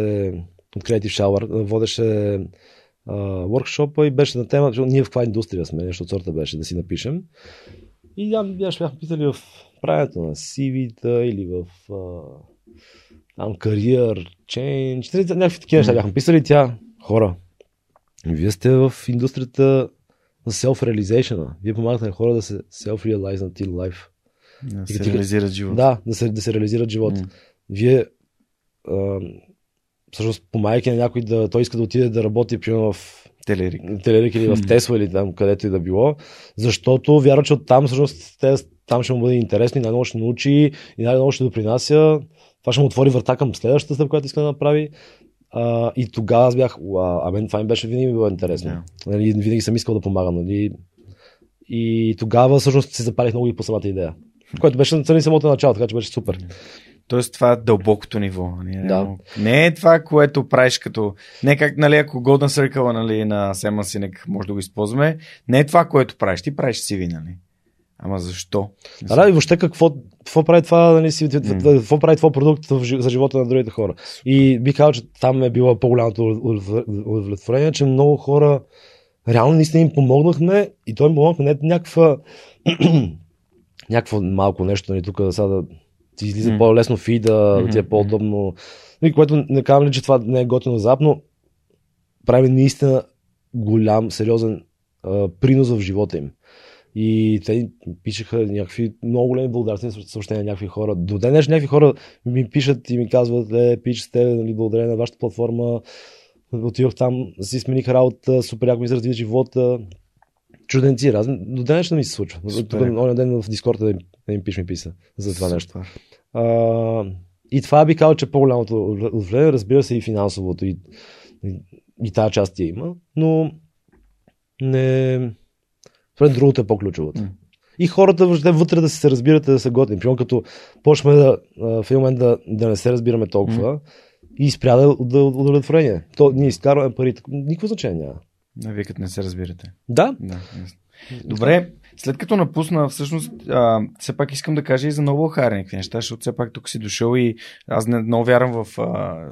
от Creative Shower, водеше workshop и беше на тема, защото ние в каква индустрия сме, нещо от сорта беше да си напишем. И да, бяхме бяхме питали в правенето на CV-та или в а, там career, change, някакви такива неща бяхме писали. Тя, хора, вие сте в индустрията на self-realization. Вие помагате на хора да се self-realize until life. Да се реализират живота. Да, да се, да се реализират живот. М. Вие а, всъщност помагайки на някой да той иска да отиде да работи примерно в Телерик. Телерик или в. Тесла или там където и да било, защото вярва, че оттам всъщност те, там ще му бъде интересно и най-много ще научи и най-много ще допринася. Това ще му отвори врата към следващата стъпка, която иска да направи. А, и тогава аз бях, а мен това ми беше винаги ми било интересно. Да. Нали, винаги съм искал да помагам. Нали. И тогава всъщност се запалих много и по самата идея. Което беше на самото начало, така че беше супер. Тоест това е дълбокото ниво. Нали? Да. Не е това, което правиш като... Не как, нали, ако Golden Circle нали, на Сема Синек може да го използваме. Не е това, което правиш. Ти правиш CV, нали? Ама защо? А да, и въобще какво, какво прави това, нали, си, М. какво прави това продукт за живота на другите хора. И бих казал, че там е било по-голямото удов- удовлетворение, че много хора реално наистина им помогнахме и той им помогнахме не някаква (clears throat) някакво малко нещо, нали, тук сега да ти излиза М. по-лесно фида, да ти е по-удобно. Нали, което не казвам ли, че това не е готино за app, но прави наистина голям, сериозен а, принос в живота им. И те пишеха някакви много големи благодарствени съобщения някакви хора. До ден някакви хора ми пишат и ми казват, е, пич сте, нали, благодарение на вашата платформа, отидох там, си смених работа, супер яко ми се разви живота. Чуденци, разни. До ден не ми се случва. Тук оня ден в Дискорда да, да им пиш ми писа за това нещо. А, и това би казал, че по-голямото удовлетворение, разбира се, и финансовото, и, и, и тази част я има, но не... Според другото е по-ключовото. Mm. И хората въобще вътре да се разбират, да са готини. Примерно като почваме да, в един момент да, да не се разбираме толкова mm. и спря да, да удовлетворение. То ние изкарваме парите. Никакво значение няма. Вие като не се разбирате. Да. да Добре, след като напусна, всъщност, а, все пак искам да кажа и за ново харе някакви неща, защото все пак тук си дошъл и аз не много вярвам в а,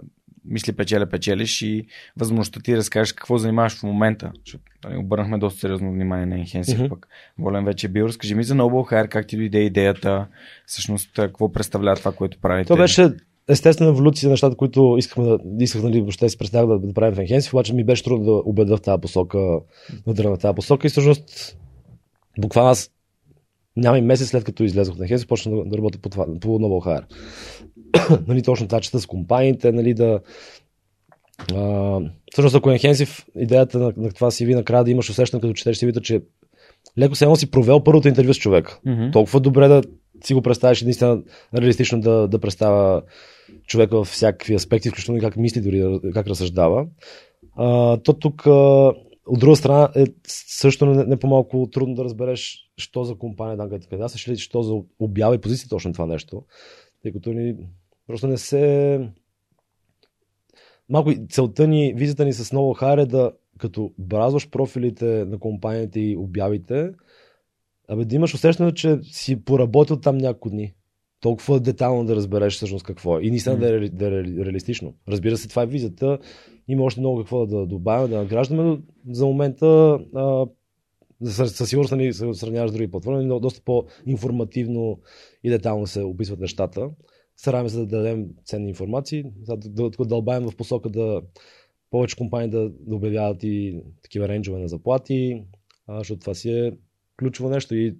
мисли печеля печелиш и възможността ти да разкажеш какво занимаваш в момента. Защото нали, обърнахме доста сериозно внимание на Енхенси, mm-hmm. пък Волен вече е бил. Разкажи ми за Noble Hire, как ти дойде идеята, всъщност какво представлява това, което правите. То беше естествена еволюция на нещата, които искахме да, исках нали, въобще си представях да, да правим в Енхенси, обаче ми беше трудно да убеда в тази посока, да в тази посока и всъщност буквално аз няма и месец след като излезох на Енхенси, почна да, да работя по, това, по Noble Hire. (clears throat) нали, точно това чета с компаниите, нали, да, а, всъщност ако е Енхенсив, идеята на, на това CV накрая да имаш усещане като четеш CV, че леко се едно си провел първото интервю с човек. Mm-hmm. Толкова добре да си го представиш и наистина реалистично да, да представя човека във всякакви аспекти, включително и как мисли, дори как разсъждава. А, то тук, а, от друга страна, е също не, не по-малко трудно да разбереш, що за компания да където къде или що за обява и позиция точно това нещо. Тъй като ни просто не се... Малко целта ни, визата ни с Ново Хайр е да като бразваш профилите на компаниите и обявите, абе да имаш усещане, че си поработил там няколко дни. Толкова детално да разбереш всъщност какво е. И наистина mm. да, е, да е реалистично. Разбира се, това е визата. Има още много какво да добавяме, да награждаме, но за момента а, със сигурност нали, се сравняваш с други платформи, но доста по-информативно и детално се описват нещата. Стараме се да дадем ценни информации, да, да, да дълбаем в посока да повече компании да, да обявяват и такива рейнджове на заплати, а, защото това си е ключово нещо и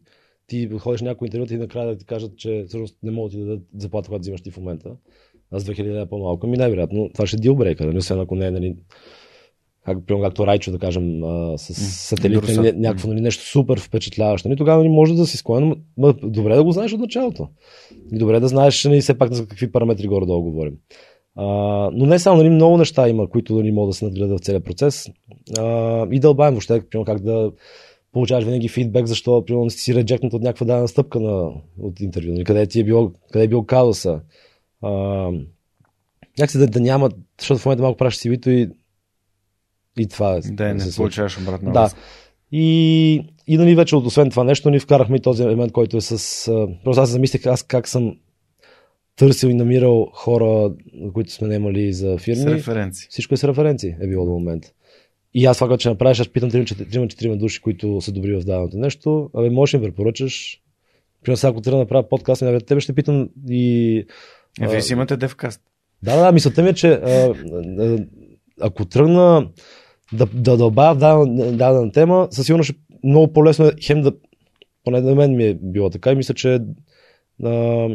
ти ходиш някои интервю и накрая да ти кажат, че всъщност не могат да ти дадат заплата, която взимаш ти в момента. Аз 2000 е по-малко. Ми най-вероятно това ще е дилбрейка, нали? освен ако не е нали, как, примерно, както Райчо, да кажем, а, с сателит, нали, някакво нали, нещо супер впечатляващо. Нали, тогава нали, може да си склонен, но добре да го знаеш от началото. И добре да знаеш нали, все пак за какви параметри горе-долу говорим. А, но не само, нали, много неща има, които нали, могат да се надгледат в целият процес. А, и дълбаем въобще, примерно, как да получаваш винаги фидбек, защо примерно си реджекнат от някаква дадена стъпка на, от интервю, нали, къде, ти е било, къде е бил казуса. А, някакси да, да няма, защото в момента малко пращаш CV-то и, и това е. Да, не се получаваш обратно. Да. И, и нали вече освен това нещо, ни вкарахме и този елемент, който е с... просто аз замислих аз как съм търсил и намирал хора, които сме немали за фирми. С референции. Всичко е с референции е било до момента. И аз това, което ще направиш, аз питам 3-4 души, които са добри в даденото нещо. Абе, можеш да ми препоръчаш. Примерно, сега, ако трябва да направя подкаст, абе, тебе ще питам и... Е, вие си имате девкаст. Да, да, да, мисълта ми е, че а, а, ако тръгна да, да дълбая в дадена, дадена тема, със сигурност ще много по-лесно е хем да, поне на мен ми е било така и мисля, че а,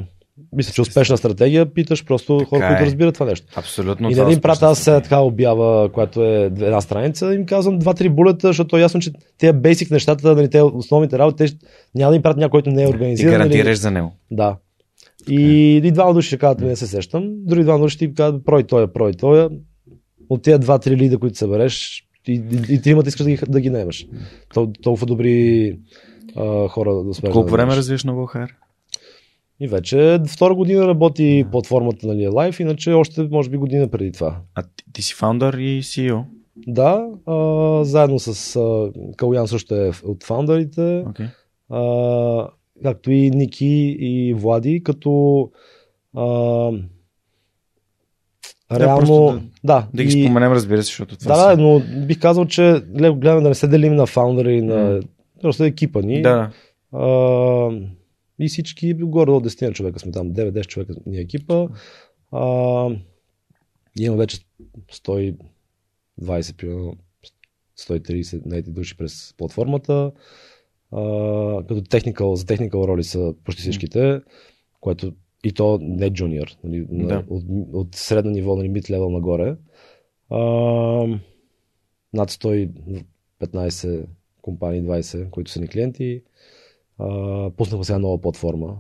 мисля, че успешна стратегия, питаш просто така хора, е. които разбират това нещо. Абсолютно. И да един прат аз така обява, която е една страница, им казвам два-три булета, защото е ясно, че тези бейсик нещата, нали, те основните работи, те няма да им правят някой, който не е организиран. И гарантираш нали? за него. Да. И, и двама души ще казват, не се сещам, други двама души ще ти казват, прой той, прой той. От тези два-три лида, които събереш, и, и, и тримата искаш да ги, да ги наемаш. Тол, толкова добри а, хора да сме. Колко време развиеш много хар? И вече втора година работи платформата нали, Live, иначе още може би година преди това. А ти, ти си фаундър и CEO? Да, а, заедно с а, Калян също е от фаундърите. Okay. А, както и Ники и Влади, като а, реално... Да, да, да ги и... споменем, разбира се, защото това Да, са... но бих казал, че гледаме да не се делим на фаундъри, на mm. просто екипа ни. Да. А, и всички, горе до 10 човека сме там, 9-10 човека ни е екипа. А, има вече 120, примерно 130 наети души през платформата. като техникал, за техникал роли са почти всичките, което и то не джуниор, нали, Да. от, от средно ниво, нали, мид левел нагоре. А, над 115 компании, 20, които са ни клиенти. А, пуснахме сега нова платформа,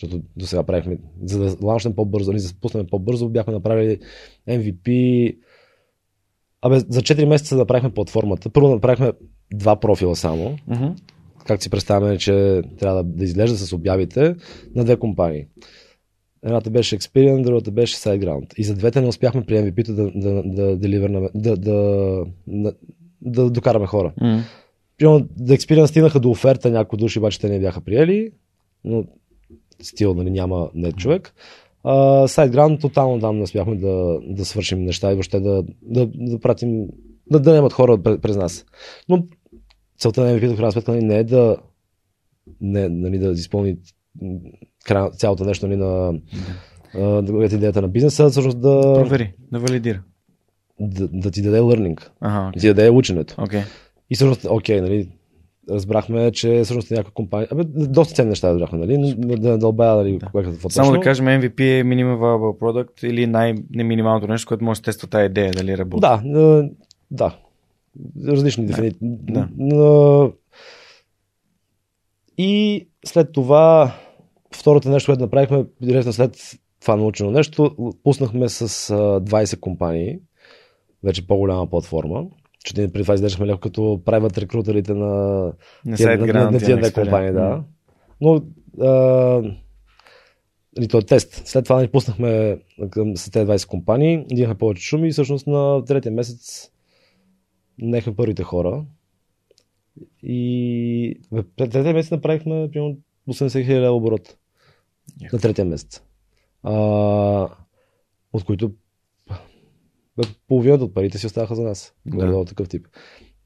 защото до сега правихме, за да ланчнем по-бързо, нали, за да пуснем по-бързо, бяхме направили MVP. Абе, за 4 месеца направихме платформата. Първо направихме два профила само, Мгм. как си представяме, че трябва да, да изглежда с обявите на две компании. Едната беше Experian, другата беше SiteGround. И за двете не успяхме при MVP-то да, да, да, деливернаме- да, да, да, да докараме хора. Мгм. Примерно, да Experian стигнаха до оферта, някои души обаче те не бяха приели, но стил, нали, няма не човек. А, SiteGround тотално там не успяхме да, да свършим неща и въобще да, да, да пратим, да, да нямат хора през, през нас. Но целта на MVP, в крайна сметка, нали, не е да, не, нали, да изпълни край- цялото нещо нали, на другата идеята на бизнеса, а всъщност да, Провери, да валидира. да, да ти даде learning, Ага, да ти даде ученето. окей. И всъщност, окей, нали, разбрахме, че всъщност някаква компания. Абе, доста ценни неща разбрахме, нали? Да, да дълбая, нали, да. какво какво Само да кажем, MVP е Minimum Viable Product или най-минималното нещо, което може да тества тази идея, дали работи. Да, да, да. Различни дефиниции. да. Но... И след това, второто нещо, което направихме, директно след това научено нещо, пуснахме с а, 20 компании, вече по-голяма платформа. Ние преди това изглеждахме леко като правят рекрутерите на, На тия- сайт на, на, на тия две компании, да. Но а, и то е тест. След това ни пуснахме към тези 20 компании, имахме повече шуми и всъщност на третия месец нехме първите хора. И пред третия месец направихме примерно 80 хиляди оборот. Яко. На третия месец. А, от които половината от парите си оставаха за нас. Да. Такъв тип.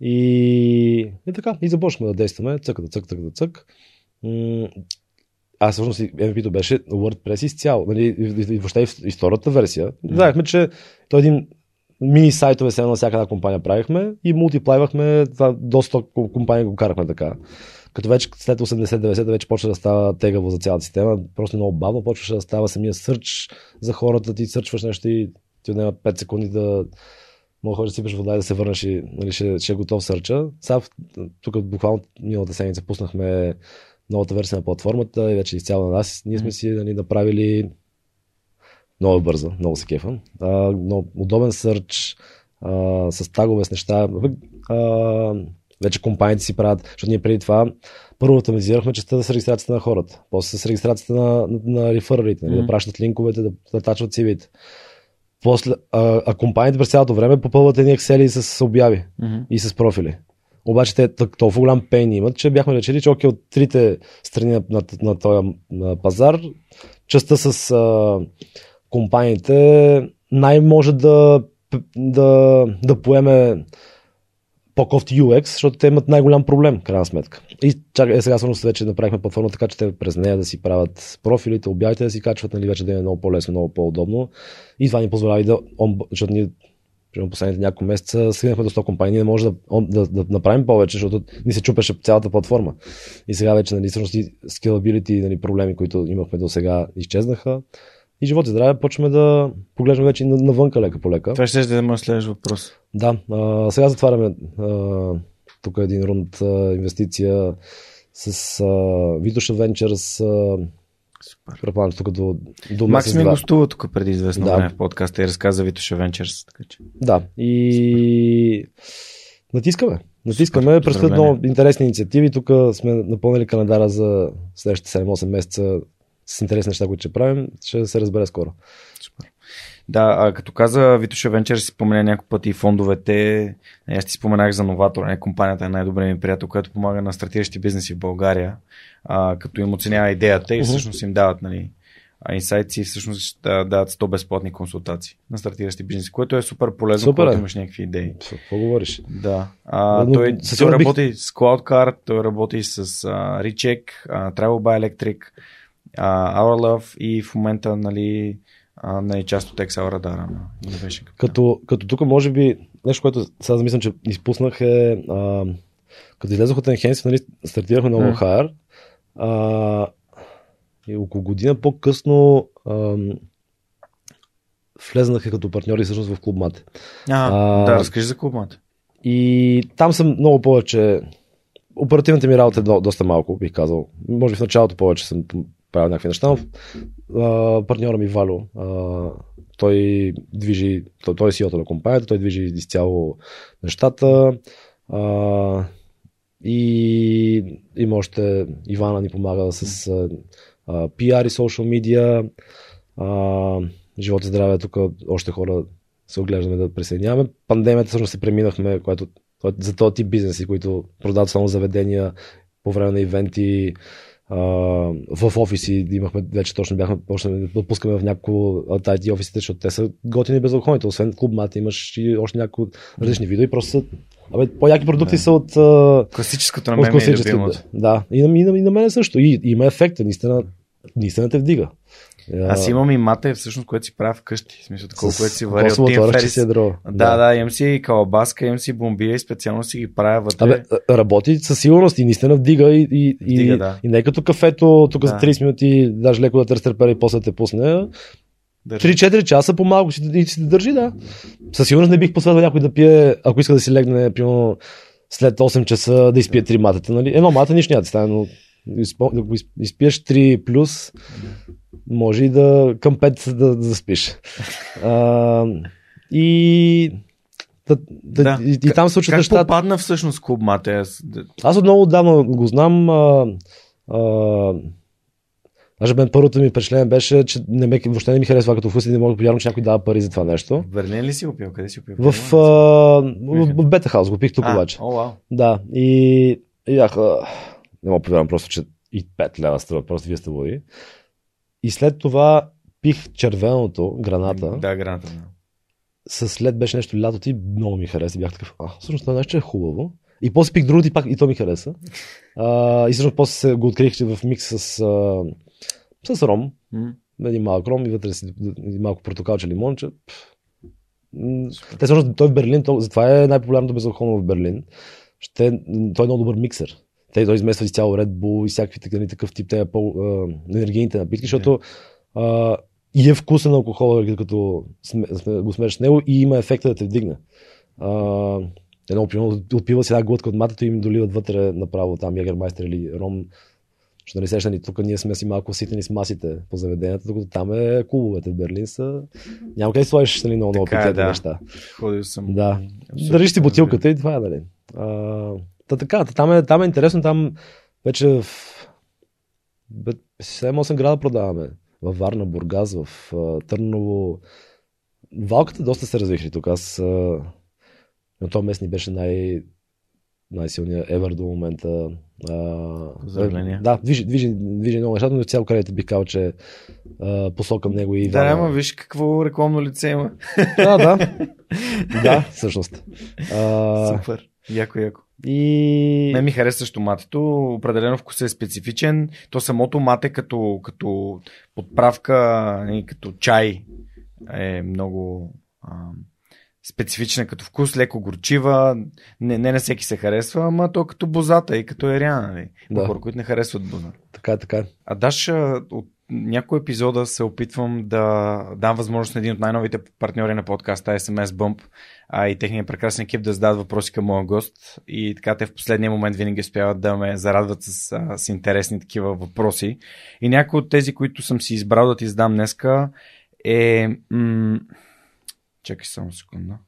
И, и така, и започнахме да действаме, цък, да цък, цък, да цък. Аз всъщност MVP-то беше WordPress изцяло. Нали, и, въобще и, втората версия. Знаехме, че той е един мини сайтове, сега на всяка една компания правихме и мултиплайвахме, това, до 100 компании го карахме така. Като вече след 80-90 вече почва да става тегаво за цялата система, просто много бавно почваше да става самия сърч за хората, ти сърчваш нещо и ти отнема 5 секунди да мога да сипеш вода и да се върнеш и нали, ще, ще е готов сърча. Сега тук буквално миналата седмица пуснахме новата версия на платформата и вече изцяло на нас. Ние сме си нали, направили много бързо, много се кефам. А, много удобен сърч, а, с тагове, с неща. А, вече компаниите си правят, защото ние преди това първо автоматизирахме частта с регистрацията на хората, после с регистрацията на, на, на рефъралите, нали, Мгм. да пращат линковете, да, да тачват CV-те. После, а, а компаниите през цялото време попълват едни Excel с обяви Мгм. и с профили. Обаче те толкова голям пейн имат, че бяхме речели, че окей, от трите страни на, на, на този на пазар, частта с а, компаниите най-може да, да, да поеме по-кофти UX, защото те имат най-голям проблем, крайна сметка. И чакай, е, сега всъщност вече направихме платформа, така че те през нея да си правят профилите, обявите да си качват, нали, вече да е много по-лесно, много по-удобно. И това ни позволява и да, защото ние примерно последните няколко месеца стигнахме до 100 компании, не може да, да, да, направим повече, защото ни се чупеше цялата платформа. И сега вече, нали, всъщност и scalability, нали, проблеми, които имахме до сега, изчезнаха. И живот и здраве, почваме да поглеждаме вече навънка лека по лека. Това ще е да ме следващ въпрос. Да, а, сега затваряме а, тук един рунд а, инвестиция с а, Vitoša Ventures. А, Супер. предполагам, тук до, до Макс ми гостува тук преди известно Да. време в подкаста и разказа Витоша Ventures. Така че. Да, и натискаме. Натискаме, Супер, предстоят поздравления. много интересни инициативи. Тук сме напълнили календара за следващите 7-8 месеца с интересни неща, които ще правим. Ще се разбере скоро. Супер. Да, а, като каза Витоша Венчер, си споменя няколко пъти и фондовете. Аз ти споменах за Новатор, не компанията е най-добрият ми приятел, която помага на стартиращи бизнеси в България, а, като им оценява идеята и всъщност им дават нали, а, инсайти и всъщност да, дават 100 безплатни консултации на стартиращи бизнеси, което е супер полезно, Супер, когато е. имаш някакви идеи. Какво говориш? Да. А, Но- той, той сигурност бих- работи с CloudCard, той работи с а, Recheck, а, Travel by Electric, а, Our Love и в момента нали, а, не е част от Excel радара Capital. Като, като тук може би нещо, което сега замислям, че изпуснах е а, като излезох от Enhance, нали, стартирахме на. OHR. А, и около година по-късно ам, влезнаха като партньори всъщност в клуб Мате. А, А, да, разкажи за клубмата. И там съм много повече. Оперативната ми работа е до, доста малко, бих казал. Може би в началото повече съм правил някакви неща, но партньора ми Валю, а, той движи, той, той е CEO на компанията, той движи изцяло нещата. А, и има още Ивана ни помага с а, а, PR и social media. А, живот и здраве, тук още хора се оглеждаме да присъединяваме. Пандемията всъщност се преминахме, което за този тип бизнеси, които продават само заведения по време на ивенти, в офиси имахме, вече точно бяхме почнали да пускаме в няколко от IT офисите, защото те са готини безалкохолните. Освен клуб мат имаш и още някои различни видео и просто са Абе, по-яки продукти Да. са от, Класическото на от мен ми е любимото. Да, и на, и, на, и на мен също. И, и има ефекта, наистина, наистина те вдига. Аз имам и мате, всъщност, което си правя вкъщи. В смисъл, такова, което си варя от кокосово Тим торъче Ферис. си ядро. Да, да, имам си и калабаска, имам си бомбия и специално си ги правя вътре. Абе, работи със сигурност и наистина вдига и, и, Вдига, и, да. и не е като кафето, тук за Да. 30 минути даже леко да те и после те пусне. Държа. 3-4 часа по-малко си, и си те държи, да. Със сигурност не бих посъветвал някой да пие, ако иска да си легне, примерно, след 8 часа да изпие 3 матата, нали? Едно мата нищо няма да стане, но изпо- да го из- изпиеш 3 плюс, може и да към 5 да, да заспиш. А, и, да, да, Да. и, и, там се случват Как нещата. попадна всъщност клуб мате? Аз... от много отдавна го знам. А, а, Даже мен първото ми впечатление беше, че не ме, въобще не ми харесва като вкус и не мога да повярвам, че някой дава пари за това нещо. В Берлин ли си го пил? Къде си го пил? В, а, в, в Бета Хаус го пих тук а, обаче. О, вау. Да, и, и бях, а, не мога да повярвам просто, че и 5 лева струва, просто вие сте води. И след това пих червеното, граната, Да, граната. Да. след беше нещо лятото и много ми хареса. Бях такъв, а, всъщност това нещо е хубаво. И после пих другото и пак и то ми хареса. А, и всъщност после се го открих, че в микс с, а, с ром, М. един малък ром и вътре си малко портокалче, лимонче. Те всъщност, той в Берлин, то, затова е най-популярното безалкохолно в Берлин. Ще, той е много добър миксер. Те, той измества изцяло Red Bull и всякакви такъв, такъв тип те по, а, енергийните напитки, защото а, и е вкусен алкохол, като сме, сме, го смериш с него и има ефекта да те вдигне. А, едно примерно отпива си една глътка от матето и им доливат вътре направо там Ягермайстер или Ром. Ще нали сеща ни, тук ние сме си малко ситени с масите по заведенията, докато там е клубовете в Берлин са... Няма къде сложиш нали, много, много Така е, да. неща. Ходил съм. Да. Абсолютно Държиш разбирам. бутилката и това е, нали. А, та така, та там е, там е интересно, там вече в 7-8 града продаваме. Във Варна, Бургас, в Търново. Валката доста се развихри тук. Аз на този мест ни беше най- най-силният евър до момента. А, Поздравления. Да, движи, движи, движи много нещата, но цяло кредит бих казал, че а, посокам него и Да, ама виж какво рекламно лице има. Да, да. (laughs) да, всъщност. А, Супер. Яко, яко. и... Мен ми хареса също матето. Определено вкусът е специфичен. То самото мате като, като подправка, нали, като чай е много а, специфична като вкус, леко горчива. Не, не на всеки се харесва, ама то като бозата и като еряна. Нали. Да. хора, които не харесват боза. Така, е, така. е. А Даш, от някой епизода се опитвам да дам възможност на един от най-новите партньори на подкаста SMS Bump а, и техния прекрасен екип да зададат въпроси към моя гост. И така те в последния момент винаги успяват да ме зарадват с, с интересни такива въпроси. И някой от тези, които съм си избрал да ти задам днеска е... М- чакай само секунда.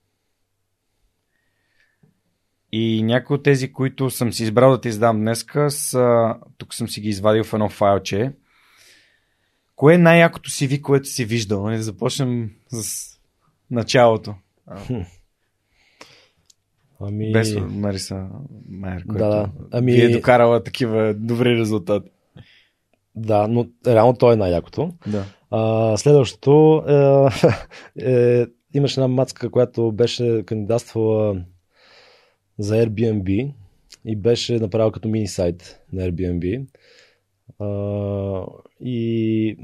И някои от тези, които съм си избрал да ти задам днеска, са... тук съм си ги извадил в едно файлче. Кое е най-якото CV, което си виждал? Нали, Да започнем с началото. Ами... Без Мариса Майер, която да. Ами- ви е докарала такива добри резултати. Да, но реално то е най-якото. Да. А, следващото е, (laughs) е, имаше една мацка, която беше кандидатствала за Airbnb и беше направила като мини сайт на Airbnb. А, и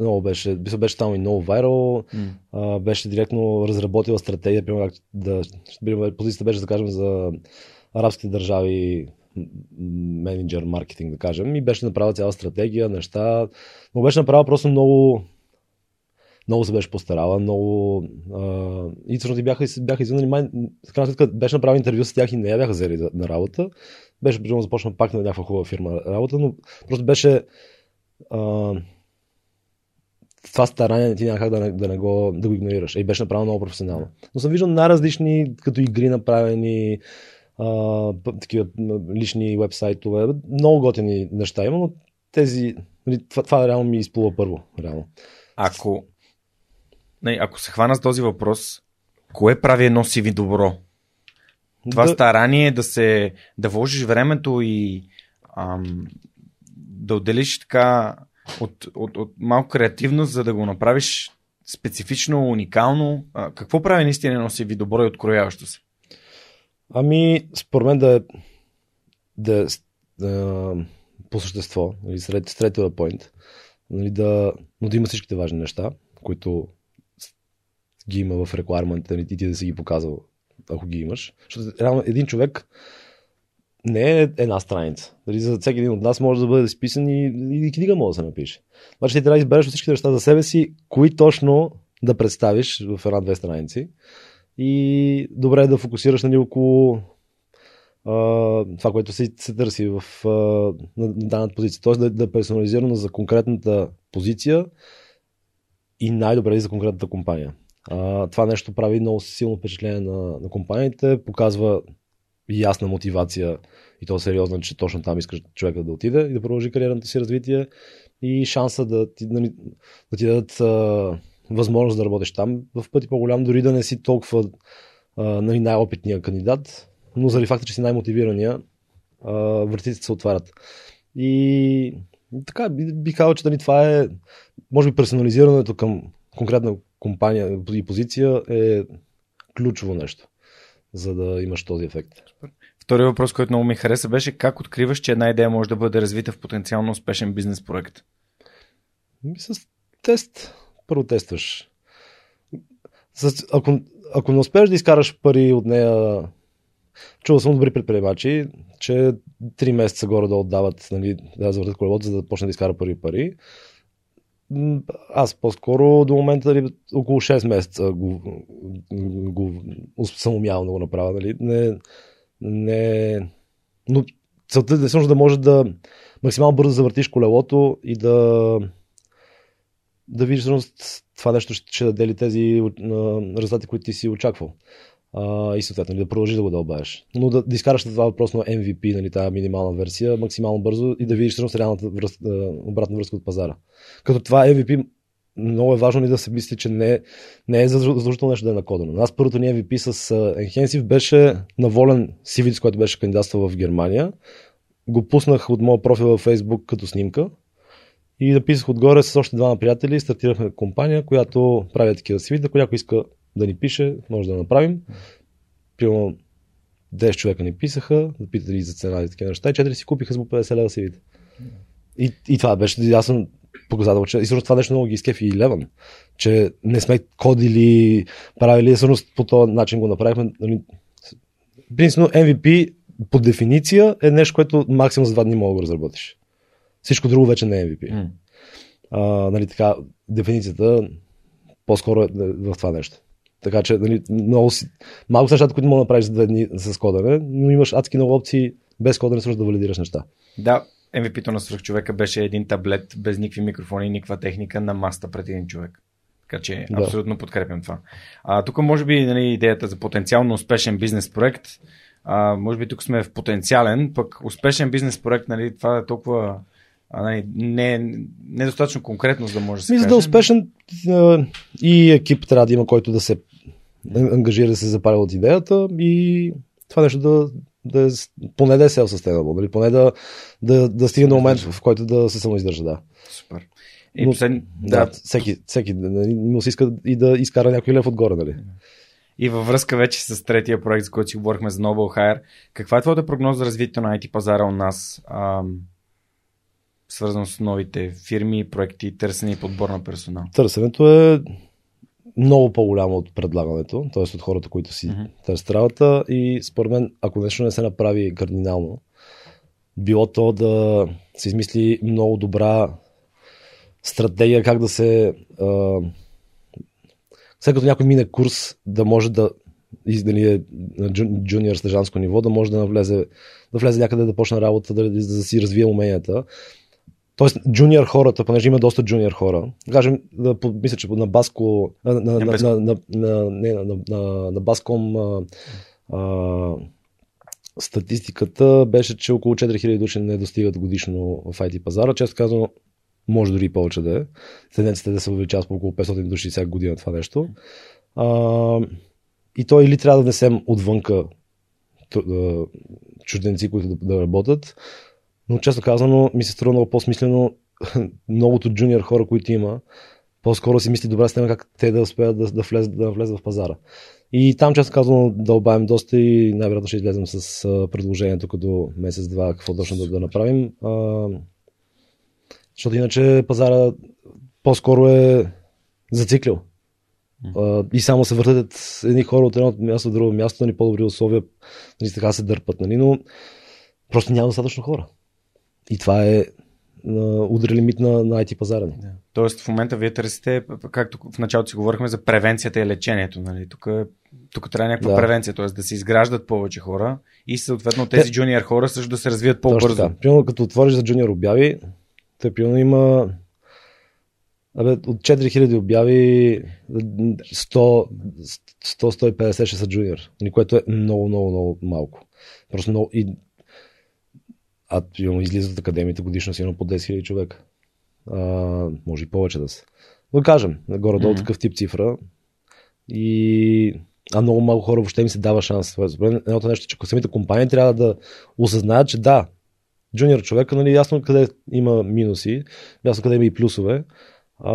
много беше, беше там и много вайрал, а, беше директно разработила стратегия, примерно да, примерно, позицията беше да кажем за арабските държави менеджер маркетинг, да кажем, и беше направила цяла стратегия, неща, но беше направила просто много много се беше постарала, много... А, и всъщност бяха, бяха извинали, май, крайна сметка беше направил интервю с тях и не я бяха взели на работа. Беше примерно започна пак на някаква хубава фирма работа, но просто беше а, това старание ти няма как да да не го, да го игнорираш. И беше направено много професионално. Но съм виждал най-различни, като игри направени, а, такива лични вебсайтове, много готини неща има, но тези, нали, това, това реално ми изплува първо. Реално. Ако, не, ако се хвана с този въпрос, кое прави едно CV добро? Това Да- старание да се да вложиш времето и ам, да отделиш така от, от, от малко креативност, за да го направиш специфично, уникално. А, какво прави наистина едно CV добро и открояващо се? Ами, според мен да е, да е да, по същество, нали, сред, сред point, нали, да, но да има всичките важни неща, които ги има в рекламите и ти да си ги показал, ако ги имаш. Защото реално един човек не е една страница. Дали за всеки един от нас може да бъде списан и, и книга може да се напише. Значи ти трябва да избереш всички неща за себе си, кои точно да представиш в една-две страници. И добре е да фокусираш нали, около а, това, което се, се търси в а, на, на данната позиция. Тоест да, да е персонализирано за конкретната позиция и най-добре и за конкретната компания. А, това нещо прави много силно впечатление на, на компаниите, показва ясна мотивация. И то сериозно, че точно там искаш човека да отиде и да продължи кариерното си развитие. И шанса да ти, нали, да ти дадат а, възможност да работиш там. В пъти по-голям, дори да не си толкова а, нали, най-опитния кандидат, но заради факта, че си най-мотивирания, а, вратите се отварят. И така, би, казал, че нали, това е, може би персонализирането към конкретна компания и позиция е ключово нещо, за да имаш този ефект. Втори въпрос, който много ми хареса, беше как откриваш, че една идея може да бъде развита в потенциално успешен бизнес проект? С тест. Първо тестваш. С, ако, ако не успееш да изкараш пари от нея, чувал съм добри предприемачи, че 3 месеца горе да отдават, нали, да завъртат колелото, за да почне да изкара първи пари. М, Аз по-скоро до момента нали, около 6 месеца го, го, го съм умял да го направя. Нали. Не, не, но целта е всъщност да може да максимално бързо завъртиш колелото и да да видиш всъщност това нещо ще, ще даде ли тези а, резултати, които ти си очаквал. А, и съответно нали, да продължиш да го дълбаеш. Но да, да изкараш това въпрос на MVP, нали, тази минимална версия, максимално бързо и да видиш всъщност реалната връз, обратна връзка от пазара. Като това MVP много е важно ни да се мисли, че не, не е задължително нещо да е накодено. Аз първото ни MVP с Enhensive беше на волен CV, с който беше кандидатствал в Германия. Го пуснах от моя профил във Facebook като снимка и написах отгоре с още двама приятели. Стартирахме компания, която прави такива CV. Ако някой иска да ни пише, може да направим. Примерно 10 човека ни писаха, да питат ли за цена и такива неща. И 4 си купиха с по 50 лева CV. И, и това беше ясен показател, че и всъщност това нещо много ги изкефи и Леван, че не сме кодили, правили, всъщност по този начин го направихме. Нали, Принципно MVP по дефиниция е нещо, което максимум за два дни мога да го разработиш. Всичко друго вече не е MVP. М. А, нали, така, дефиницията по-скоро е в това нещо. Така че нали, много си, малко са нещата, които мога да направиш за две дни с кодене, но имаш адски много опции без кодене също да валидираш неща. Да, MVP-то на свръхчовека беше един таблет без никакви микрофони и никаква техника на маста пред един човек. Така че Да. абсолютно подкрепям това. А, тук може би нали, идеята за потенциално успешен бизнес проект, а, може би тук сме в потенциален, пък успешен бизнес проект, нали, това е толкова а, нали, не, недостатъчно конкретно, за да може да се Мисля да е успешен а, и екип трябва да има, който да се ангажира да се запаля от идеята и това нещо да, да е, поне да е self-sustainable, нали? поне да, да, да стигне до момент, в който да се самоиздържа. Да. Супер. И Но- послед... Да, да, всеки, всеки нали, му се иска и да изкара някой лев отгоре. Нали? И във връзка вече с третия проект, за който си говорихме за Noble Hire, каква е твоята прогноза за развитието на IT пазара у нас? Ам, свързано с новите фирми, проекти, търсене и подбор на персонал? Търсенето е много по-голямо от предлагането, т.е. от хората, които си mm-hmm. търсят работа и според мен, ако нещо не се направи кардинално, било то да се измисли много добра стратегия как да се а, след като някой мине курс да може да дали е на джуниор стъжанско ниво, да може да навлезе, да влезе някъде да почне работа, да, да, да си развие уменията. Тоест, джуниор хората, понеже има доста джуниор хора, кажем, да, мисля, че на Баско, на, на, на, на, на, на, не, на, на, на Баском а, а, статистиката беше, че около 4000 души не достигат годишно в IT пазара. Често казано, може дори повече да е. Тенденцията е да се увеличава по около 500 души всяка година това нещо. А, и то или трябва да внесем отвънка чужденци, които да, да работят, но често казано ми се струва много по-смислено (laughs) многото джуниор хора, които има, по-скоро си мисли добра система как те да успеят да, да, влезат, да влезат в пазара. И там, често казано, дълбаем доста и най-вероятно ще излезем с а, предложението като месец-два какво точно да, да направим. А, защото иначе пазара по-скоро е зациклил. Uh, и само се въртат едни хора от едно място в друго място, ни нали, по-добри условия, нали, така се дърпат, нали, но просто няма достатъчно хора. И това е удари лимит на, на IT пазара. Да. Тоест в момента вие търсите, както в началото си говорихме за превенцията и лечението. Нали? Тук, тук трябва някаква да. превенция, т.е. да се изграждат повече хора и съответно тези джуниор хора също да се развият по-бързо. Примерно като отвориш за джуниор обяви, те примерно има Абе, от 4000 обяви 100-150 ще са джуниор, нали, което е много, много, много малко. Просто много, и, а излизат от академията годишно си по 10 000 човека. А, може и повече да са. Но кажем, горе-долу mm-hmm. такъв тип цифра. И а много малко хора въобще им се дава шанс. Едното нещо, че самите компании трябва да осъзнаят, че да, джуниор човека, нали, ясно къде има минуси, ясно къде има и плюсове, а,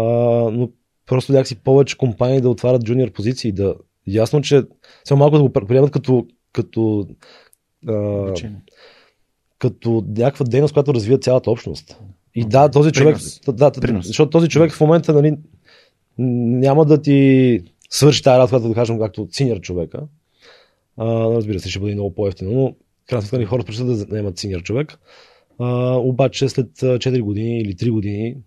но просто някакси повече компании да отварят джуниор позиции, да ясно, че само малко да го приемат като, като, а, като някаква дейност, която развива цялата общност. И да, този човек, да, да, защото този човек в момента нали, няма да ти свърши тази работа, да кажем, както синьор човека. А, разбира се, ще бъде много по-ефтино, но крайна сметка хората предпочитат да наемат синьор човек. А, обаче след 4 години или 3 години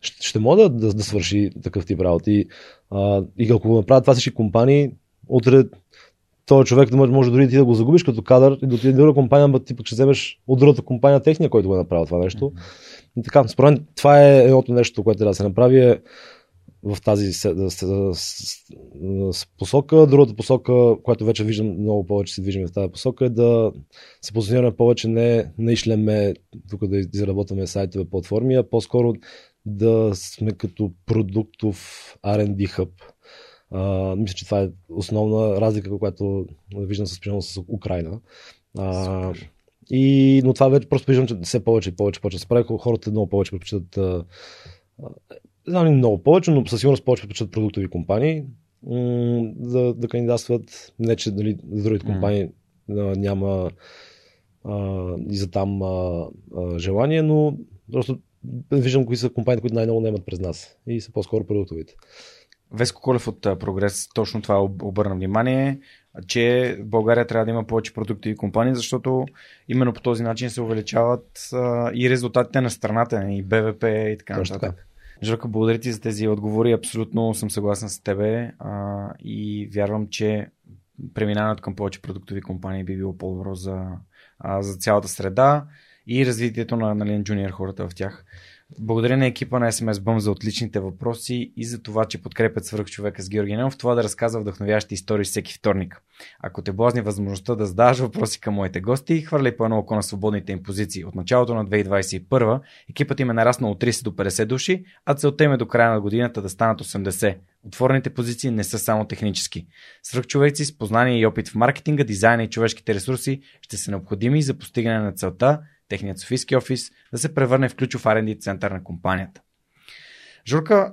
ще, ще мога да, да, да свърши такъв тип работи. А, и ако го направят това всички компании, утре този човек да може, може дори ти да го загубиш като кадър и да отиде друга компания, но ти пък ще вземеш от другата компания техния, който го е направил това нещо. Mm-hmm. И така, според мен това е едното нещо, което трябва да се направи е в тази посока. Другата посока, която вече виждам много повече се движим в тази посока е да се позиционираме повече не ишлеме тук да изработваме сайтове, платформи, а по-скоро да сме като продуктов R&D хъб. А, мисля, че това е основна разлика, която виждам с, примерно, с Украина. А, и, но това вече просто виждам, че все повече и повече почва да се прави. Хората много повече предпочитат знам ли много повече, но със сигурност повече предпочитат продуктови компании да, да кандидатстват. Не, че дали, за другите компании а, няма а, и за там а, а, желание, но просто виждам кои са компании, които най-много наемат през нас и са по-скоро продуктовите. Веско Колев от Прогрес точно това обърна внимание, че в България трябва да има повече продуктови компании, защото именно по този начин се увеличават и резултатите на страната, и БВП и така нататък. Жорка, благодаря ти за тези отговори. Абсолютно съм съгласен с тебе а, и вярвам, че преминаването към повече продуктови компании би било по-добро за, а, за цялата среда и развитието на, на Lean Junior хората в тях. Благодаря на екипа на SMS Bum за отличните въпроси и за това, че подкрепят свърх човека с Георги Ненов, това да разказва вдъхновящи истории всеки вторник. Ако те блазни възможността да задаваш въпроси към моите гости, хвърляй по едно око на свободните им позиции. От началото на 2021 екипът им е нараснал от 30 до 50 души, а целта им е до края на годината да станат 80. Отворените позиции не са само технически. Свръхчовеци с познание и опит в маркетинга, дизайна и човешките ресурси ще са необходими за постигане на целта техният Софийски офис, да се превърне в ключов R&D център на компанията. Журка,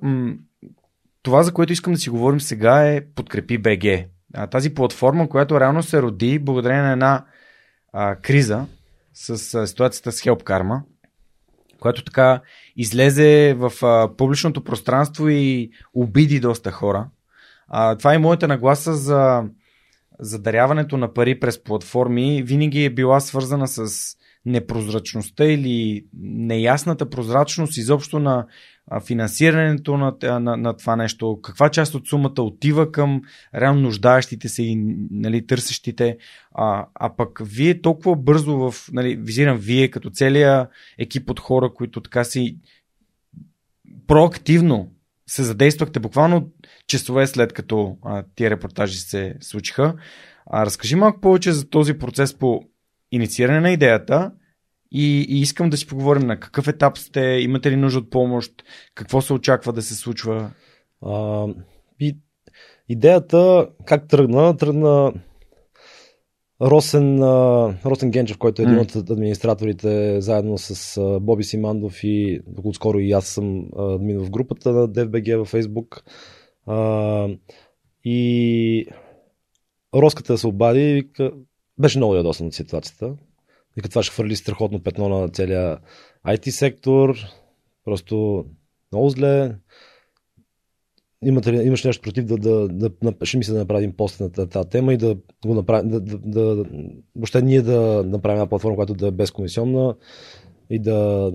това, за което искам да си говорим сега е Подкрепи БГ. Тази платформа, която реално се роди благодарение на една а, криза с а, ситуацията с Help Karma, която така излезе в а, публичното пространство и обиди доста хора. А, това е моята нагласа за, за даряването на пари през платформи. Винаги е била свързана с непрозрачността или неясната прозрачност изобщо на финансирането на, на, на това нещо, каква част от сумата отива към реално нуждаещите се и нали, търсещите, а, а пък вие толкова бързо в, нали, визирам вие като целия екип от хора, които така си проактивно се задействахте буквално часове след като а, тия репортажи се случиха. А, разкажи малко повече за този процес по иницииране на идеята и, и искам да си поговорим на какъв етап сте, имате ли нужда от помощ, какво се очаква да се случва? А, и, идеята как тръгна? Тръгна Росен, Росен Генчев, който е един от администраторите, заедно с Боби Симандов и отскоро и аз съм админ в групата на DFBG във Facebook. И Роската се обади и вика, беше много ядосан от ситуацията. Вика, това ще хвърли страхотно петно на целия IT сектор. Просто много зле. Имате ли, имаш нещо против да, да, да, да ще мисля да направим пост на тази тема и да го направим, да, да, да, въобще ние да направим една платформа, която да е безкомисионна и да,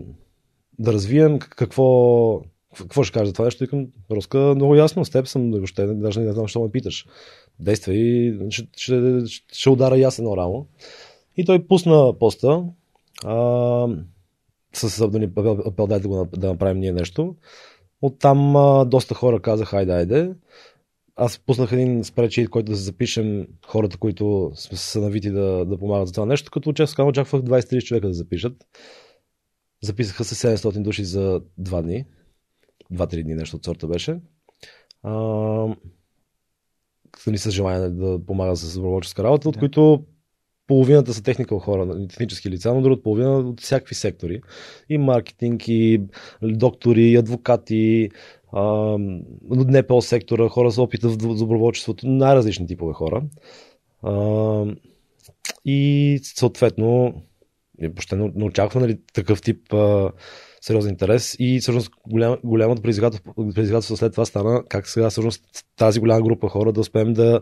да развием какво, какво ще кажа за това нещо. Викам, Роска, много ясно, с теб съм, въобще даже не знам, що ме питаш. Действай ще, ще, ще удара ясен орално. И той пусна поста а, с апел, да, го, да направим ние нещо. Оттам а, доста хора казаха, айде, айде. Аз пуснах един спречит, който да запишем хората, които са навити да, да помагат за това нещо, като честно очаквах 20-30 човека да запишат. Записаха се 700 души за 2 дни. 2-3 дни нещо от сорта беше. А, ни с желание да помага с доброволческа работа, от които половината са техникал хора, нали, технически лица, но другата половина от всякакви сектори. И маркетинг, и доктори, и адвокати, от НПО сектора, хора за опита в доброволчеството, най-различни типове хора. А, и съответно, въобще не, очаква нали, такъв тип а, сериозен интерес и всъщност голям, голямото предизвикателство след това стана как сега всъщност тази голяма група хора да успеем да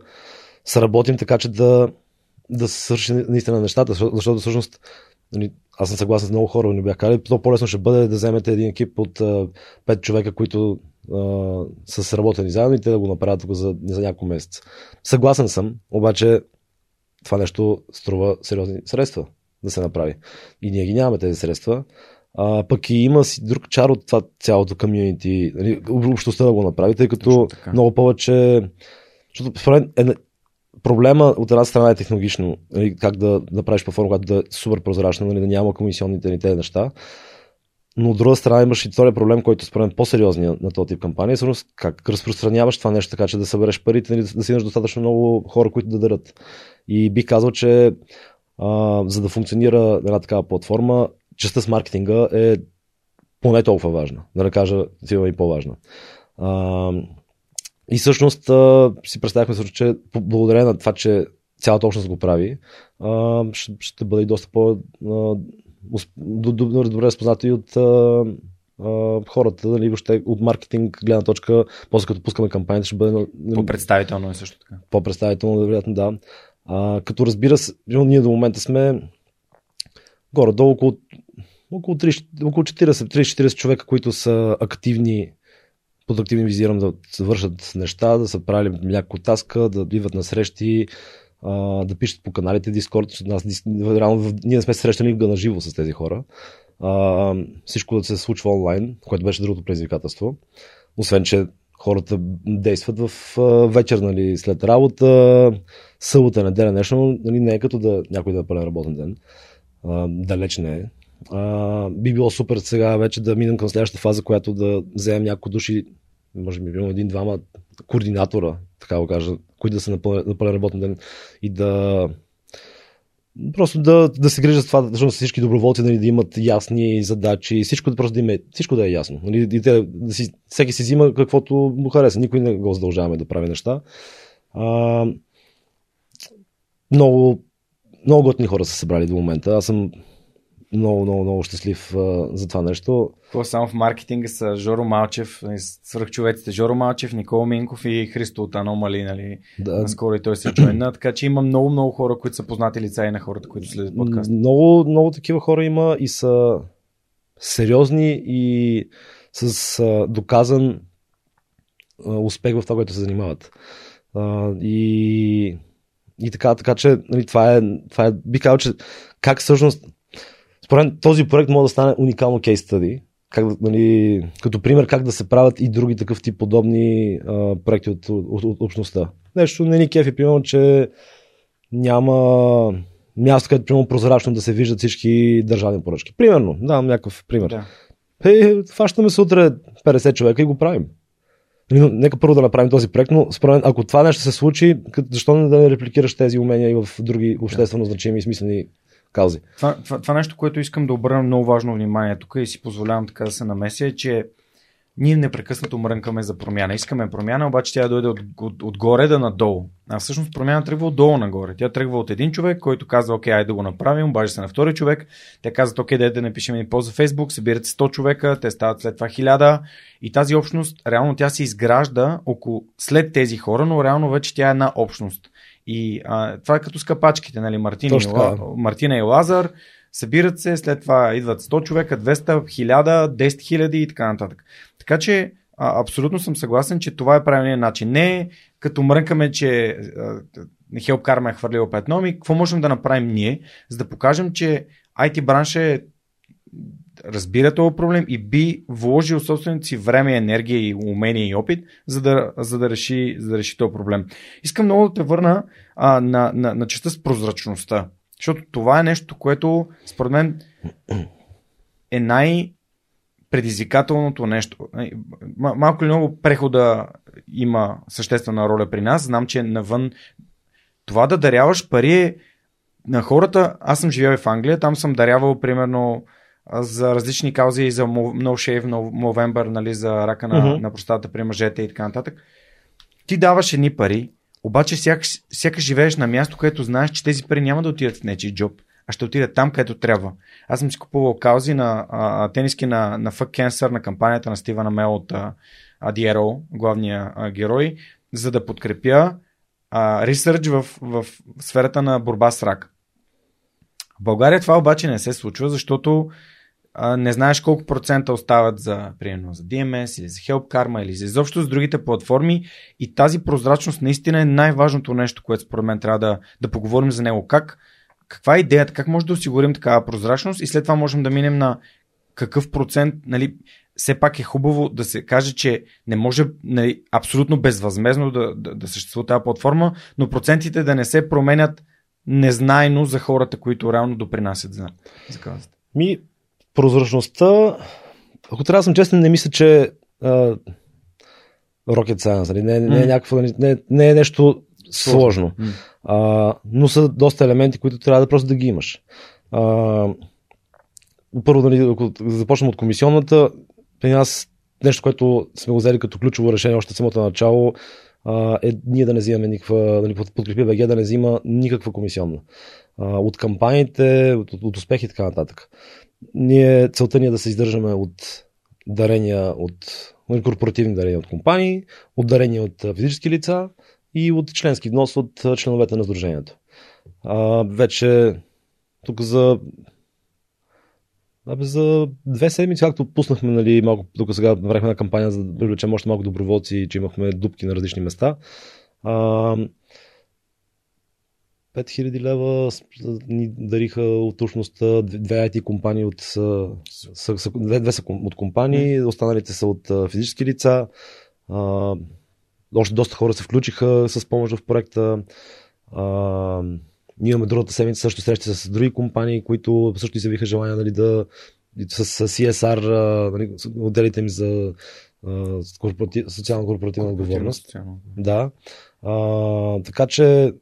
сработим така, че да да се свърши наистина нещата, защото всъщност нали, аз съм съгласен с много хора, ни бях казали, то по-лесно ще бъде да вземете един екип от пет човека, които а, са сработени заедно и те да го направят за, за няколко месеца. Съгласен съм, обаче това нещо струва сериозни средства да се направи. И ние ги нямаме тези средства. А, пък и има си друг чар от това цялото комьюнити, нали, общността да го направи, тъй като много повече. Защото според е, проблема от една страна е технологично, нали, как да направиш платформа, която да е супер прозрачна, нали, да няма комисионните ни тези неща. Но от друга страна имаш и втория проблем, който според мен по-сериозния на този тип кампания, всъщност как разпространяваш това нещо така, че да събереш парите, нали, да си имаш достатъчно много хора, които да дарят. И бих казал, че а, за да функционира една такава платформа, частта с маркетинга е поне толкова важна, да не кажа сигурно и по-важна. А, и всъщност а, си представяхме, че благодарение на това, че цялата общност го прави, а, ще, ще бъде и доста по- а, добре, добре разпознато и от а, а, хората, нали, въобще от маркетинг гледна точка, после като пускаме кампанията, ще бъде... По-представително е също така. По-представително, вероятно, да. А, като разбира се, ние до момента сме горе-долу около, около, 30, около 40-40 човека, които са активни под активни визирам да вършат неща, да са правили някаква таска, да биват на срещи, да пишат по каналите Discord. Нас, реално, ние не сме срещани на живо с тези хора. Всичко да се случва онлайн, което беше другото предизвикателство. Освен, че хората действат в вечер, нали, след работа, събота, неделя, нещо, нали, не е като да някой да е пълен работен ден. Далеч не е. А, би било супер сега вече да минем към следващата фаза, която да вземем някои души, може би един-двама координатора, така го кажа, които да са на пълен работен ден и да просто да, да се грижат това, защото всички доброволци нали, да имат ясни задачи, всичко да просто да, има, всичко да е ясно. Нали, и те, да си, всеки си взима каквото му хареса. Никой не го задължаваме да прави неща. А, много, много готни хора са събрали до момента. Аз съм много, много, много щастлив а, за това нещо. Това само в маркетинга са Жоро Малчев, свръхчовеците Жоро Малчев, Никола Минков и Христо от Аномали, нали? Да. Наскоро и той се джойна, така че има много, много хора, които са познати лица и на хората, които следят подкаст. Много, много такива хора има и са сериозни и с а, доказан а, успех в това, което се занимават. А, и, и така, така че нали, това, е, това е, би казал, че как всъщност според този проект може да стане уникално кейс стади, как, нали, като пример как да се правят и други такъв тип подобни а, проекти от, от, от общността. Нещо не ни кефи, примерно, че няма място, където примерно прозрачно да се виждат всички държавни поръчки. Примерно, давам някакъв пример. Да. Е, фащаме се утре 50 човека и го правим. Нали, нека първо да направим този проект, но според мен, ако това нещо се случи, защо не да репликираш тези умения и в други обществено значими и смислени каузи? Това, това, това нещо, което искам да обърна много важно внимание тук и си позволявам така да се намеся, е, че ние непрекъснато мрънкаме за промяна. Искаме промяна, обаче тя дойде от, от, отгоре да надолу. А всъщност промяна тръгва отдолу нагоре. Тя тръгва от един човек, който казва, окей, айде да го направим, обажда се на втори човек. Те казват, окей, да, да напишем и пост за Фейсбук, събират 100 човека, те стават след това 1000. И тази общност, реално тя се изгражда около, след тези хора, но реално вече тя е една общност. И а, това е като скапачките, нали? Мартина, и, Мартина и Лазар събират се, след това идват 100 човека, 200, 1000, 10 000 и така нататък. Така че а, абсолютно съм съгласен, че това е правилният начин. Не като мрънкаме, че Хелп Карма е хвърлил петно, ми какво можем да направим ние, за да покажем, че IT бранша е разбира този проблем и би вложил собствените си време, енергия и умение и опит, за да, за да, реши, за да реши този проблем. Искам много да те върна а, на, на, на частта с прозрачността. Защото това е нещо, което според мен е най- предизвикателното нещо. Малко или много прехода има съществена роля при нас. Знам, че навън това да даряваш пари е на хората. Аз съм живял в Англия, там съм дарявал примерно за различни каузи, за No Shave November, нали, за рака на, mm-hmm. на простата при мъжете и така нататък. Ти даваш едни пари, обаче сякаш, сякаш живееш на място, където знаеш, че тези пари няма да отидат в нечи джоб, а ще отидат там, където трябва. Аз съм си купувал каузи на а, тениски на, на Fuck Cancer, на кампанията на Стивана Мел от Адиеро, главния а, герой, за да подкрепя ресърч в, в сферата на борба с рак. В България това обаче не се случва, защото а, не знаеш колко процента остават за, примерно, за DMS или за Help Karma или за изобщо с другите платформи. И тази прозрачност наистина е най-важното нещо, което според мен трябва да, да поговорим за него. Как, каква е идеята, как може да осигурим такава прозрачност? И след това можем да минем на какъв процент, нали, все пак е хубаво да се каже, че не може нали, абсолютно безвъзмезно да, да, да съществува тази платформа, но процентите да не се променят незнайно за хората, които реално допринасят за, за казата. Ми, прозрачността, ако трябва да съм честен, не мисля, че uh, rocket science, нали? не, не, е някакво, нали, не, не е нещо сложно, mm. uh, но са доста елементи, които трябва да просто да ги имаш. Uh, първо, нали, ако започнем от комисионната, при нас нещо, което сме го взели като ключово решение още самото начало, е ние да не взимаме никаква, нали, подкрепи БГ да не взима никаква комисионна. От кампаниите, от, от успехи и така нататък. Ние, целта ни е да се издържаме от дарения от корпоративни дарения от компании, от дарения от физически лица и от членски внос от членовете на сдружението. А, вече тук за Абе, за две седмици, както пуснахме, нали, малко, тук сега направихме една кампания за да привлечем още малко доброволци, че имахме дупки на различни места. А, 5000 лева ни дариха от общността две IT компании от, са, са, две, две са от компании, останалите са от физически лица. А, още доста хора се включиха с помощ в проекта. А, ние имаме другата седмица също срещи с други компании, които също изявиха желание нали, да с, с CSR, нали, отделите им за корпоратив, социална корпоративна отговорност. Да. А, така че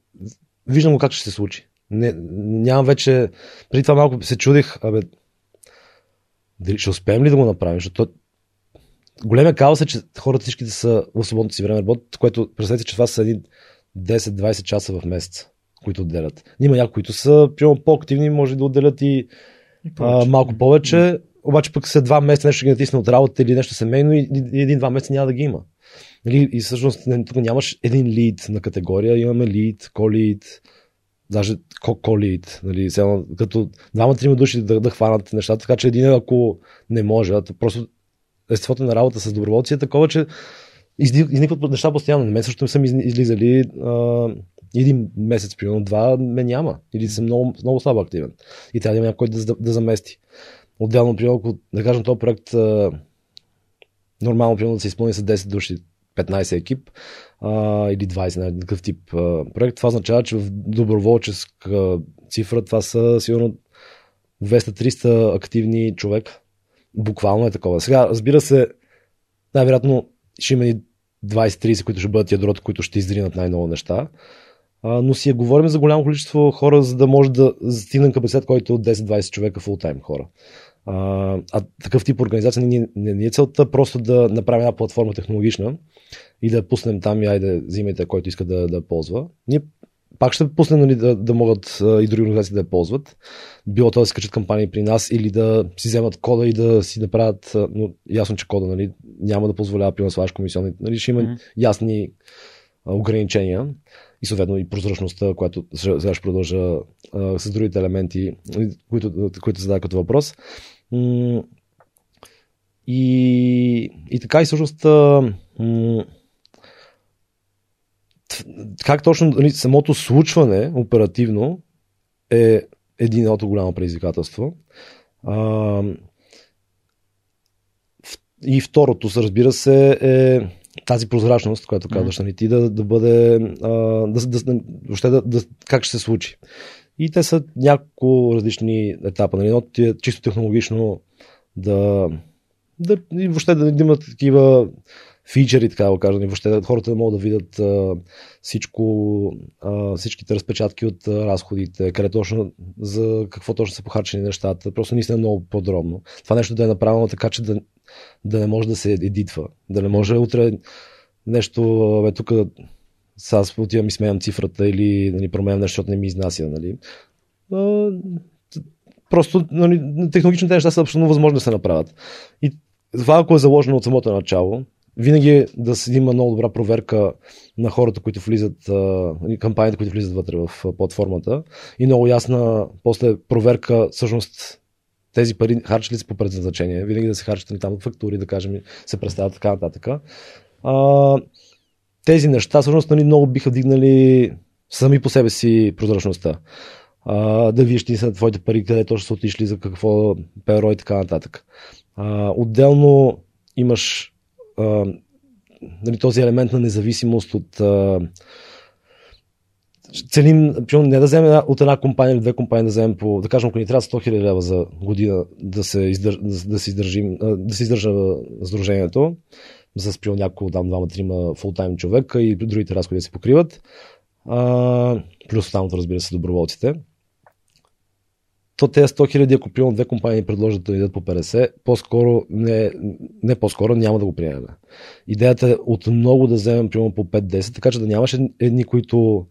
виждам го как ще се случи. Не, нямам вече. Преди това малко се чудих, абе, дали ще успеем ли да го направим, защото големия каос е, че хората всичките са в свободното си време работят, което представете, че това са един 10-20 часа в месец, които отделят. Има някои, които са примерно, по-активни, може да отделят и а, малко повече, обаче пък след два месеца нещо ще ги натисне от работа или нещо семейно и, и един-два месеца няма да ги има. Нали? И всъщност тук нямаш един лид на категория, имаме лид, колид, даже колид, нали, сега, като двама-трима души да, да хванат нещата, така че един ако не може, просто естеството на работа с доброволци е такова, че изникват неща постоянно. На мен също съм излизали а, един месец, примерно два, ме няма. Или съм много, много слабо активен. И трябва да има някой да, да замести. Отделно, примерно, ако да кажем този проект а, нормално, примерно, да се изпълни с 10 души, 15 екип а, или 20 на такъв тип а, проект, това означава, че в доброволческа цифра това са сигурно 200-300 активни човека. Буквално е такова. Сега, разбира се, най-вероятно ще има и 20-30, които ще бъдат ядрото, които ще изринат най-много неща. А, но си я говорим за голямо количество хора, за да може да стигнем капацитет, който е от 10-20 човека фултайм хора. А, а такъв тип организация не, не, не е целта просто да направим една платформа технологична и да пуснем там и айде взимайте, който иска да, да ползва. Ние пак ще пуснем нали, да, да могат и други организации да я ползват. Било то да скачат кампании при нас или да си вземат кода и да си направят, но ясно, че кода нали, няма да позволява при нас комисионни. Нали, ще има mm-hmm. ясни ограничения и съответно и прозрачността, която сега ще продължа а, с другите елементи, които, които задава като въпрос. И, и така и всъщност как точно нали, самото случване оперативно е единото голямо предизвикателство. А, и второто, разбира се, е тази прозрачност, която казваш, нали, ти да, да бъде, а, да, да, въобще да, да, как ще се случи. И те са няколко различни етапа. Нали, едното е чисто технологично да, да и въобще да, да имат такива фичери, така да кажа. Нали, въобще хората да могат да видят а, всичко, а, всичките разпечатки от а, разходите, къде точно, за какво точно са похарчени нещата. Просто наистина много подробно. Това нещо да е направено така, че да, да не може да се едитва. Да не може утре нещо, бе, тук аз отивам и сменям цифрата или нали, променям нещо, защото не ми изнася. Нали. Просто нали, технологичните неща са абсолютно възможни да се направят. И това, ако е заложено от самото начало, винаги е да има много добра проверка на хората, които влизат, кампаниите, които влизат вътре в платформата и много ясна после проверка всъщност тези пари харчат ли се по предназначение, винаги да се харчат там фактури, да кажем, се представят така нататък. А, тези неща всъщност нали, много биха вдигнали сами по себе си прозрачността. А, да виж ти са твоите пари, къде точно са отишли, за какво перо и така нататък. А, отделно имаш а, нали, този елемент на независимост от а, целим, не да вземем от една компания или две компании да вземем по, да кажем, ако ни трябва 100 000 лева за година да се, издър, да, се издържим, да се издържа сдружението, за спрямо няколко, там, двама, трима фултайм човека и другите разходи да се покриват, а, плюс останалото, разбира се, доброволците. То тези 100 хиляди, ако примерно две компании предложат да идат по 50, по-скоро, не, не по-скоро, няма да го приемем. Идеята е от много да вземем примерно по 5-10, така че да нямаше едни, които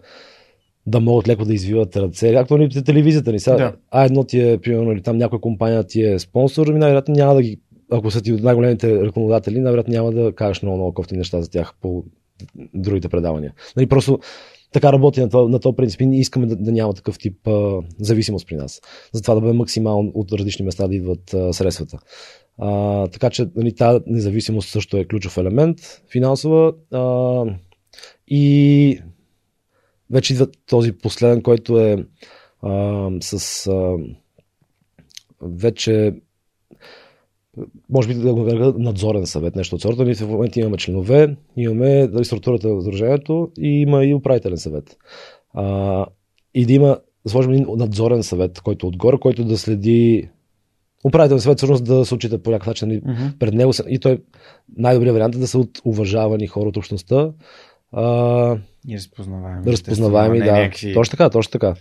да могат леко да извиват ръце. Както нали, телевизията ни сега, да. а едно ти е, примерно, или там някоя компания ти е спонсор, ми най-вероятно няма да ги, ако са ти от най-големите рекламодатели, най-вероятно няма да кажеш много, много кофти неща за тях по другите предавания. Нали, просто така работи на това, на този принцип ние искаме да, да няма такъв тип а, зависимост при нас. Затова да бъде максимално от различни места да идват а, средствата. А, така че нали, тази независимост също е ключов елемент, финансова. А, и вече идва този последен, който е а, с а, вече може би да го нарека надзорен съвет, нещо от сорта. Ние в момента имаме членове, имаме дали структурата на сдружението и има и управителен съвет. А, и да има, сложим един надзорен съвет, който е отгоре, който да следи управителен съвет, всъщност да се отчита по някакъв начин uh-huh. пред него. И той най-добрият вариант е да са от уважавани хора от общността, а, и разпознаваеми. Разпознаваеми, да. Някакви... Точно така, точно така.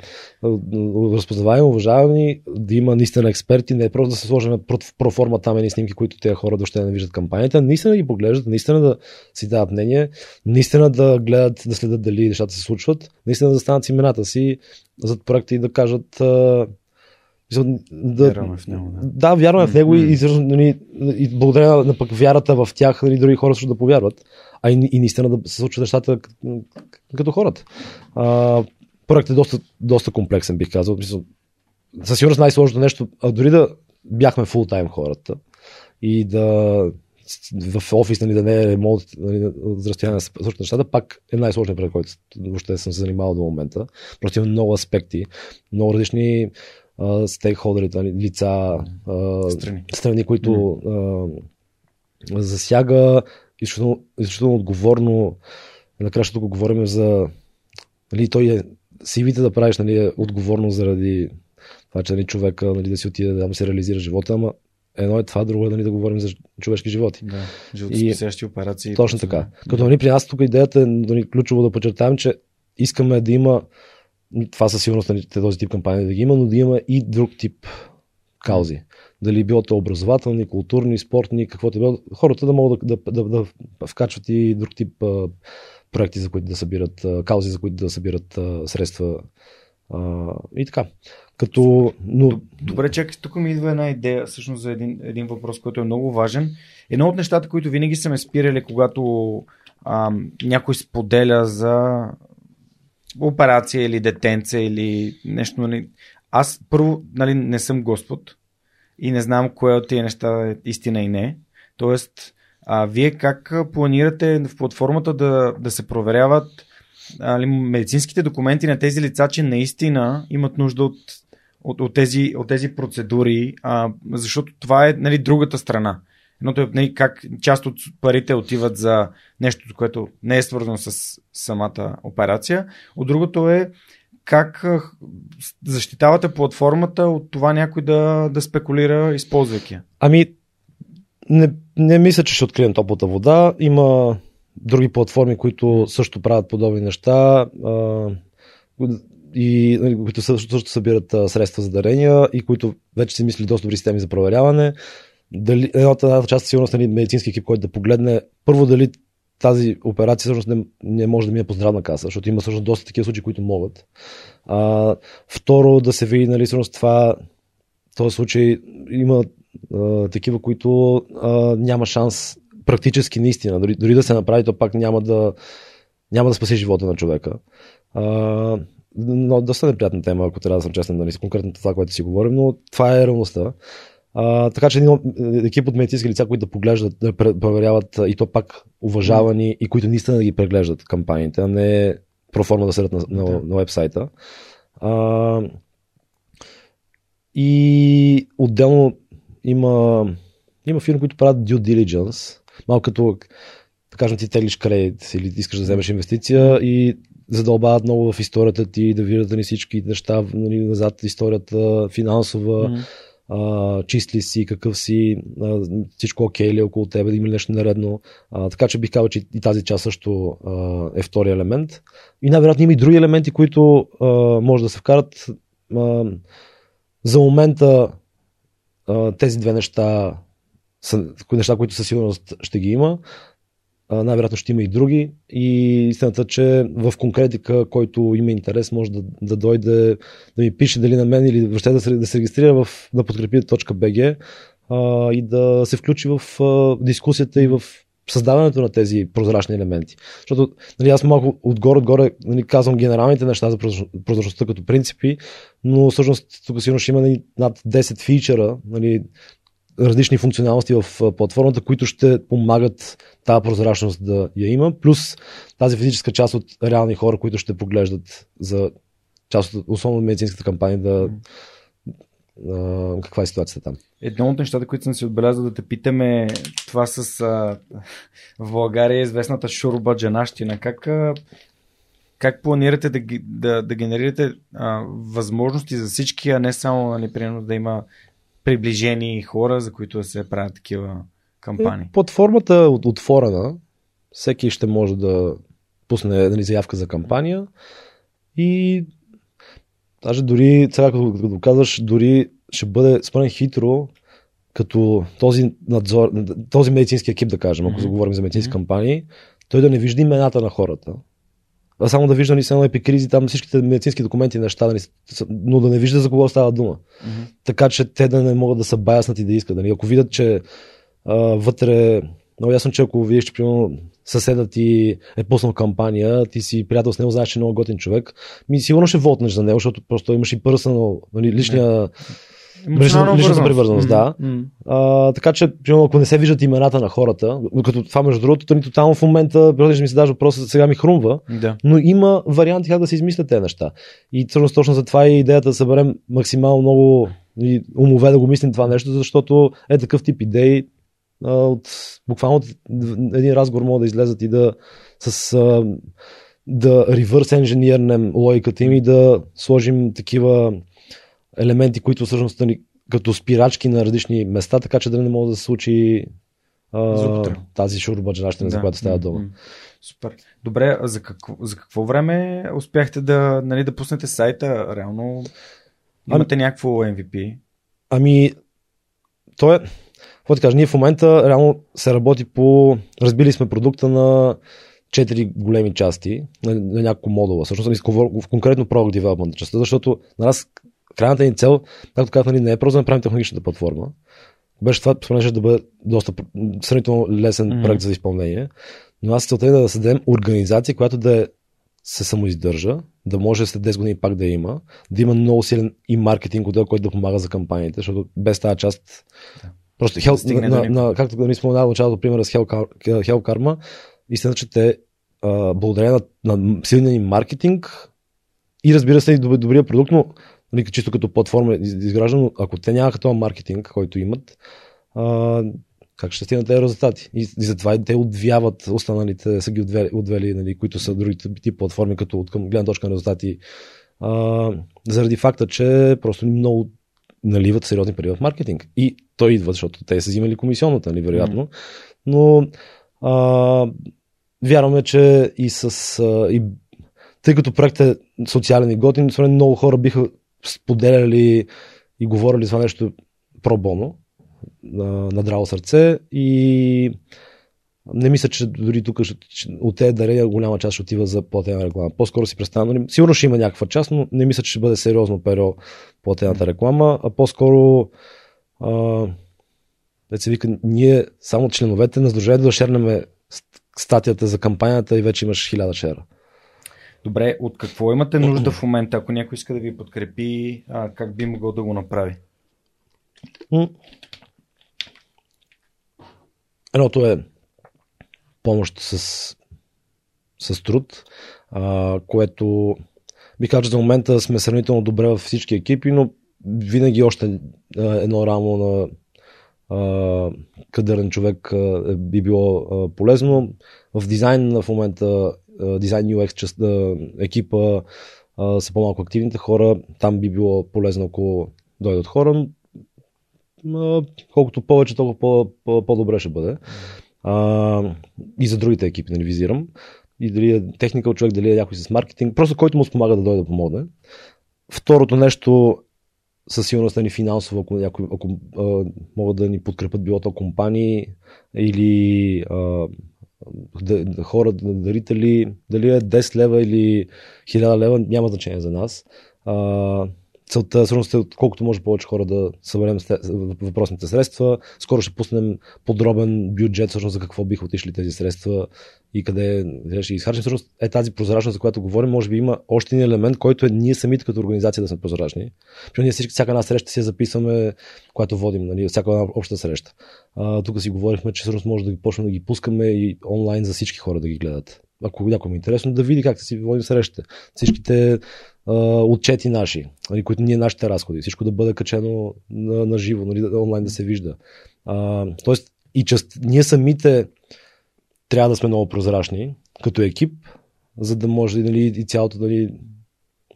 Разпознаваеми, уважавани, да има наистина експерти, не е просто да се сложи на проформа там едни снимки, които тези хора въобще не виждат кампанията, наистина да ги поглеждат, наистина да си дават мнение, наистина да гледат, да следят дали нещата се случват, наистина да станат с имената си зад проекта и да кажат Да, вярваме в него. Да, да вярваме в него mm-hmm. и, и, нали, и благодарение на пък вярата в тях, нали, други хора също да повярват. А и, и наистина да се случват нещата като хората. А, проектът е доста, доста комплексен, бих казал. Със сигурност най-сложното нещо, а дори да бяхме фултайм хората и да в офис нали, да не е ремонт нали, за разстояние да нещата, пак е най-сложният проект, който въобще съм се занимавал до момента. Просто има много аспекти, много различни стейкхолдери, нали, лица, страни. страни, които а, засяга изключително, изключително отговорно. Накрая тук говорим за нали, той е CV-те да правиш нали, е отговорно заради това, че нали, човека нали, да си отиде да му се реализира живота, ама едно е това, друго е нали, да говорим за човешки животи. Да, животоспасящи операции. Точно така. Като нали, при нас тук идеята е нали, ключово да подчертаем, че искаме да има това със сигурност нали, този тип кампания да ги има, но да има и друг тип каузи. Дали било то образователни, културни, спортни, каквото е било. Хората да могат да, да, да, да вкачват и друг тип а, проекти, за които да събират, а, каузи, за които да събират а, средства. А, и така. Като, но... Добре, чакай, тук ми идва една идея, всъщност за един, един въпрос, който е много важен. Едно от нещата, които винаги са ме спирали, когато а, някой споделя за операция или детенце или нещо. Нали. Аз първо нали, не съм Господ и не знам кое от тия неща е истина и не. Тоест, а, вие как планирате в платформата да, да се проверяват нали, медицинските документи на тези лица, че наистина имат нужда от, от, от, тези, от тези процедури, а, защото това е нали, другата страна. Едното е нали, как част от парите отиват за нещо, което не е свързано с самата операция. От другото е как защитавате платформата от това някой да, да спекулира, използвайки Ами, не, не мисля, че ще открием топлата вода. Има други платформи, които също правят подобни неща а, и които също, също събират а, средства за дарения и които вече си мисли доста добри системи за проверяване дали, едната, част сигурност нали, медицински екип, който да погледне първо дали тази операция всъщност не, не може да мине по здравна каса, защото има всъщност доста такива случаи, които могат. А, второ, да се види, нали, всъщност това, този случай има а, такива, които а, няма шанс практически наистина, дори, дори да се направи, то пак няма да, няма да спаси живота на човека. А, но доста неприятна тема, ако трябва да съм честен, нали, конкретно това, което си говорим, но това е реалността. А, така че един екип от медицински лица, които да поглеждат, да проверяват и то пак уважавани и които наистина да ги преглеждат кампаниите, а не проформа да седят на, на, да. на вебсайта. А, и отделно има, има фирми, които правят due diligence, малко като да кажем ти теглиш кредит или искаш да вземеш инвестиция и задълбават много в историята ти, да видят нали, всички неща нали, назад историята финансова, mm-hmm а, чист ли си, какъв си, а, всичко окей okay ли е около тебе, има ли нещо наредно. А, така че бих казал, че и тази част също а, е втори елемент. И най-вероятно има и други елементи, които а, може да се вкарат. А, за момента а, тези две неща са неща, които със сигурност ще ги има най-вероятно ще има и други. И истината, че в конкретика, който има интерес, може да, да дойде да ми пише дали на мен или въобще да се, да се регистрира в, на подкрепи.bg а, и да се включи в а, дискусията и в създаването на тези прозрачни елементи. Защото нали, аз малко отгоре-отгоре нали, казвам генералните неща за прозрачността като принципи, но всъщност тук сигурно ще има нали, над 10 фичера, нали, различни функционалности в платформата, които ще помагат тази прозрачност да я има, плюс тази физическа част от реални хора, които ще поглеждат за част от основно медицинската кампания да каква е ситуацията там. Едно от нещата, които съм си отбелязал да те питаме, това с а, в България е известната шурба джанащина. Как, а, как планирате да, да, да генерирате а, възможности за всички, а не само нали, примерно, да има приближени хора, за които да се правят такива кампании? Е, платформата е отворена. Всеки ще може да пусне нали, заявка за кампания и даже дори, сега като, като казваш, дори ще бъде според хитро, като този надзор, този медицински екип, да кажем, ако заговорим за медицински mm-hmm. кампании, той да не вижда имената на хората, а само да вижда ни само епикризи, там всичките медицински документи, неща, нали, но да не вижда за кого става дума. Mm-hmm. Така че те да не могат да са баяснати да искат. Нали. Ако видят, че а, вътре, много ясно, че ако видиш, че примерно съседът ти е пуснал кампания, ти си приятел с него, знаеш, че е много готин човек, ми сигурно ще вотнеш за него, защото просто имаш и пърсънал, нали, личния Лична, личната привързаност, да. Mm-hmm. А, така че, примерно, ако не се виждат имената на хората, като това между другото, то ни тотално в момента, преди ми се даже въпроса, сега ми хрумва, Да. но има варианти как да се измислят тези неща. И всъщност точно за това е идеята да съберем максимално много и умове да го мислим това нещо, защото е такъв тип идеи а, от буквално от един разговор могат да излезат и да с а, да ревърс инженернем логиката им и да сложим такива елементи, които всъщност са ни като спирачки на различни места, така че да не може да се случи а, тази шурбаджанащина, за която става дума. Супер. Добре, за какво, за какво време успяхте да, нали, да пуснете сайта? Реално имате някакво MVP? Ами, то е, какво ти кажа, ние в момента реално се работи по, разбили сме продукта на четири големи части, на, на няколко модула. Всъщност, нали, в конкретно Product Development частта, защото на нас крайната ни цел, както казах, нали, не е просто да направим технологичната платформа. Беше това, спомняше да бъде доста сравнително лесен Мгм. проект за изпълнение. Но аз целта е да създадем организация, която да е, се самоиздържа, да може след 10 години пак да има, да има много силен и маркетинг отдел, който да помага за кампаниите, защото без тази част Да. просто хел, стигне на, на, както да ми споменава в началото, примера с Hell Karma, истина, че те а, благодарение на, на силния ни маркетинг и разбира се и добри, добрия продукт, но нали, чисто като платформа из- изграждано, ако те нямаха този маркетинг, който имат, а, как ще стигнат тези резултати? И, и затова и те отвяват останалите, са ги отвели, отвели нали, които са другите тип платформи, като от към гледна точка на резултати, а, заради факта, че просто много наливат сериозни пари в маркетинг. И той идва, защото те са взимали комисионната, нали, вероятно. Но а, вярваме, че и с. А, и, тъй като проектът е социален и готин, много хора биха споделяли и говорили това нещо пробоно на, драго сърце и не мисля, че дори тук ще, от тези дарения голяма част ще отива за платена реклама. По-скоро си представям, нали, сигурно ще има някаква част, но не мисля, че ще бъде сериозно перо платената реклама, а по-скоро а, да се вика, ние само членовете на Сдружението да шернеме статията за кампанията и вече имаш хиляда шера. Добре, от какво имате нужда в момента? Ако някой иска да ви подкрепи, а, как би могъл да го направи? Едното е помощ с, с труд, а, което би казал, че за момента сме сравнително добре във всички екипи, но винаги още едно рамо на а, кадърен човек а, би било а, полезно. В дизайн в момента, дизайн UX част, а, екипа а, са по-малко активните хора. Там би било полезно, ако дойдат хора. А, колкото повече, толкова по, по, по-добре ще бъде. А, и за другите екипи, нали, визирам. И дали е техникал човек, дали е някой с маркетинг, просто който му спомага да дойде да помогне. Второто нещо, със сигурност нали, финансово, ако, някой, ако а, могат да ни подкрепят било то компании или а, хора, да- дарители, дали е 10 лева или 1000 лева, няма значение за нас. Целта всъщност е колкото може повече хора да съберем въпросните средства. Скоро ще пуснем подробен бюджет всъщност за какво биха отишли тези средства и къде ще изхарчим. Всъщност е тази прозрачност, за която говорим. Може би има още един елемент, който е ние самите като организация да сме прозрачни. Защото ние всички, всяка една среща си я записваме, която водим, нали, всяка една обща среща. А, тук си говорихме, че всъщност може да ги почнем да ги пускаме и онлайн за всички хора да ги гледат. Ако някой е интересно, да види как си водим срещите. Всичките отчети наши, нали, които ние нашите разходи, всичко да бъде качено на, на живо, нали, онлайн да се вижда. А, тоест, и част, ние самите трябва да сме много прозрачни като екип, за да може нали, и цялото нали,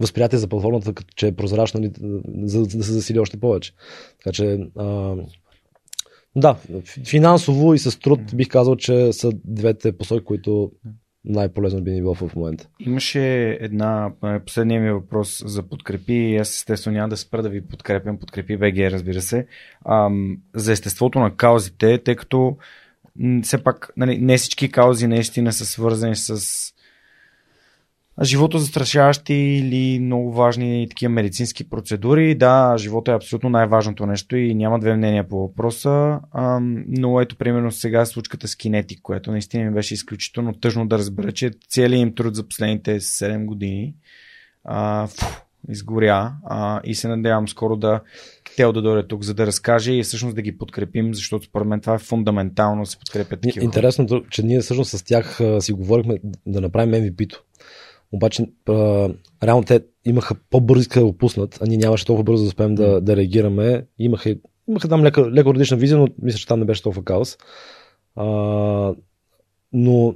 възприятие за платформата, като че е прозрачна, нали, за, за да се засили още повече. Така че, а, да, финансово и с труд бих казал, че са двете посоки, които най-полезно би ни било в момента. Имаше една, е, последния ми въпрос за подкрепи. И аз естествено няма да спра да ви подкрепям, подкрепи БГ, разбира се, ам, за естеството на каузите, тъй като все пак нали, не всички каузи наистина са свързани с живото застрашаващи или много важни такива медицински процедури. Да, живота е абсолютно най-важното нещо и няма две мнения по въпроса. Но ето, примерно сега случката с кинетик, което наистина ми беше изключително тъжно да разбера, че целият им труд за последните 7 години а, фу, изгоря а, и се надявам скоро да Тел да дойде тук, за да разкаже и всъщност да ги подкрепим, защото според мен това е фундаментално да се подкрепят такива. Интересното, че ние всъщност с тях си говорихме да направим MVP-то. Обаче, а, реално те имаха по-бързо да опуснат, а ние нямаше толкова бързо да успеем да, да реагираме. Имаха, имаха там леко, леко различна визия, но мисля, че там не беше толкова каос. А, но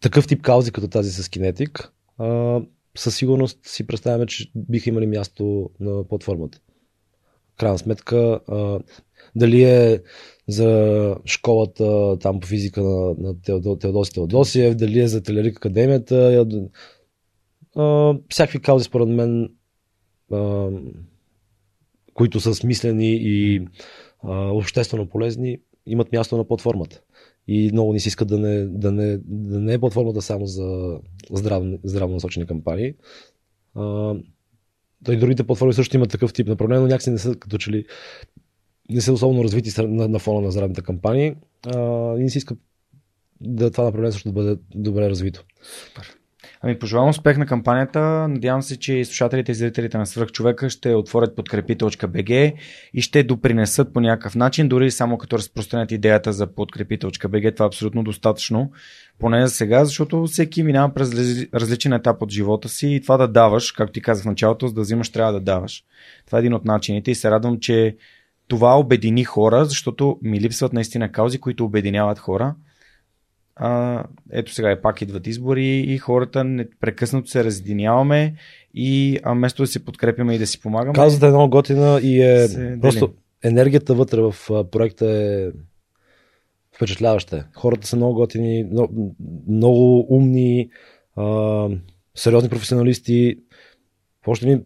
такъв тип каузи, като тази с кинетик, а, със сигурност си представяме, че биха имали място на платформата. Крайна сметка, а, дали е за школата там по физика на, на Теодоси Теодосиев, дали е за Телерик Академията, а, всякакви каузи, според мен, а, които са смислени и а, обществено полезни, имат място на платформата. И много ни се иска да не, да не, да не е платформата само за здравно, здравно насочени кампании. А, и другите платформи също имат такъв тип направление, но някакси не са като че ли не са особено развити на, на фона на здравните кампании. А, и не си иска да това направление също да бъде добре развито. Супер. Ами пожелавам успех на кампанията. Надявам се, че слушателите и зрителите на Свръхчовека ще отворят подкрепи.bg и ще допринесат по някакъв начин, дори само като разпространят идеята за подкрепи.bg. Това е абсолютно достатъчно, поне за сега, защото всеки минава през различен етап от живота си и това да даваш, както ти казах в началото, за да взимаш трябва да даваш. Това е един от начините и се радвам, че това обедини хора, защото ми липсват наистина каузи, които обединяват хора а, ето сега и пак идват избори и хората непрекъснато се разединяваме и а, вместо да се подкрепяме и да си помагаме. Казвате е много готина и е просто делим. енергията вътре в проекта е впечатляваща. Хората са много готини, много, много умни, а, сериозни професионалисти. Още ни,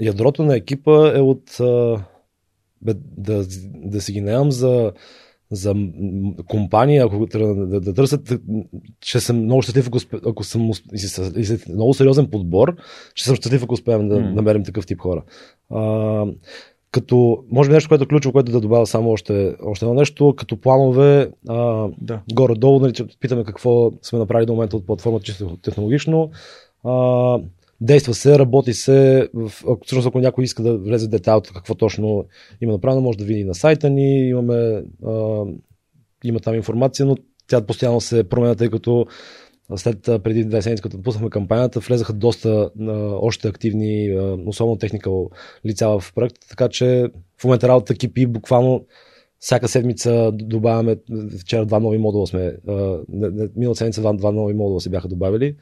ядрото на екипа е от а, бе, да, да си ги наемам за за компания, ако да, да, да търсят, ще съм много щастлив, ако, ако съм и след много сериозен подбор, ще съм щастлив, ако успеем да mm. намерим такъв тип хора. А, като, може би нещо, което е ключово, което да добавя само още, още едно нещо, като планове, а, да. горе-долу, нали, питаме какво сме направили до момента от платформата чисто технологично. А, Действа се, работи се. Всъщност, ако някой иска да влезе в детайл какво точно има направено, може да види на сайта ни. Имаме, а, има там информация, но тя постоянно се променя, тъй като след преди две седмици, като пуснахме кампанията, влезаха доста а, още активни, а, особено техникал лица в проекта, така че в момента работа кипи буквално всяка седмица добавяме, вчера два нови модула сме, миналата седмица два, два нови модула се бяха добавили.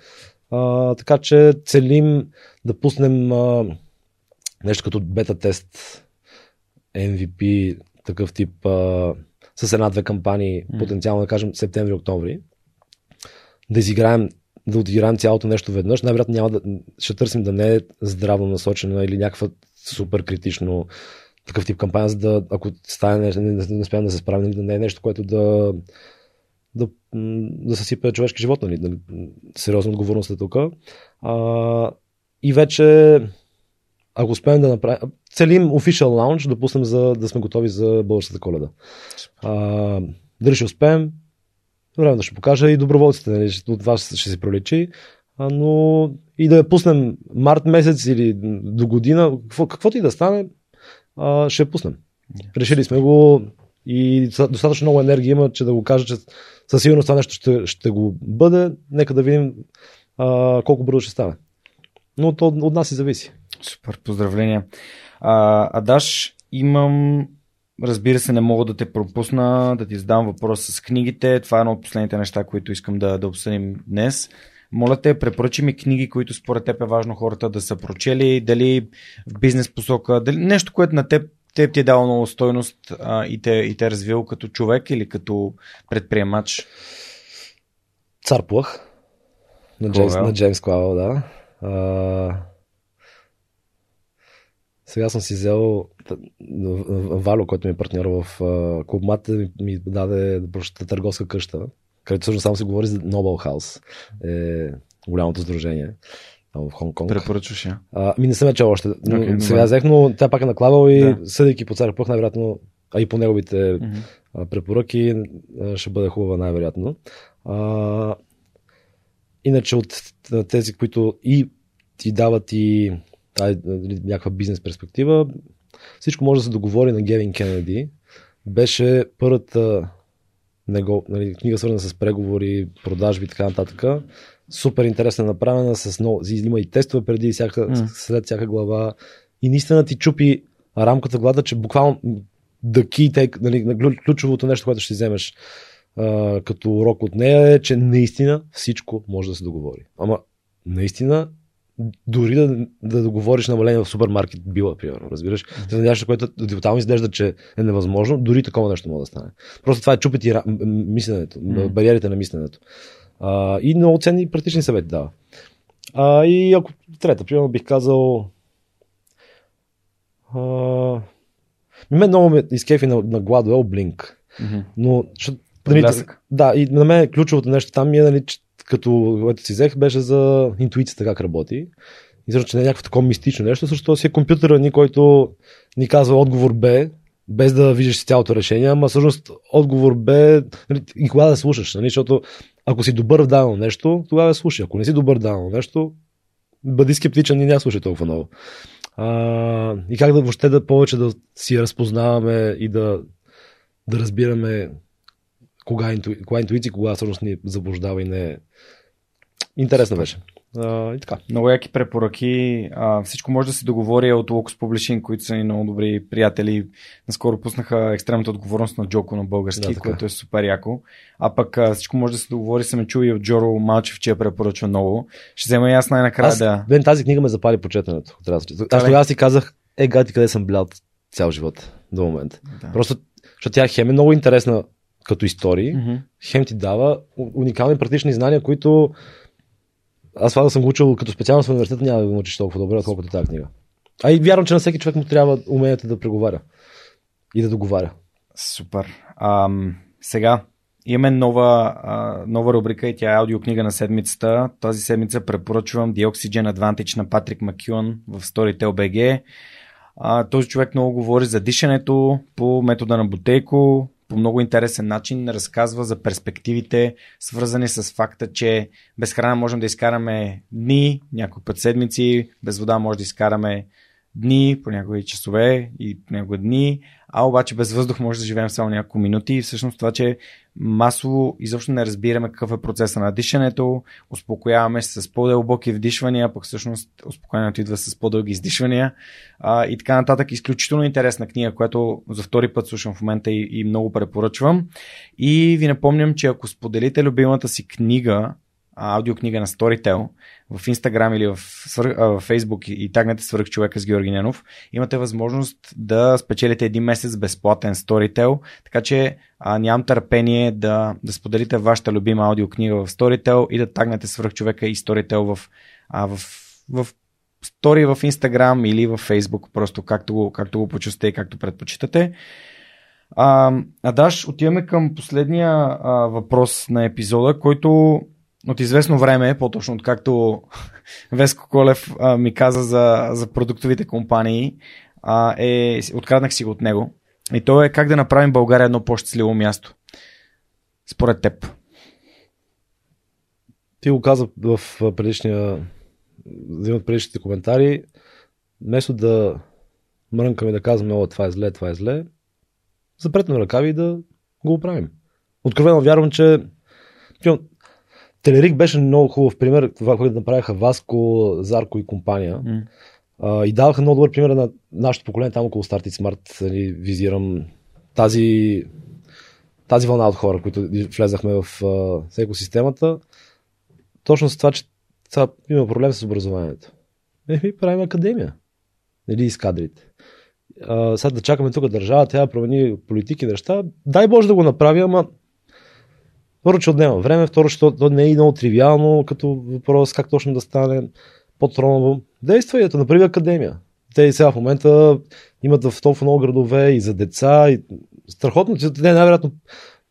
А, така че целим да пуснем а, нещо като бета-тест, MVP, такъв тип, а, с една-две кампании, mm. потенциално да кажем септември-октомври. Да изиграем да отиграем цялото нещо веднъж. Най-вероятно няма да, ще търсим да не е здравно насочена или някаква супер критично такъв тип кампания, за да, ако стане, не, не, не успеем да се справим, да не е нещо, което да, да, да се сипе човешки живот, нали? нали сериозна отговорност е тук. А, и вече, ако успеем да направим, целим official launch да пуснем за да сме готови за българската коледа. А, дали ще успеем, време да ще покажа и доброволците, нали? от вас ще се проличи, а, но и да я пуснем март месец или до година, какво, каквото и да стане, а, ще я пуснем. Решили сме го и достатъчно много енергия има, че да го кажа, че със сигурност това нещо ще, ще го бъде. Нека да видим а, колко бързо ще стане. Но то от нас и зависи. Супер, поздравления. А, Адаш, имам Разбира се, не мога да те пропусна, да ти задам въпрос с книгите. Това е едно от последните неща, които искам да, да обсъдим днес. Моля те, препоръчи ми книги, които според теб е важно хората да са прочели, дали в бизнес посока, дали нещо, което на теб те ти е дал много стойност а, и, те, и те е развил като човек или като предприемач? Цар Плъх на Джеймс, на Джеймс Клауъл, да. А, сега съм си взел Вало, който ми е партньор в Клуб Мат, ми, ми даде да прочета търговска къща, където всъщност само се говори за Noble House. Е, голямото сдружение в Хонг Конг. Препоръчваш я. А, ми не съм я чел още. Но Окей, сега взех, но тя пак е наклавал и Да. съдейки по цар пъх, най-вероятно, а и по неговите а, препоръки ще бъде хубава най-вероятно. А, иначе от тези, които и ти дават и тай, нали, някаква бизнес перспектива, всичко може да се договори на Гевин Кеннеди. Беше първата него, нали, книга свързана с преговори, продажби и така нататък. Супер интересна направена, с много, има и тестове преди всяка, М. след всяка глава. И наистина ти чупи рамката в главата, че буквално да take, нали, на ключ- ключовото нещо, което ще вземеш а, като урок от нея е, че наистина всичко може да се договори. Ама наистина дори да, да договориш намаление в супермаркет била, примерно, разбираш? Mm-hmm. нещо, което тотално изглежда, че е невъзможно, дори такова нещо може да стане. Просто това е чупи ти ра- мисленето, Мгм. бариерите на мисленето. А, и много ценни практични съвети дава. А, и ако трета, примерно бих казал а, мен много ме изкефи на, на Blink. Мгм. Но, що, нали, да, и на мен ключовото нещо там ми е, нали, че, като което си взех, беше за интуицията как работи. И също, че не е някакво такова мистично нещо, защото си е компютъра ни, който ни казва отговор Б, без да виждаш цялото решение, ама всъщност отговор Б нали, и кога да слушаш, нали, защото ако си добър в дадено нещо, тогава слушай. Ако не си добър в дадено нещо, бъди скептичен и я слушай толкова много. А, и как да въобще да повече да си разпознаваме и да, да разбираме кога, инту, кога интуиция, кога всъщност ни заблуждава и не е. Интересно беше. А, и така. Много яки препоръки. А, всичко може да се договори от Locus Publishing, които са ни много добри приятели. Наскоро пуснаха екстремната отговорност на Джоко на български, Да, така. което е супер яко. А пък а, всичко може да се договори. Съм е чул и от Джоро Малчев, че я препоръчва много. Ще взема и аз най-накрая Аз, да. мен тази книга ме запали по четенето. Аз тогава си казах, е, гати, къде съм блял цял живот до момента. Да. Просто, защото тя хем е много интересна като истории, Мгм. хем ти дава уникални практични знания, които аз това да съм го учил като специалност в университета, няма да го научиш толкова добре, отколкото тази книга. А и вярвам, че на всеки човек му трябва умението да преговаря и да договаря. Супер. Ам, сега имаме нова, а, нова рубрика и тя е аудиокнига на седмицата. Тази седмица препоръчвам The Oxygen Advantage на Патрик Макюан в Storytel BG. А, този човек много говори за дишането по метода на Ботейко, по много интересен начин разказва за перспективите, свързани с факта, че без храна можем да изкараме дни, някой път седмици, без вода може да изкараме дни, понякога и часове и понякога дни, а обаче без въздух може да живеем само няколко минути и всъщност това, че масово изобщо не разбираме какъв е процеса на дишането, успокояваме се с по-дълбоки вдишвания, пък всъщност успокоението идва с по-дълги издишвания а, и така нататък. Изключително интересна книга, която за втори път слушам в момента и, и много препоръчвам. И ви напомням, че ако споделите любимата си книга, аудиокнига на Storytel в Instagram или в, в Facebook и тагнете свърх човека с Георги Ненов, имате възможност да спечелите един месец безплатен Storytel, така че а, нямам търпение да, да споделите вашата любима аудиокнига в Storytel и да тагнете свърх човека и Storytel в, а, в, в стори в Instagram или в Facebook, просто както го, както го почувствате и както предпочитате. А, Адаш, отиваме към последния а, въпрос на епизода, който от известно време, по-точно откакто (laughs) Веско Колев а, ми каза за, за продуктовите компании, а, е, откраднах си го от него. И то е как да направим България едно по-щастливо място. Според теб. Ти го каза в предишния, един от предишните коментари, вместо да мрънкаме да казваме, о, това е зле, това е зле, запретнем ръкави и да го оправим. Откровено вярвам, че Телерик беше много хубав пример, това, което направиха Васко, Зарко и компания. М. А, и даваха много добър пример на нашето поколение там около Start It Smart. Нали, визирам тази, тази вълна от хора, които влезахме в с екосистемата. Точно с това, че това има проблем с образованието. Еми, правим академия. Нали, и с кадрите. А, сега да чакаме тук държава, тя да промени политики, неща. Дай Боже да го направи, ама първо, че отнема време, второ, че то, не е и много тривиално като въпрос как точно да стане по-тромаво. Действа и ето, направи академия. Те и сега в момента имат в толкова много градове и за деца. И... Страхотно, че те най-вероятно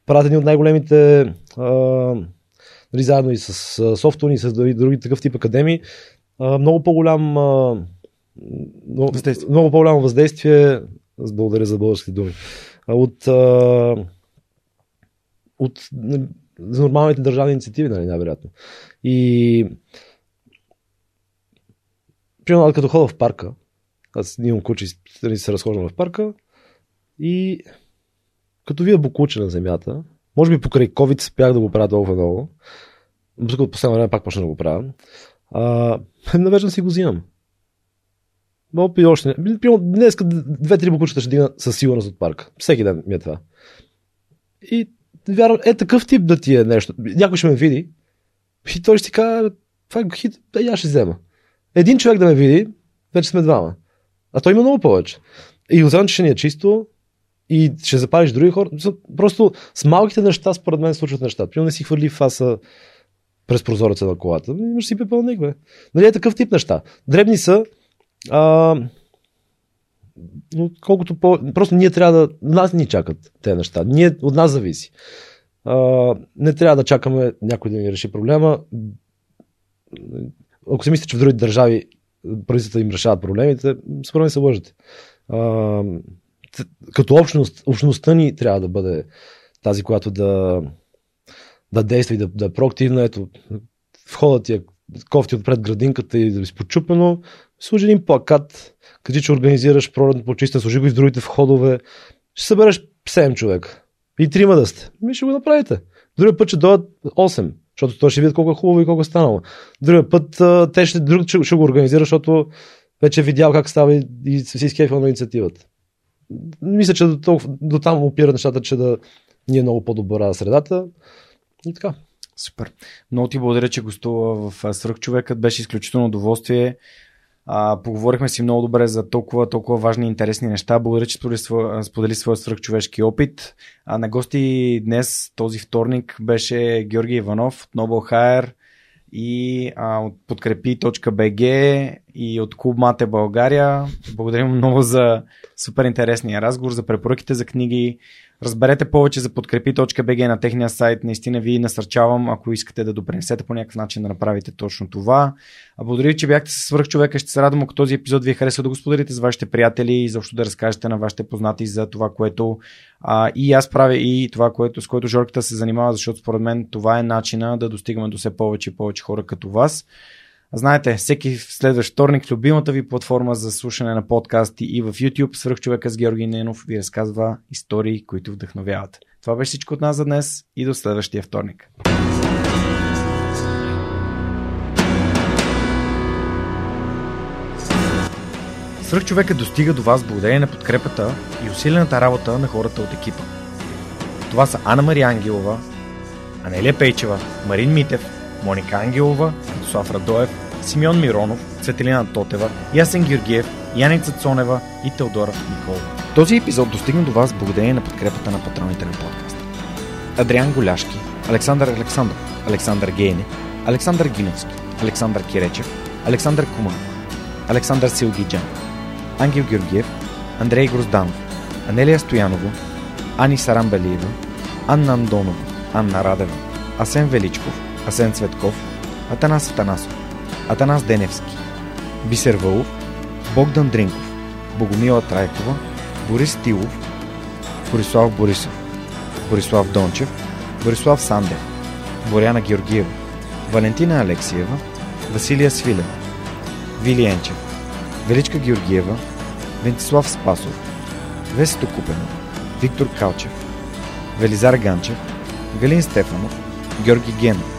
правят едни от най-големите а, нали, заедно и с софтуни, и с други такъв тип академии, а, много по-голям а, много, много по-голямо въздействие, благодаря за българските думи, от, а, от за нормалните държавни инициативи, нали, най-вероятно. И примерно, като ходя в парка, аз имам куче и се разхождам в парка и като вие букуче на земята, може би покрай COVID спях да го правя толкова много, от последно време пак почна да го правя, а, (laughs) навеждам си го взимам. Мога пи още. Днес две-три букучета ще дигна със сигурност от парка. Всеки ден ми е това. И вярвам, е такъв тип да ти е нещо. Някой ще ме види и той ще си каже, това е хит, да я ще взема. Един човек да ме види, вече сме двама. А той има много повече. И освен, че ще ни е чисто, и ще запалиш други хора. Просто с малките неща, според мен, случват неща. Примерно не си хвърли фаса през прозореца на колата. Имаш си пепелник, бе. Нали е такъв тип неща. Дребни са. А, но колкото по... Просто ние трябва да... Нас ни чакат тези неща. Ние, от нас зависи. А, не трябва да чакаме някой да ни реши проблема. Ако се мислите, че в други държави правителствата им решават проблемите, според мен се лъжете. А, като общност, общността ни трябва да бъде тази, която да, да действа и да, да е проактивна. Ето, входът ти е кофти отпред градинката и да ви спочупено, служи един плакат, къде че организираш пролетно почиста, служи го и в другите входове. Ще събереш 7 човек. И трима да сте. Ми ще го направите. Другия път ще дойдат 8, защото той ще видят колко е хубаво и колко е станало. Другия път те ще, друг ще, ще го организира, защото вече е видял как става и, и си изкефил на инициативата. Мисля, че до, до там опира нещата, че да ни е много по-добра средата. И така. Супер. Много ти благодаря, че гостува в Свръхчовекът. Беше изключително удоволствие. А, поговорихме си много добре за толкова, толкова важни и интересни неща. Благодаря, че сподели, своя, свръхчовешки опит. А на гости днес, този вторник, беше Георги Иванов от Noble Hire и а, от подкрепи.bg и от Клуб Мате България. Благодарим много за супер интересния разговор, за препоръките за книги. Разберете повече за подкрепи.bg на техния сайт. Наистина ви насърчавам, ако искате да допринесете по някакъв начин да направите точно това. А благодаря, че бяхте с човека. Ще се радвам, ако този епизод ви е харесва да го споделите с вашите приятели и защо да разкажете на вашите познати за това, което а, и аз правя и това, което, с което Жорката се занимава, защото според мен това е начина да достигаме до все повече и повече хора като вас. Знаете, всеки следващ вторник любимата ви платформа за слушане на подкасти и в YouTube свръхчовека с Георги Ненов ви разказва истории, които вдъхновяват. Това беше всичко от нас за днес и до следващия вторник. Свръхчовека достига до вас благодарение на подкрепата и усилената работа на хората от екипа. Това са Анна Мария Ангелова, Анелия Пейчева, Марин Митев, Моника Ангелова, Слав Радоев, Симеон Миронов, Цветелина Тотева, Ясен Георгиев, Яница Цонева и Теодора Николова. Този епизод достигна до вас благодарение на подкрепата на патроните на подкаста. Адриан Голяшки, Александър Александров, Александър Гейне, Александър Гиновски, Александър Киречев, Александър Куман, Александър Силгиджан, Ангел Георгиев, Андрей Грозданов, Анелия Стоянова, Ани Сарамбелиева, Анна Андонова, Анна Радева, Асен Величков, Асен Цветков, Атанас Атанасов, Атанас Деневски, Бисер Вълов, Богдан Дринков, Богомила Трайкова, Борис Тилов, Борислав Борисов, Борислав Дончев, Борислав Сандев, Боряна Георгиева, Валентина Алексиева, Василия Свилева, Вили Енчев, Величка Георгиева, Вентислав Спасов, Весето Купено, Виктор Калчев, Велизар Ганчев, Галин Стефанов, Георги Генов,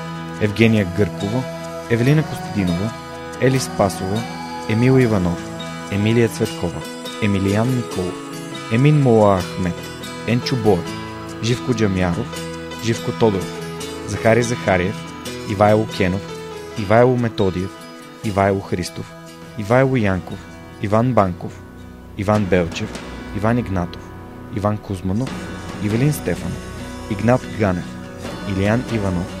Евгения Гъркова, Евелина Костадинова, Ели Спасова, Емил Иванов, Емилия Цветкова, Емилиян Николов, Емин Мола Ахмет, Енчо Боев, Живко Джамяров, Живко Тодоров, Захари Захариев, Ивайло Кенов, Ивайло Методиев, Ивайло Христов, Ивайло Янков, Иван Банков, Иван Белчев, Иван Игнатов, Иван Кузманов, Ивелин Стефанов, Игнат Ганев, Илиян Иванов,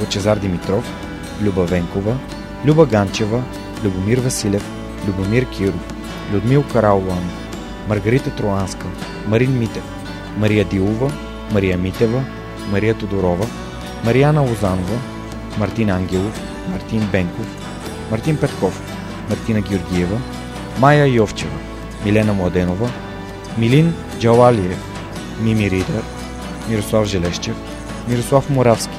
Лъчезар Димитров, Люба Венкова, Люба Ганчева, Любомир Василев, Любомир Киров, Людмил Караулан, Маргарита Троанска, Марин Митев, Мария Дилова, Мария Митева, Мария Тодорова, Марияна Лозанова, Мартин Ангелов, Мартин Бенков, Мартин Петков, Мартина Георгиева, Майя Йовчева, Милена Младенова, Милин Джалалиев, Мими Ридър, Мирослав Желещев, Мирослав Моравски,